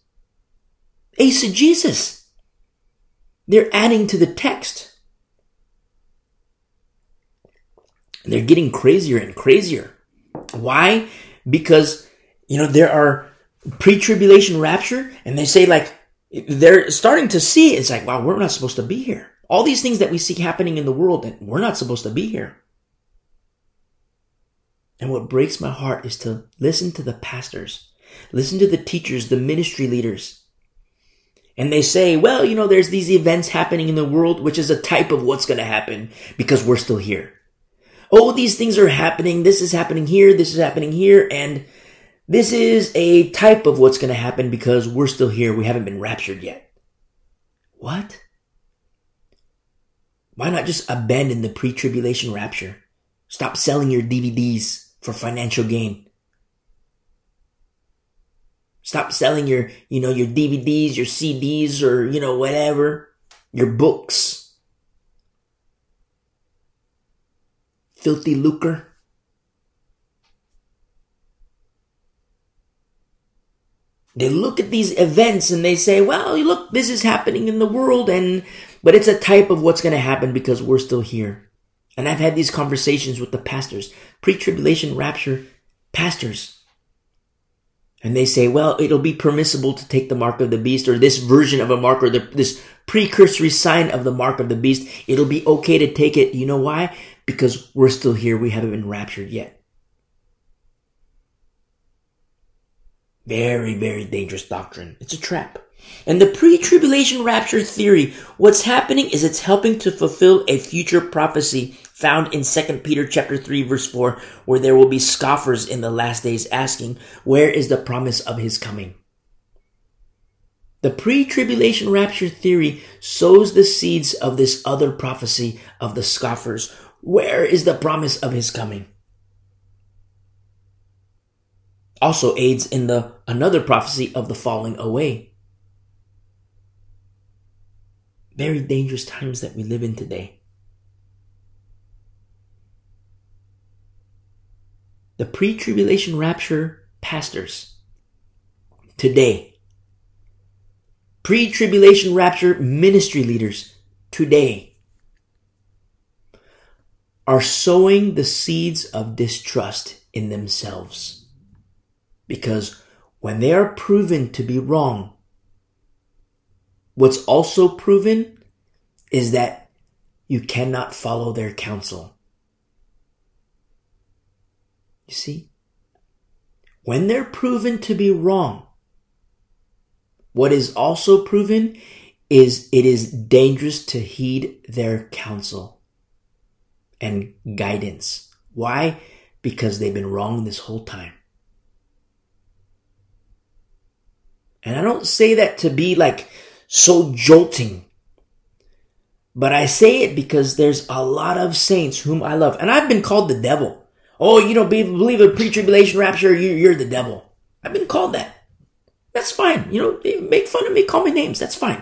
Eisegesis. They're adding to the text. They're getting crazier and crazier. Why? Because, you know, there are pre-tribulation rapture and they say like, they're starting to see it's like, wow, we're not supposed to be here. All these things that we see happening in the world that we're not supposed to be here. And what breaks my heart is to listen to the pastors, listen to the teachers, the ministry leaders. And they say, well, you know, there's these events happening in the world, which is a type of what's going to happen because we're still here. Oh, these things are happening. This is happening here. This is happening here. And this is a type of what's going to happen because we're still here. We haven't been raptured yet. What? Why not just abandon the pre-tribulation rapture? Stop selling your DVDs for financial gain. Stop selling your, you know, your DVDs, your CDs, or, you know, whatever, your books. Filthy lucre. They look at these events and they say, well, look, this is happening in the world and, but it's a type of what's going to happen because we're still here. And I've had these conversations with the pastors, pre-tribulation rapture pastors. And they say, well, it'll be permissible to take the mark of the beast or this version of a mark or the, this precursory sign of the mark of the beast. It'll be okay to take it. You know why? Because we're still here. We haven't been raptured yet. Very, very dangerous doctrine. It's a trap. And the pre-tribulation rapture theory, what's happening is it's helping to fulfill a future prophecy found in 2 Peter chapter 3 verse 4, where there will be scoffers in the last days asking, where is the promise of his coming? The pre-tribulation rapture theory sows the seeds of this other prophecy of the scoffers. Where is the promise of his coming? Also aids in the another prophecy of the falling away. Very dangerous times that we live in today. The pre-tribulation rapture pastors today. Pre-tribulation rapture ministry leaders today are sowing the seeds of distrust in themselves. Because when they are proven to be wrong, what's also proven is that you cannot follow their counsel. You see? When they're proven to be wrong, what is also proven is it is dangerous to heed their counsel and guidance. Why? Because they've been wrong this whole time. And I don't say that to be like so jolting. But I say it because there's a lot of saints whom I love. And I've been called the devil. Oh, you don't believe in pre-tribulation rapture, you're the devil. I've been called that. That's fine. You know, make fun of me, call me names. That's fine.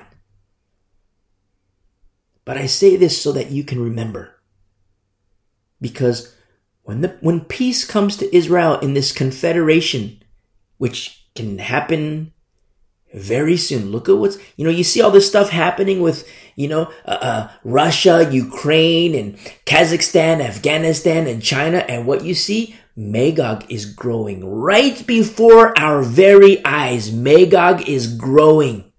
But I say this so that you can remember. Because when the when peace comes to Israel in this confederation, which can happen very soon. Look at what's you know you see all this stuff happening with you know uh, uh, Russia, Ukraine, and Kazakhstan, Afghanistan, and China, and what you see. Magog is growing right before our very eyes. Magog is growing.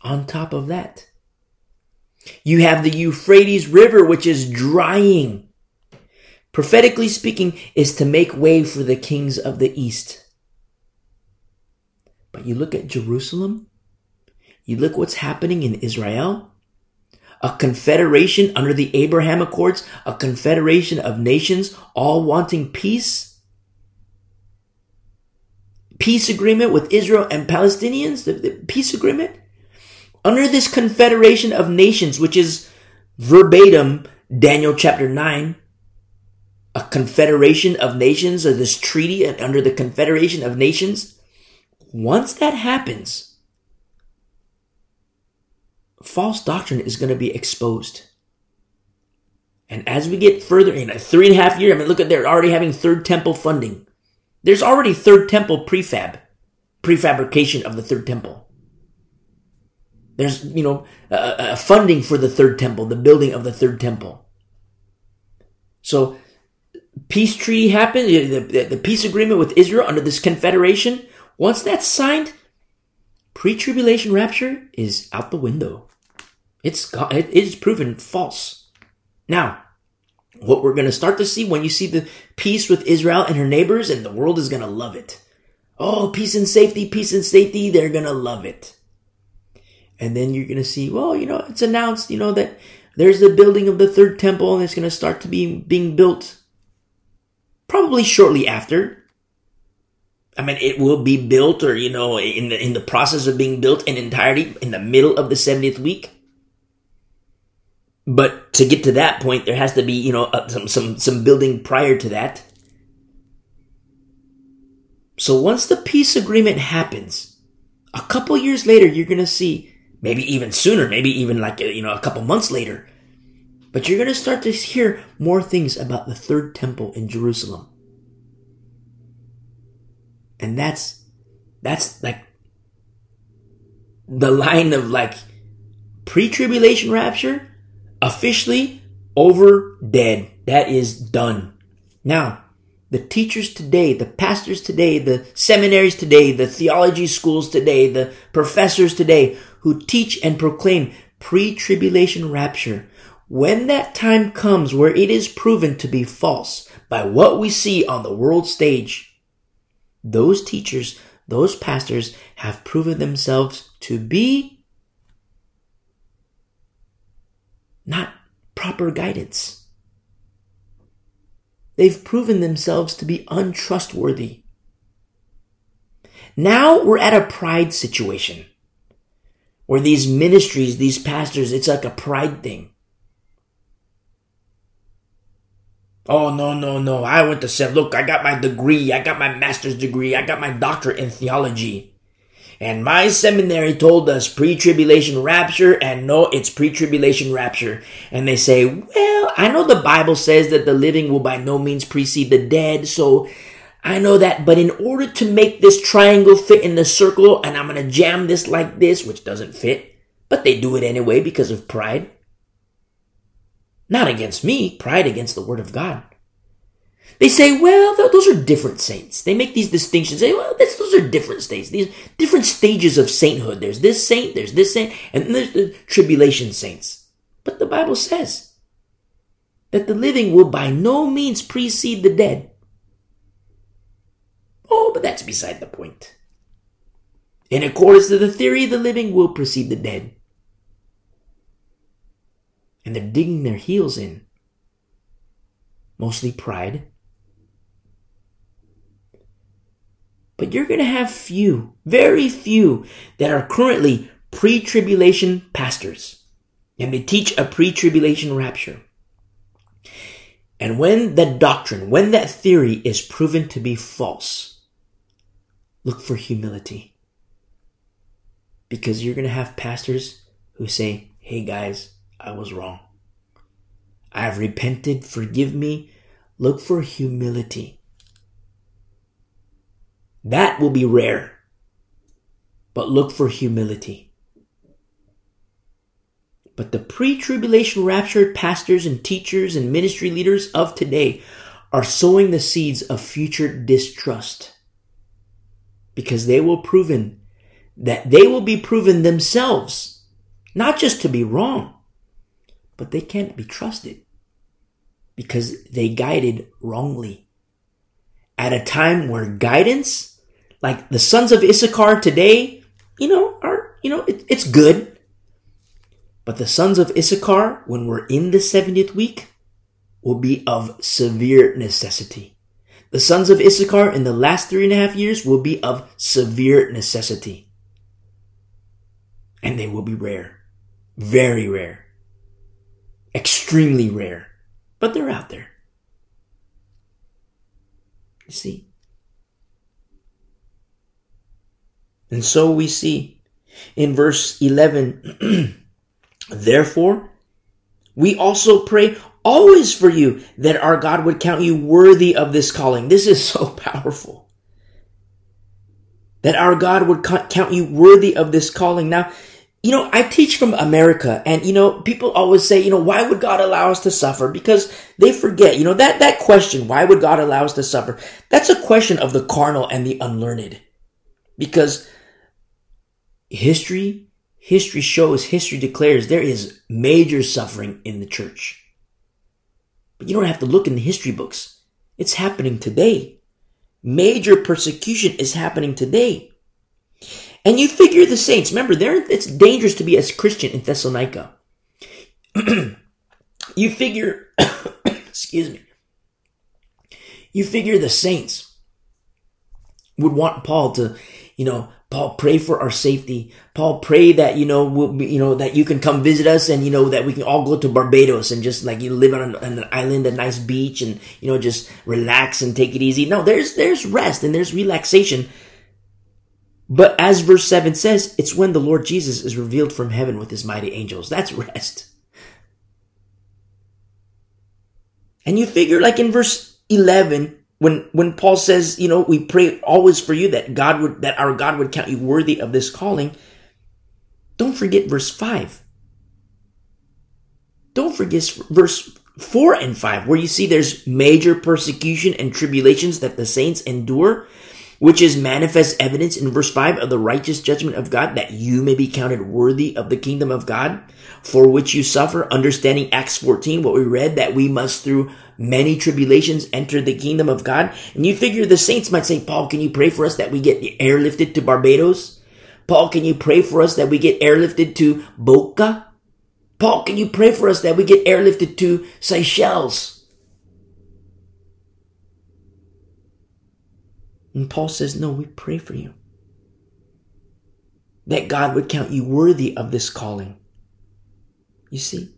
On top of that, you have the Euphrates River, which is drying. Prophetically speaking, is to make way for the kings of the east. But you look at Jerusalem, you look what's happening in Israel, a confederation under the Abraham Accords, a confederation of nations all wanting peace. Peace agreement with Israel and Palestinians, the, the peace agreement under this confederation of nations, which is verbatim Daniel chapter 9, a confederation of nations, or this treaty under the confederation of nations, once that happens, false doctrine is going to be exposed. And as we get further in a three and a half year, I mean, look at they're already having third temple funding. There's already third temple prefab, prefabrication of the third temple. There's, you know, uh, funding for the third temple, the building of the third temple. So, peace treaty happened, the, the, the peace agreement with Israel under this confederation. Once that's signed, pre-tribulation rapture is out the window. It's it is proven false. Now, what we're going to start to see when you see the peace with Israel and her neighbors, and the world is going to love it. Oh, peace and safety, peace and safety, they're going to love it. And then you're going to see, well, you know, it's announced, you know, that there's the building of the third temple and it's going to start to be being built probably shortly after. I mean, it will be built or, you know, in the, in the process of being built in entirety in the middle of the 70th week. But to get to that point, there has to be, you know, uh, some, some, some building prior to that. So once the peace agreement happens, a couple years later, you're to see maybe even sooner, maybe even like, you know, a couple months later. But you're going to start to hear more things about the third temple in Jerusalem. And that's, that's like the line of like pre-tribulation rapture officially over dead. That is done. Now, the teachers today, the pastors today, the seminaries today, the theology schools today, the professors today who teach and proclaim pre-tribulation rapture, when that time comes where it is proven to be false by what we see on the world stage, those teachers, those pastors have proven themselves to be not proper guidance. They've proven themselves to be untrustworthy. Now we're at a pride situation where these ministries, these pastors, it's like a pride thing. Oh, no, no, no. I went to say, look, I got my degree. I got my master's degree. I got my doctorate in theology. And my seminary told us pre-tribulation rapture and no, it's pre-tribulation rapture. And they say, well, I know the Bible says that the living will by no means precede the dead. So I know that, but in order to make this triangle fit in the circle and I'm to jam this like this, which doesn't fit, but they do it anyway because of pride. Not against me, pride against the word of God. They say, well, those are different saints. They make these distinctions. They say, well, this, those are different states. These different stages of sainthood. There's this saint, there's this saint, and there's the tribulation saints. But the Bible says that the living will by no means precede the dead. Oh, but that's beside the point. In accordance to the theory, the living will precede the dead. And they're digging their heels in. Mostly pride But you're going to have few, very few, that are currently pre tribulation pastors. And they teach a pre tribulation rapture. And when that doctrine, when that theory is proven to be false, look for humility. Because you're going to have pastors who say, hey guys, I was wrong. I have repented, forgive me. Look for humility. That will be rare. But look for humility. But the pre tribulation raptured pastors and teachers and ministry leaders of today are sowing the seeds of future distrust because they will proven that they will be proven themselves not just to be wrong but they can't be trusted because they guided wrongly at a time where guidance like the sons of Issachar today you know are you know it, it's good but the sons of Issachar when we're in the 70th week will be of severe necessity. The sons of Issachar in the last three and a half years will be of severe necessity. And they will be rare. Very rare. Extremely rare. But they're out there. You see? And so we see in verse 11, therefore, we also pray always for you that our God would count you worthy of this calling. This is so powerful. That our God would count you worthy of this calling. Now, you know, I teach from America and, you know, people always say, you know, why would God allow us to suffer? Because they forget, you know, that, that question, why would God allow us to suffer? That's a question of the carnal and the unlearned. Because history, history shows, history declares there is major suffering in the church. But you don't have to look in the history books. It's happening today. Major persecution is happening today. And you figure the saints, remember, there it's dangerous to be a Christian in Thessalonica. you figure, excuse me, you figure the saints would want Paul to, you know, Paul, pray for our safety. Paul, pray that, you know, we'll be, you know, that you can come visit us and, you know, that we can all go to Barbados and just like, you live on an, on an island, a nice beach and, you know, just relax and take it easy. No, there's, there's rest and there's relaxation. But as verse 7 says, it's when the Lord Jesus is revealed from heaven with his mighty angels. That's rest. And you figure like in verse 11, when when Paul says, you know, we pray always for you that God would that our God would count you worthy of this calling, don't forget verse 5. Don't forget verse 4 and 5 where you see there's major persecution and tribulations that the saints endure, which is manifest evidence in verse 5 of the righteous judgment of God that you may be counted worthy of the kingdom of God for which you suffer, understanding Acts 14 what we read that we must through many tribulations enter the kingdom of God. And you figure the saints might say, Paul, can you pray for us that we get airlifted to Barbados? Paul, can you pray for us that we get airlifted to Boca? Paul, can you pray for us that we get airlifted to Seychelles? And Paul says, No, we pray for you. That God would count you worthy of this calling. You see?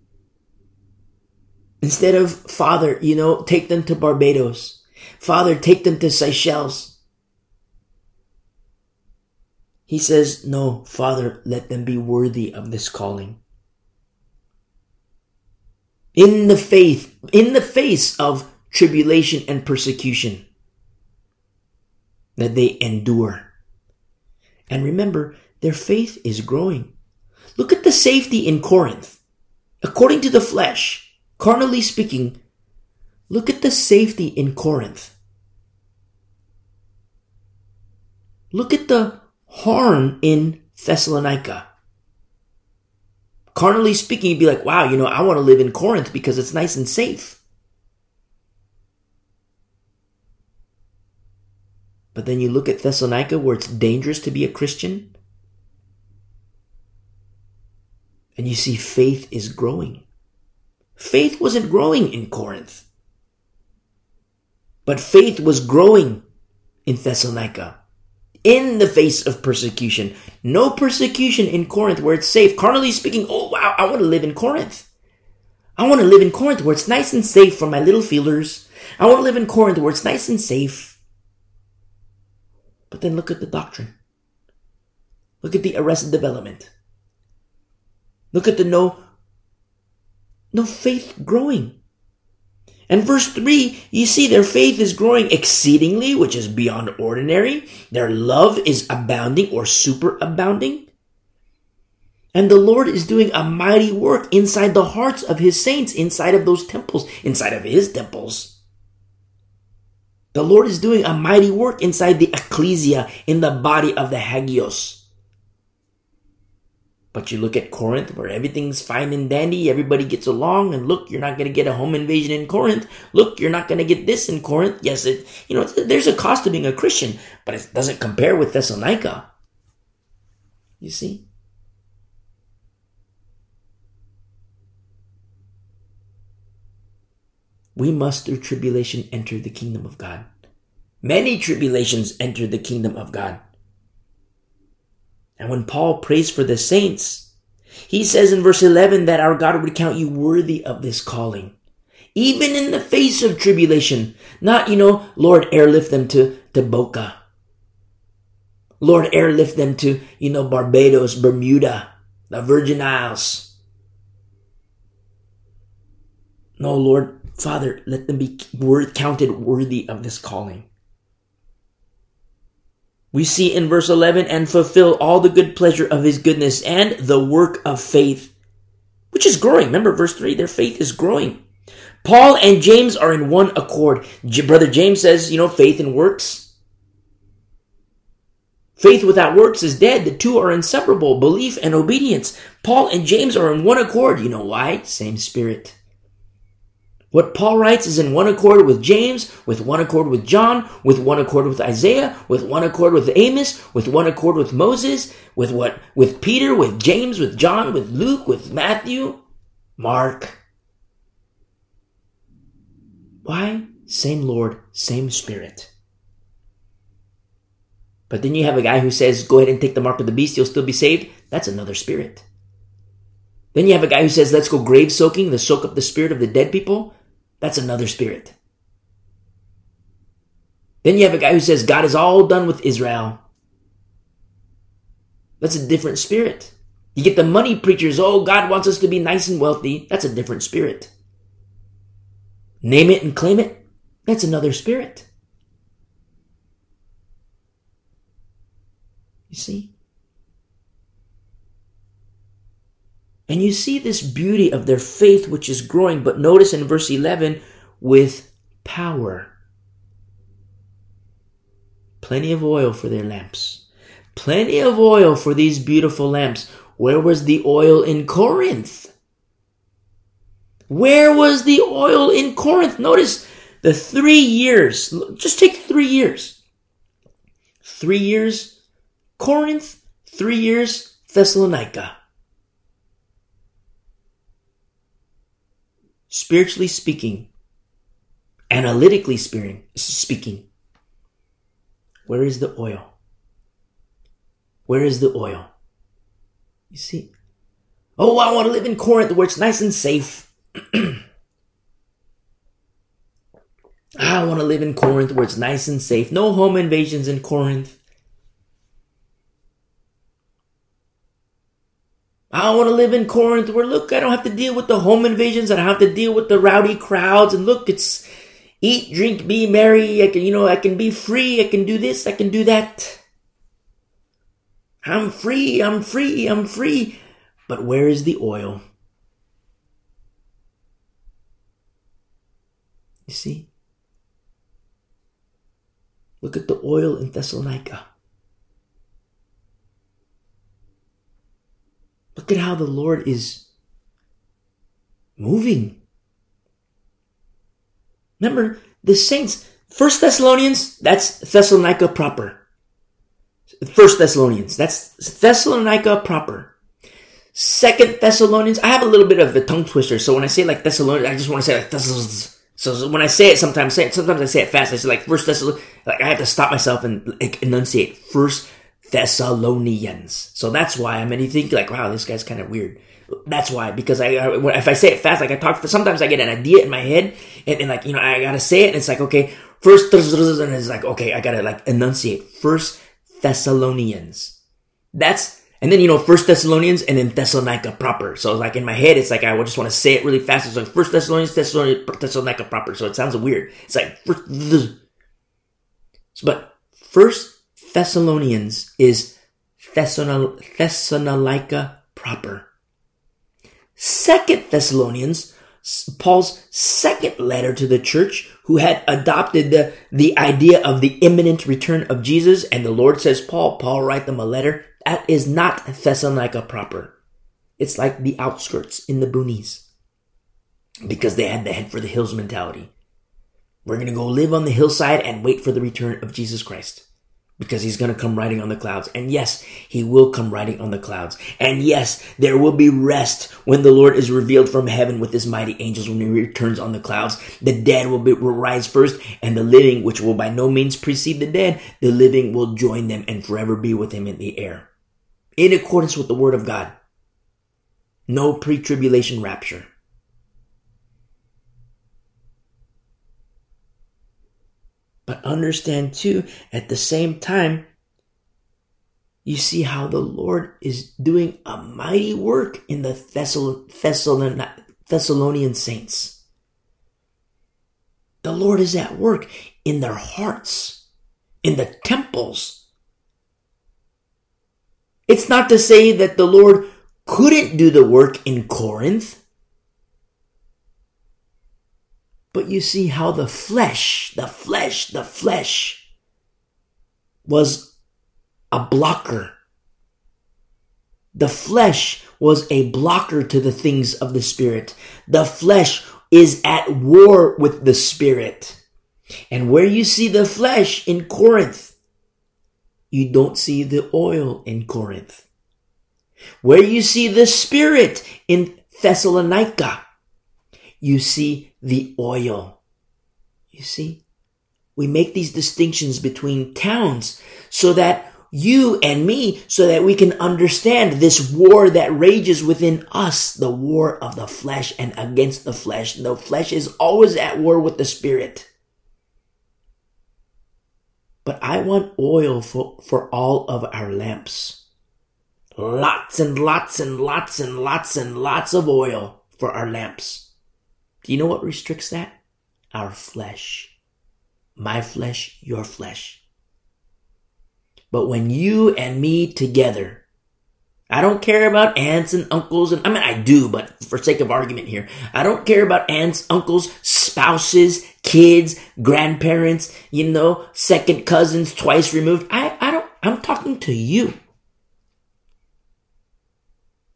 Instead of, Father, you know, take them to Barbados. Father, take them to Seychelles. He says, No, Father, let them be worthy of this calling. In the faith, in the face of tribulation and persecution that they endure. And remember, their faith is growing. Look at the safety in Corinth. According to the flesh, Carnally speaking, look at the safety in Corinth. Look at the harm in Thessalonica. Carnally speaking, you'd be like, wow, you know, I want to live in Corinth because it's nice and safe. But then you look at Thessalonica where it's dangerous to be a Christian, and you see faith is growing. Faith wasn't growing in Corinth. But faith was growing in Thessalonica in the face of persecution. No persecution in Corinth where it's safe. Carnally speaking, oh wow, I want to live in Corinth. I want to live in Corinth where it's nice and safe for my little feelers. I want to live in Corinth where it's nice and safe. But then look at the doctrine. Look at the arrested development. Look at the no no faith growing. And verse 3, you see their faith is growing exceedingly, which is beyond ordinary. Their love is abounding or super abounding. And the Lord is doing a mighty work inside the hearts of his saints, inside of those temples, inside of his temples. The Lord is doing a mighty work inside the ecclesia, in the body of the hagios. But you look at Corinth where everything's fine and dandy, everybody gets along, and look, you're not going to get a home invasion in Corinth. Look, you're not going to get this in Corinth. Yes, it, you know, there's a cost to being a Christian, but it doesn't compare with Thessalonica. You see? We must through tribulation enter the kingdom of God. Many tribulations enter the kingdom of God. And when Paul prays for the saints, he says in verse 11 that our God would count you worthy of this calling. Even in the face of tribulation, not, you know, Lord, airlift them to, to Boca. Lord, airlift them to, you know, Barbados, Bermuda, the Virgin Isles. No, Lord, Father, let them be counted worthy of this calling. We see in verse 11, and fulfill all the good pleasure of his goodness and the work of faith, which is growing. Remember verse 3, their faith is growing. Paul and James are in one accord. Brother James says, you know, faith and works. Faith without works is dead. The two are inseparable, belief and obedience. Paul and James are in one accord. You know why? Same spirit. What Paul writes is in one accord with James, with one accord with John, with one accord with Isaiah, with one accord with Amos, with one accord with Moses, with what with Peter, with James, with John, with Luke, with Matthew, Mark. Why? Same Lord, same Spirit. But then you have a guy who says, go ahead and take the mark of the beast, you'll still be saved. That's another spirit. Then you have a guy who says, let's go grave soaking, to soak up the spirit of the dead people. That's another spirit. Then you have a guy who says God is all done with Israel. That's a different spirit. You get the money preachers, oh, God wants us to be nice and wealthy. That's a different spirit. Name it and claim it. That's another spirit. You see? And you see this beauty of their faith, which is growing. But notice in verse 11, with power. Plenty of oil for their lamps. Plenty of oil for these beautiful lamps. Where was the oil in Corinth? Where was the oil in Corinth? Notice the three years. Just take three years. Three years Corinth, three years Thessalonica. Spiritually speaking, analytically speaking, speaking. where is the oil? Where is the oil? You see? Oh, I want to live in Corinth where it's nice and safe. I want to live in Corinth where it's nice and safe. No home invasions in Corinth. I don't want to live in Corinth where look, I don't have to deal with the home invasions. I don't have to deal with the rowdy crowds. And look, it's eat, drink, be merry. I can, you know, I can be free. I can do this. I can do that. I'm free. I'm free. I'm free. But where is the oil? You see? Look at the oil in Thessalonica. Look at how the Lord is moving. Remember, the saints, First Thessalonians, that's Thessalonica proper. First Thessalonians, that's Thessalonica proper. Second Thessalonians, I have a little bit of a tongue twister, so when I say like Thessalonians, I just want to say like Thessalonians. So when I say it, sometimes say it, sometimes I say it fast. I say like First Thessalonians, like I have to stop myself and like, enunciate First Thessalonians. So that's why. I mean, you think like, wow, this guy's kind of weird. That's why, because I, if I say it fast, like I talk, sometimes I get an idea in my head, and, and like you know, I gotta say it, and it's like okay, first, and it's like okay, I gotta like enunciate. First Thessalonians. That's And then, you know, First Thessalonians and then Thessalonica proper. So like in my head, it's like I just want to say it really fast. It's like First Thessalonians, Thessalonica proper. So it sounds weird. It's like, first, but First Thessalonians is Thessalonica proper. Second Thessalonians, Paul's second letter to the church who had adopted the, the idea of the imminent return of Jesus. And the Lord says, Paul, Paul write them a letter. That is not Thessalonica proper. It's like the outskirts in the boonies because they had the head for the hills mentality. We're going to go live on the hillside and wait for the return of Jesus Christ because he's going to come riding on the clouds. And yes, he will come riding on the clouds. And yes, there will be rest when the Lord is revealed from heaven with his mighty angels when he returns on the clouds. The dead will, be, will rise first and the living, which will by no means precede the dead, the living will join them and forever be with him in the air. In accordance with the word of God. No pre-tribulation rapture. But understand too, at the same time, you see how the Lord is doing a mighty work in the Thessal- Thessalonian saints. The Lord is at work in their hearts, in the temples. It's not to say that the Lord couldn't do the work in Corinth. But you see how the flesh, the flesh, the flesh was a blocker. The flesh was a blocker to the things of the spirit. The flesh is at war with the spirit. And where you see the flesh in Corinth, you don't see the oil in Corinth. Where you see the spirit in Thessalonica, you see the oil. You see? We make these distinctions between towns so that you and me, so that we can understand this war that rages within us, the war of the flesh and against the flesh. The flesh is always at war with the spirit. But I want oil for, for all of our lamps. Lots and lots and lots and lots and lots of oil for our lamps. Do you know what restricts that? Our flesh. My flesh, your flesh. But when you and me together, I don't care about aunts and uncles, and I mean, I do, but for sake of argument here, I don't care about aunts, uncles, spouses, kids, grandparents, you know, second cousins, twice removed. I, I don't, I'm talking to you.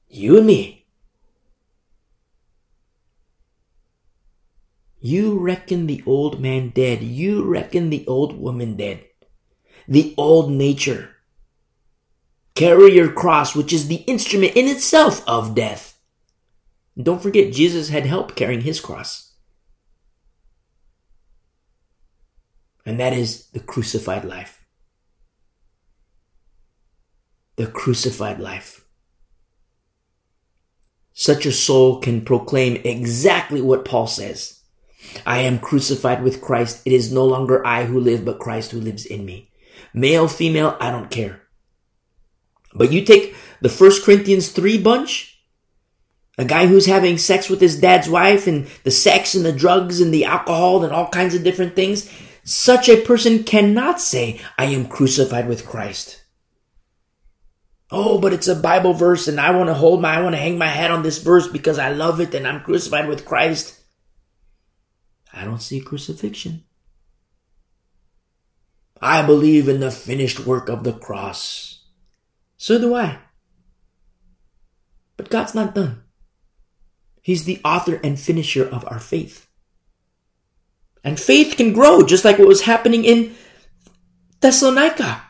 You and me. You reckon the old man dead. You reckon the old woman dead. The old nature. Carry your cross, which is the instrument in itself of death. don't forget, Jesus had help carrying his cross. And that is the crucified life. The crucified life. Such a soul can proclaim exactly what Paul says. I am crucified with Christ. It is no longer I who live, but Christ who lives in me. Male, female, I don't care. But you take the First Corinthians 3 bunch, a guy who's having sex with his dad's wife and the sex and the drugs and the alcohol and all kinds of different things, such a person cannot say, I am crucified with Christ. Oh, but it's a Bible verse and I want to hold my, I want to hang my hat on this verse because I love it and I'm crucified with Christ. I don't see crucifixion. I believe in the finished work of the cross. So do I. But God's not done. He's the author and finisher of our faith. And faith can grow just like what was happening in Thessalonica.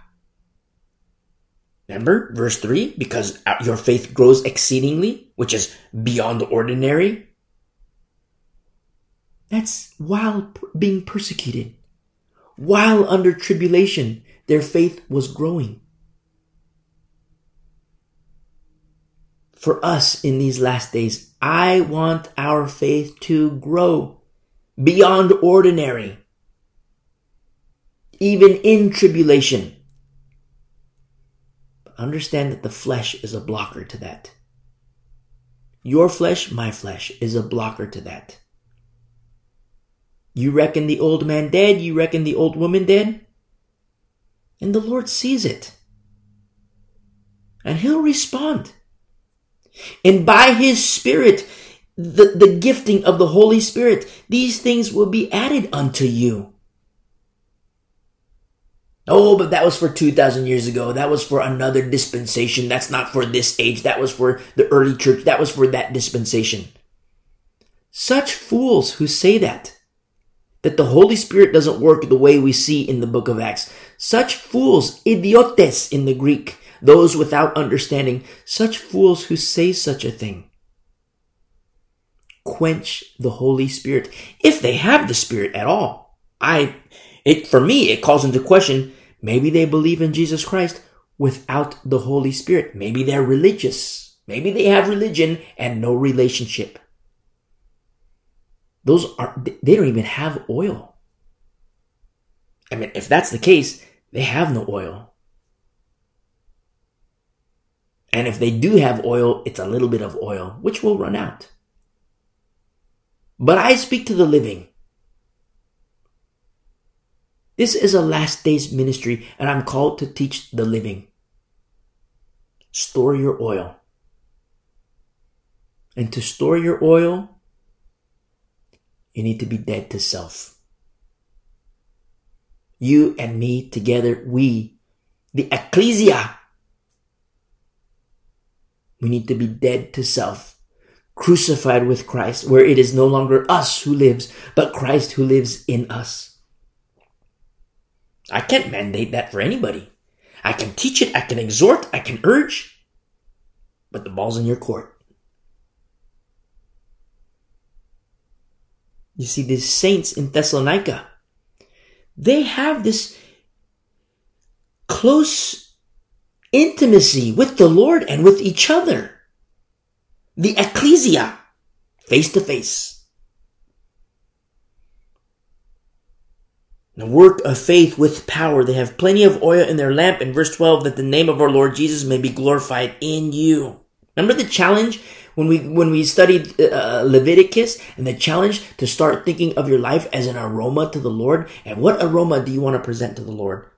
Remember verse 3? Because your faith grows exceedingly, which is beyond the ordinary. That's while being persecuted. While under tribulation, their faith was growing. For us in these last days, I want our faith to grow beyond ordinary, even in tribulation. But understand that the flesh is a blocker to that. Your flesh, my flesh, is a blocker to that. You reckon the old man dead? You reckon the old woman dead? And the Lord sees it. And He'll respond. And by His Spirit, the, the gifting of the Holy Spirit, these things will be added unto you. Oh, but that was for 2,000 years ago. That was for another dispensation. That's not for this age. That was for the early church. That was for that dispensation. Such fools who say that, that the Holy Spirit doesn't work the way we see in the book of Acts. Such fools, idiotes in the Greek, those without understanding, such fools who say such a thing. Quench the Holy Spirit, if they have the Spirit at all. I it, for me, it calls into question, maybe they believe in Jesus Christ without the Holy Spirit. Maybe they're religious. Maybe they have religion and no relationship. Those are, they don't even have oil. I mean, if that's the case, they have no oil. And if they do have oil, it's a little bit of oil, which will run out. But I speak to the living. This is a last days ministry and I'm called to teach the living. Store your oil. And to store your oil, you need to be dead to self. You and me together, we, the ecclesia, we need to be dead to self, crucified with Christ, where it is no longer us who lives, but Christ who lives in us. I can't mandate that for anybody. I can teach it, I can exhort, I can urge, but the ball's in your court. You see, these saints in Thessalonica, they have this close intimacy with the Lord and with each other. The ecclesia, face to face. the work of faith with power. They have plenty of oil in their lamp in verse 12 that the name of our Lord Jesus may be glorified in you. Remember the challenge when we when we studied uh, Leviticus and the challenge to start thinking of your life as an aroma to the Lord and what aroma do you want to present to the Lord?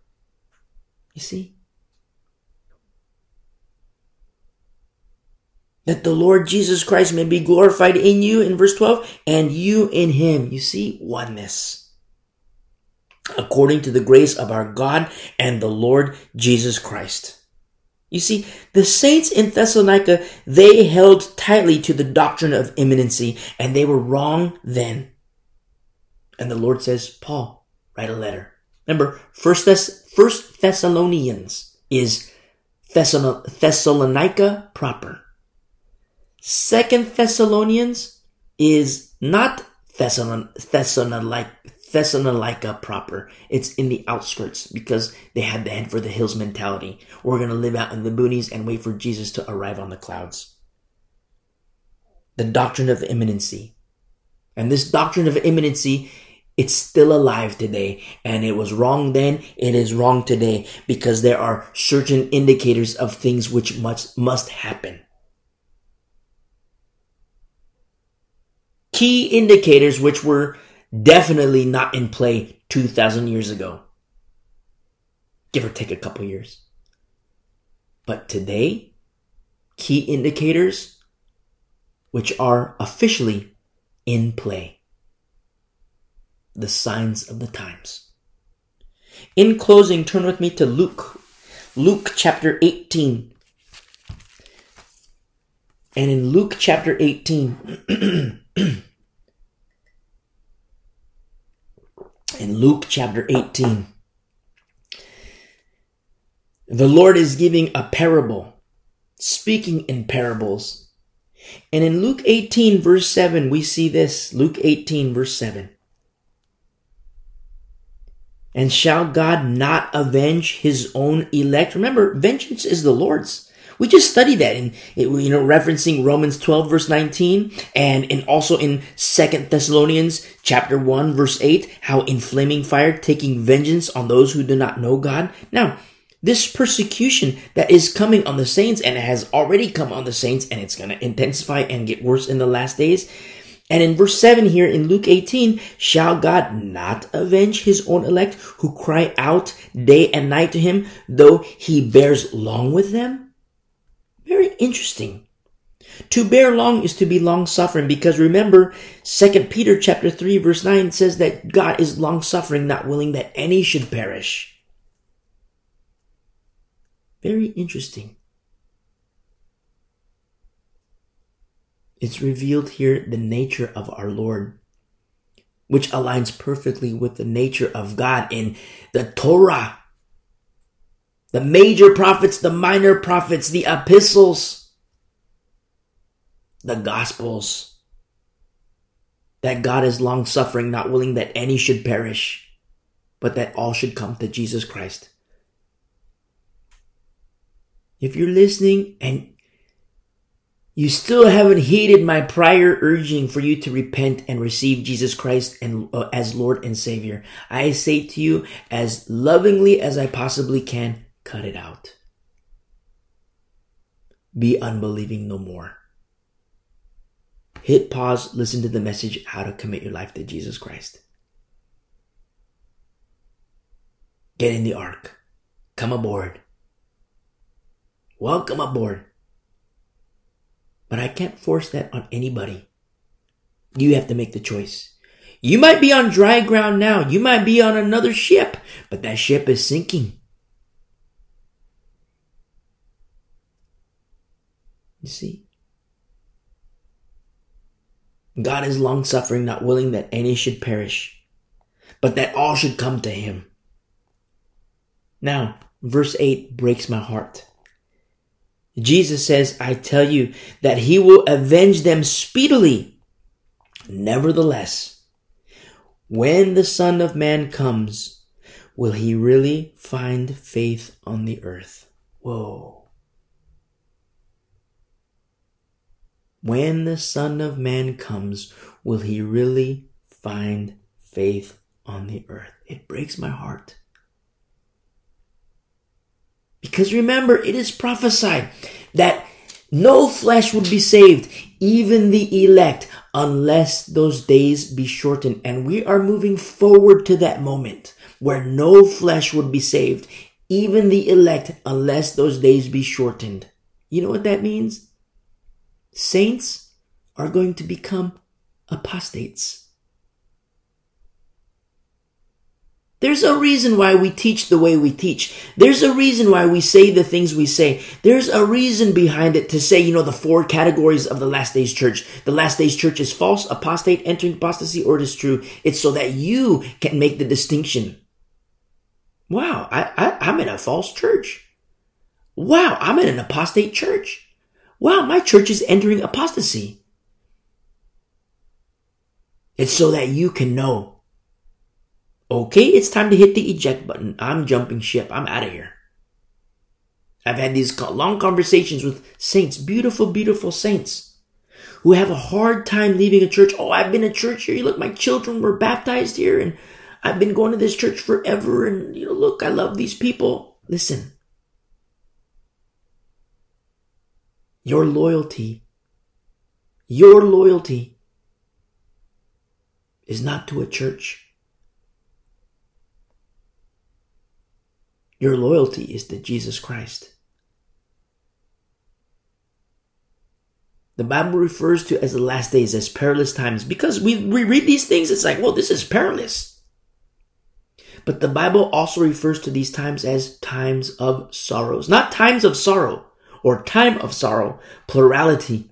You see? That the Lord Jesus Christ may be glorified in you in verse 12 and you in him. You see oneness according to the grace of our God and the Lord Jesus Christ. You see, the saints in Thessalonica, they held tightly to the doctrine of imminency and they were wrong then. And the Lord says, Paul, write a letter. Remember, first, Thess- first Thessalonians is Thessalonica proper. Second Thessalonians is not Thessalon- Thessalonica, Thessalonica proper. It's in the outskirts because they had the head for the hills mentality. We're going to live out in the boonies and wait for Jesus to arrive on the clouds. The doctrine of imminency. And this doctrine of imminency, it's still alive today. And it was wrong then, it is wrong today because there are certain indicators of things which must, must happen. Key indicators which were Definitely not in play 2,000 years ago. Give or take a couple years. But today, key indicators which are officially in play. The signs of the times. In closing, turn with me to Luke. Luke chapter 18. And in Luke chapter 18, in Luke chapter 18. The Lord is giving a parable, speaking in parables. And in Luke 18 verse 7, we see this. Luke 18 verse 7. And shall God not avenge his own elect? Remember, vengeance is the Lord's. We just studied that in, you know, referencing Romans 12 verse 19 and, and also in Second Thessalonians chapter 1 verse 8, how in flaming fire taking vengeance on those who do not know God. Now, This persecution that is coming on the saints and it has already come on the saints and it's going to intensify and get worse in the last days. And in verse 7 here in Luke 18, shall God not avenge his own elect who cry out day and night to him, though he bears long with them? Very interesting. To bear long is to be long suffering because remember, 2 Peter chapter 3 verse 9 says that God is long suffering, not willing that any should perish. Very interesting. It's revealed here the nature of our Lord, which aligns perfectly with the nature of God in the Torah. The major prophets, the minor prophets, the epistles, the gospels. That God is long suffering, not willing that any should perish, but that all should come to Jesus Christ. If you're listening and you still haven't heeded my prior urging for you to repent and receive Jesus Christ and uh, as Lord and Savior. I say to you as lovingly as I possibly can, cut it out. Be unbelieving no more. Hit pause, listen to the message how to commit your life to Jesus Christ. Get in the ark. Come aboard. Welcome aboard. But I can't force that on anybody. You have to make the choice. You might be on dry ground now. You might be on another ship, but that ship is sinking. You see? God is long suffering, not willing that any should perish, but that all should come to him. Now, verse 8 breaks my heart. Jesus says, I tell you that he will avenge them speedily. Nevertheless, when the Son of Man comes, will he really find faith on the earth? Whoa. When the Son of Man comes, will he really find faith on the earth? It breaks my heart. Because remember, it is prophesied that no flesh would be saved, even the elect, unless those days be shortened. And we are moving forward to that moment where no flesh would be saved, even the elect, unless those days be shortened. You know what that means? Saints are going to become apostates. There's a reason why we teach the way we teach. There's a reason why we say the things we say. There's a reason behind it to say, you know, the four categories of the last days church. The last days church is false, apostate, entering apostasy, or it is true. It's so that you can make the distinction. Wow, I, I, I'm in a false church. Wow, I'm in an apostate church. Wow, my church is entering apostasy. It's so that you can know Okay, it's time to hit the eject button. I'm jumping ship. I'm out of here. I've had these long conversations with saints, beautiful, beautiful saints who have a hard time leaving a church. Oh, I've been a church here. Look, my children were baptized here and I've been going to this church forever. And, you know, look, I love these people. Listen, your loyalty, your loyalty is not to a church. Your loyalty is to Jesus Christ. The Bible refers to as the last days as perilous times because we, we read these things, it's like, well, this is perilous. But the Bible also refers to these times as times of sorrows, not times of sorrow or time of sorrow, plurality,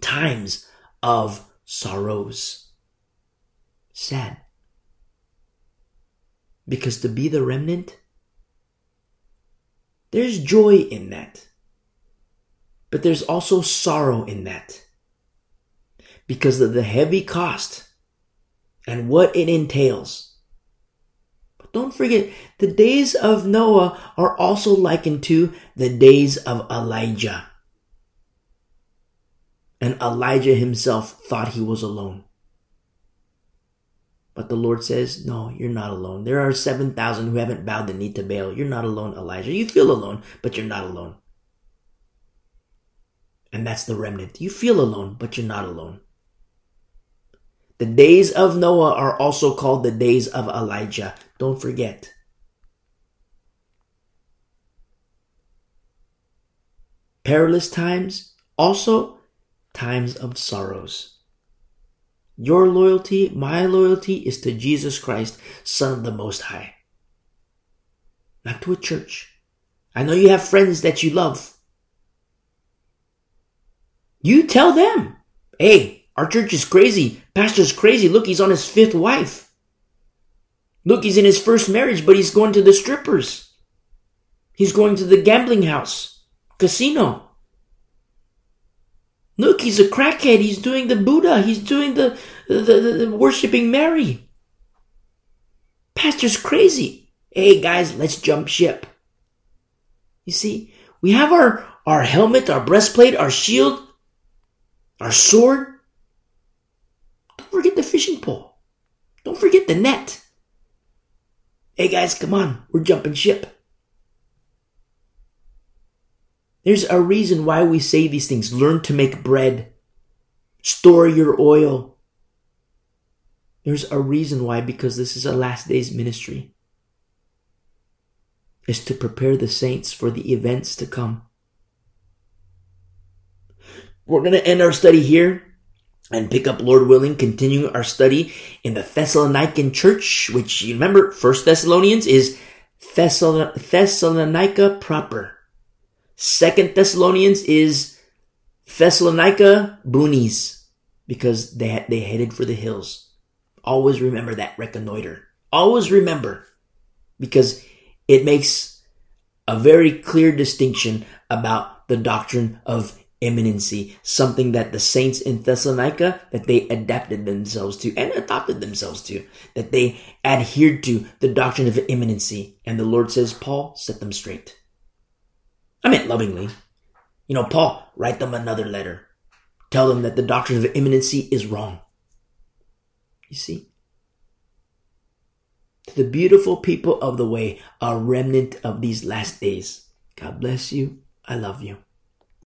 times of sorrows. Sad. Because to be the remnant there's joy in that. But there's also sorrow in that. Because of the heavy cost and what it entails. Don't forget, the days of Noah are also likened to the days of Elijah. And Elijah himself thought he was alone. But the Lord says, no, you're not alone. There are 7,000 who haven't bowed the knee to Baal. You're not alone, Elijah. You feel alone, but you're not alone. And that's the remnant. You feel alone, but you're not alone. The days of Noah are also called the days of Elijah. Don't forget. Perilous times, also times of sorrows. Your loyalty, my loyalty is to Jesus Christ, Son of the Most High. Not to a church. I know you have friends that you love. You tell them, hey, our church is crazy. Pastor's crazy. Look, he's on his fifth wife. Look, he's in his first marriage, but he's going to the strippers. He's going to the gambling house, casino. Look, he's a crackhead. He's doing the Buddha. He's doing the, the, the, the worshiping Mary. Pastor's crazy. Hey guys, let's jump ship. You see, we have our, our helmet, our breastplate, our shield, our sword. Don't forget the fishing pole. Don't forget the net. Hey guys, come on. We're jumping ship. There's a reason why we say these things. Learn to make bread. Store your oil. There's a reason why, because this is a last days ministry. Is to prepare the saints for the events to come. We're going to end our study here and pick up, Lord willing, continuing our study in the Thessalonican church, which you remember, First Thessalonians is Thessalonica proper. Second Thessalonians is Thessalonica boonies because they, they headed for the hills. Always remember that reconnoiter. Always remember because it makes a very clear distinction about the doctrine of imminency, something that the saints in Thessalonica that they adapted themselves to and adopted themselves to, that they adhered to the doctrine of imminency. And the Lord says, Paul, set them straight. I meant lovingly. You know, Paul, write them another letter. Tell them that the doctrine of imminency is wrong. You see? To the beautiful people of the way, a remnant of these last days. God bless you. I love you.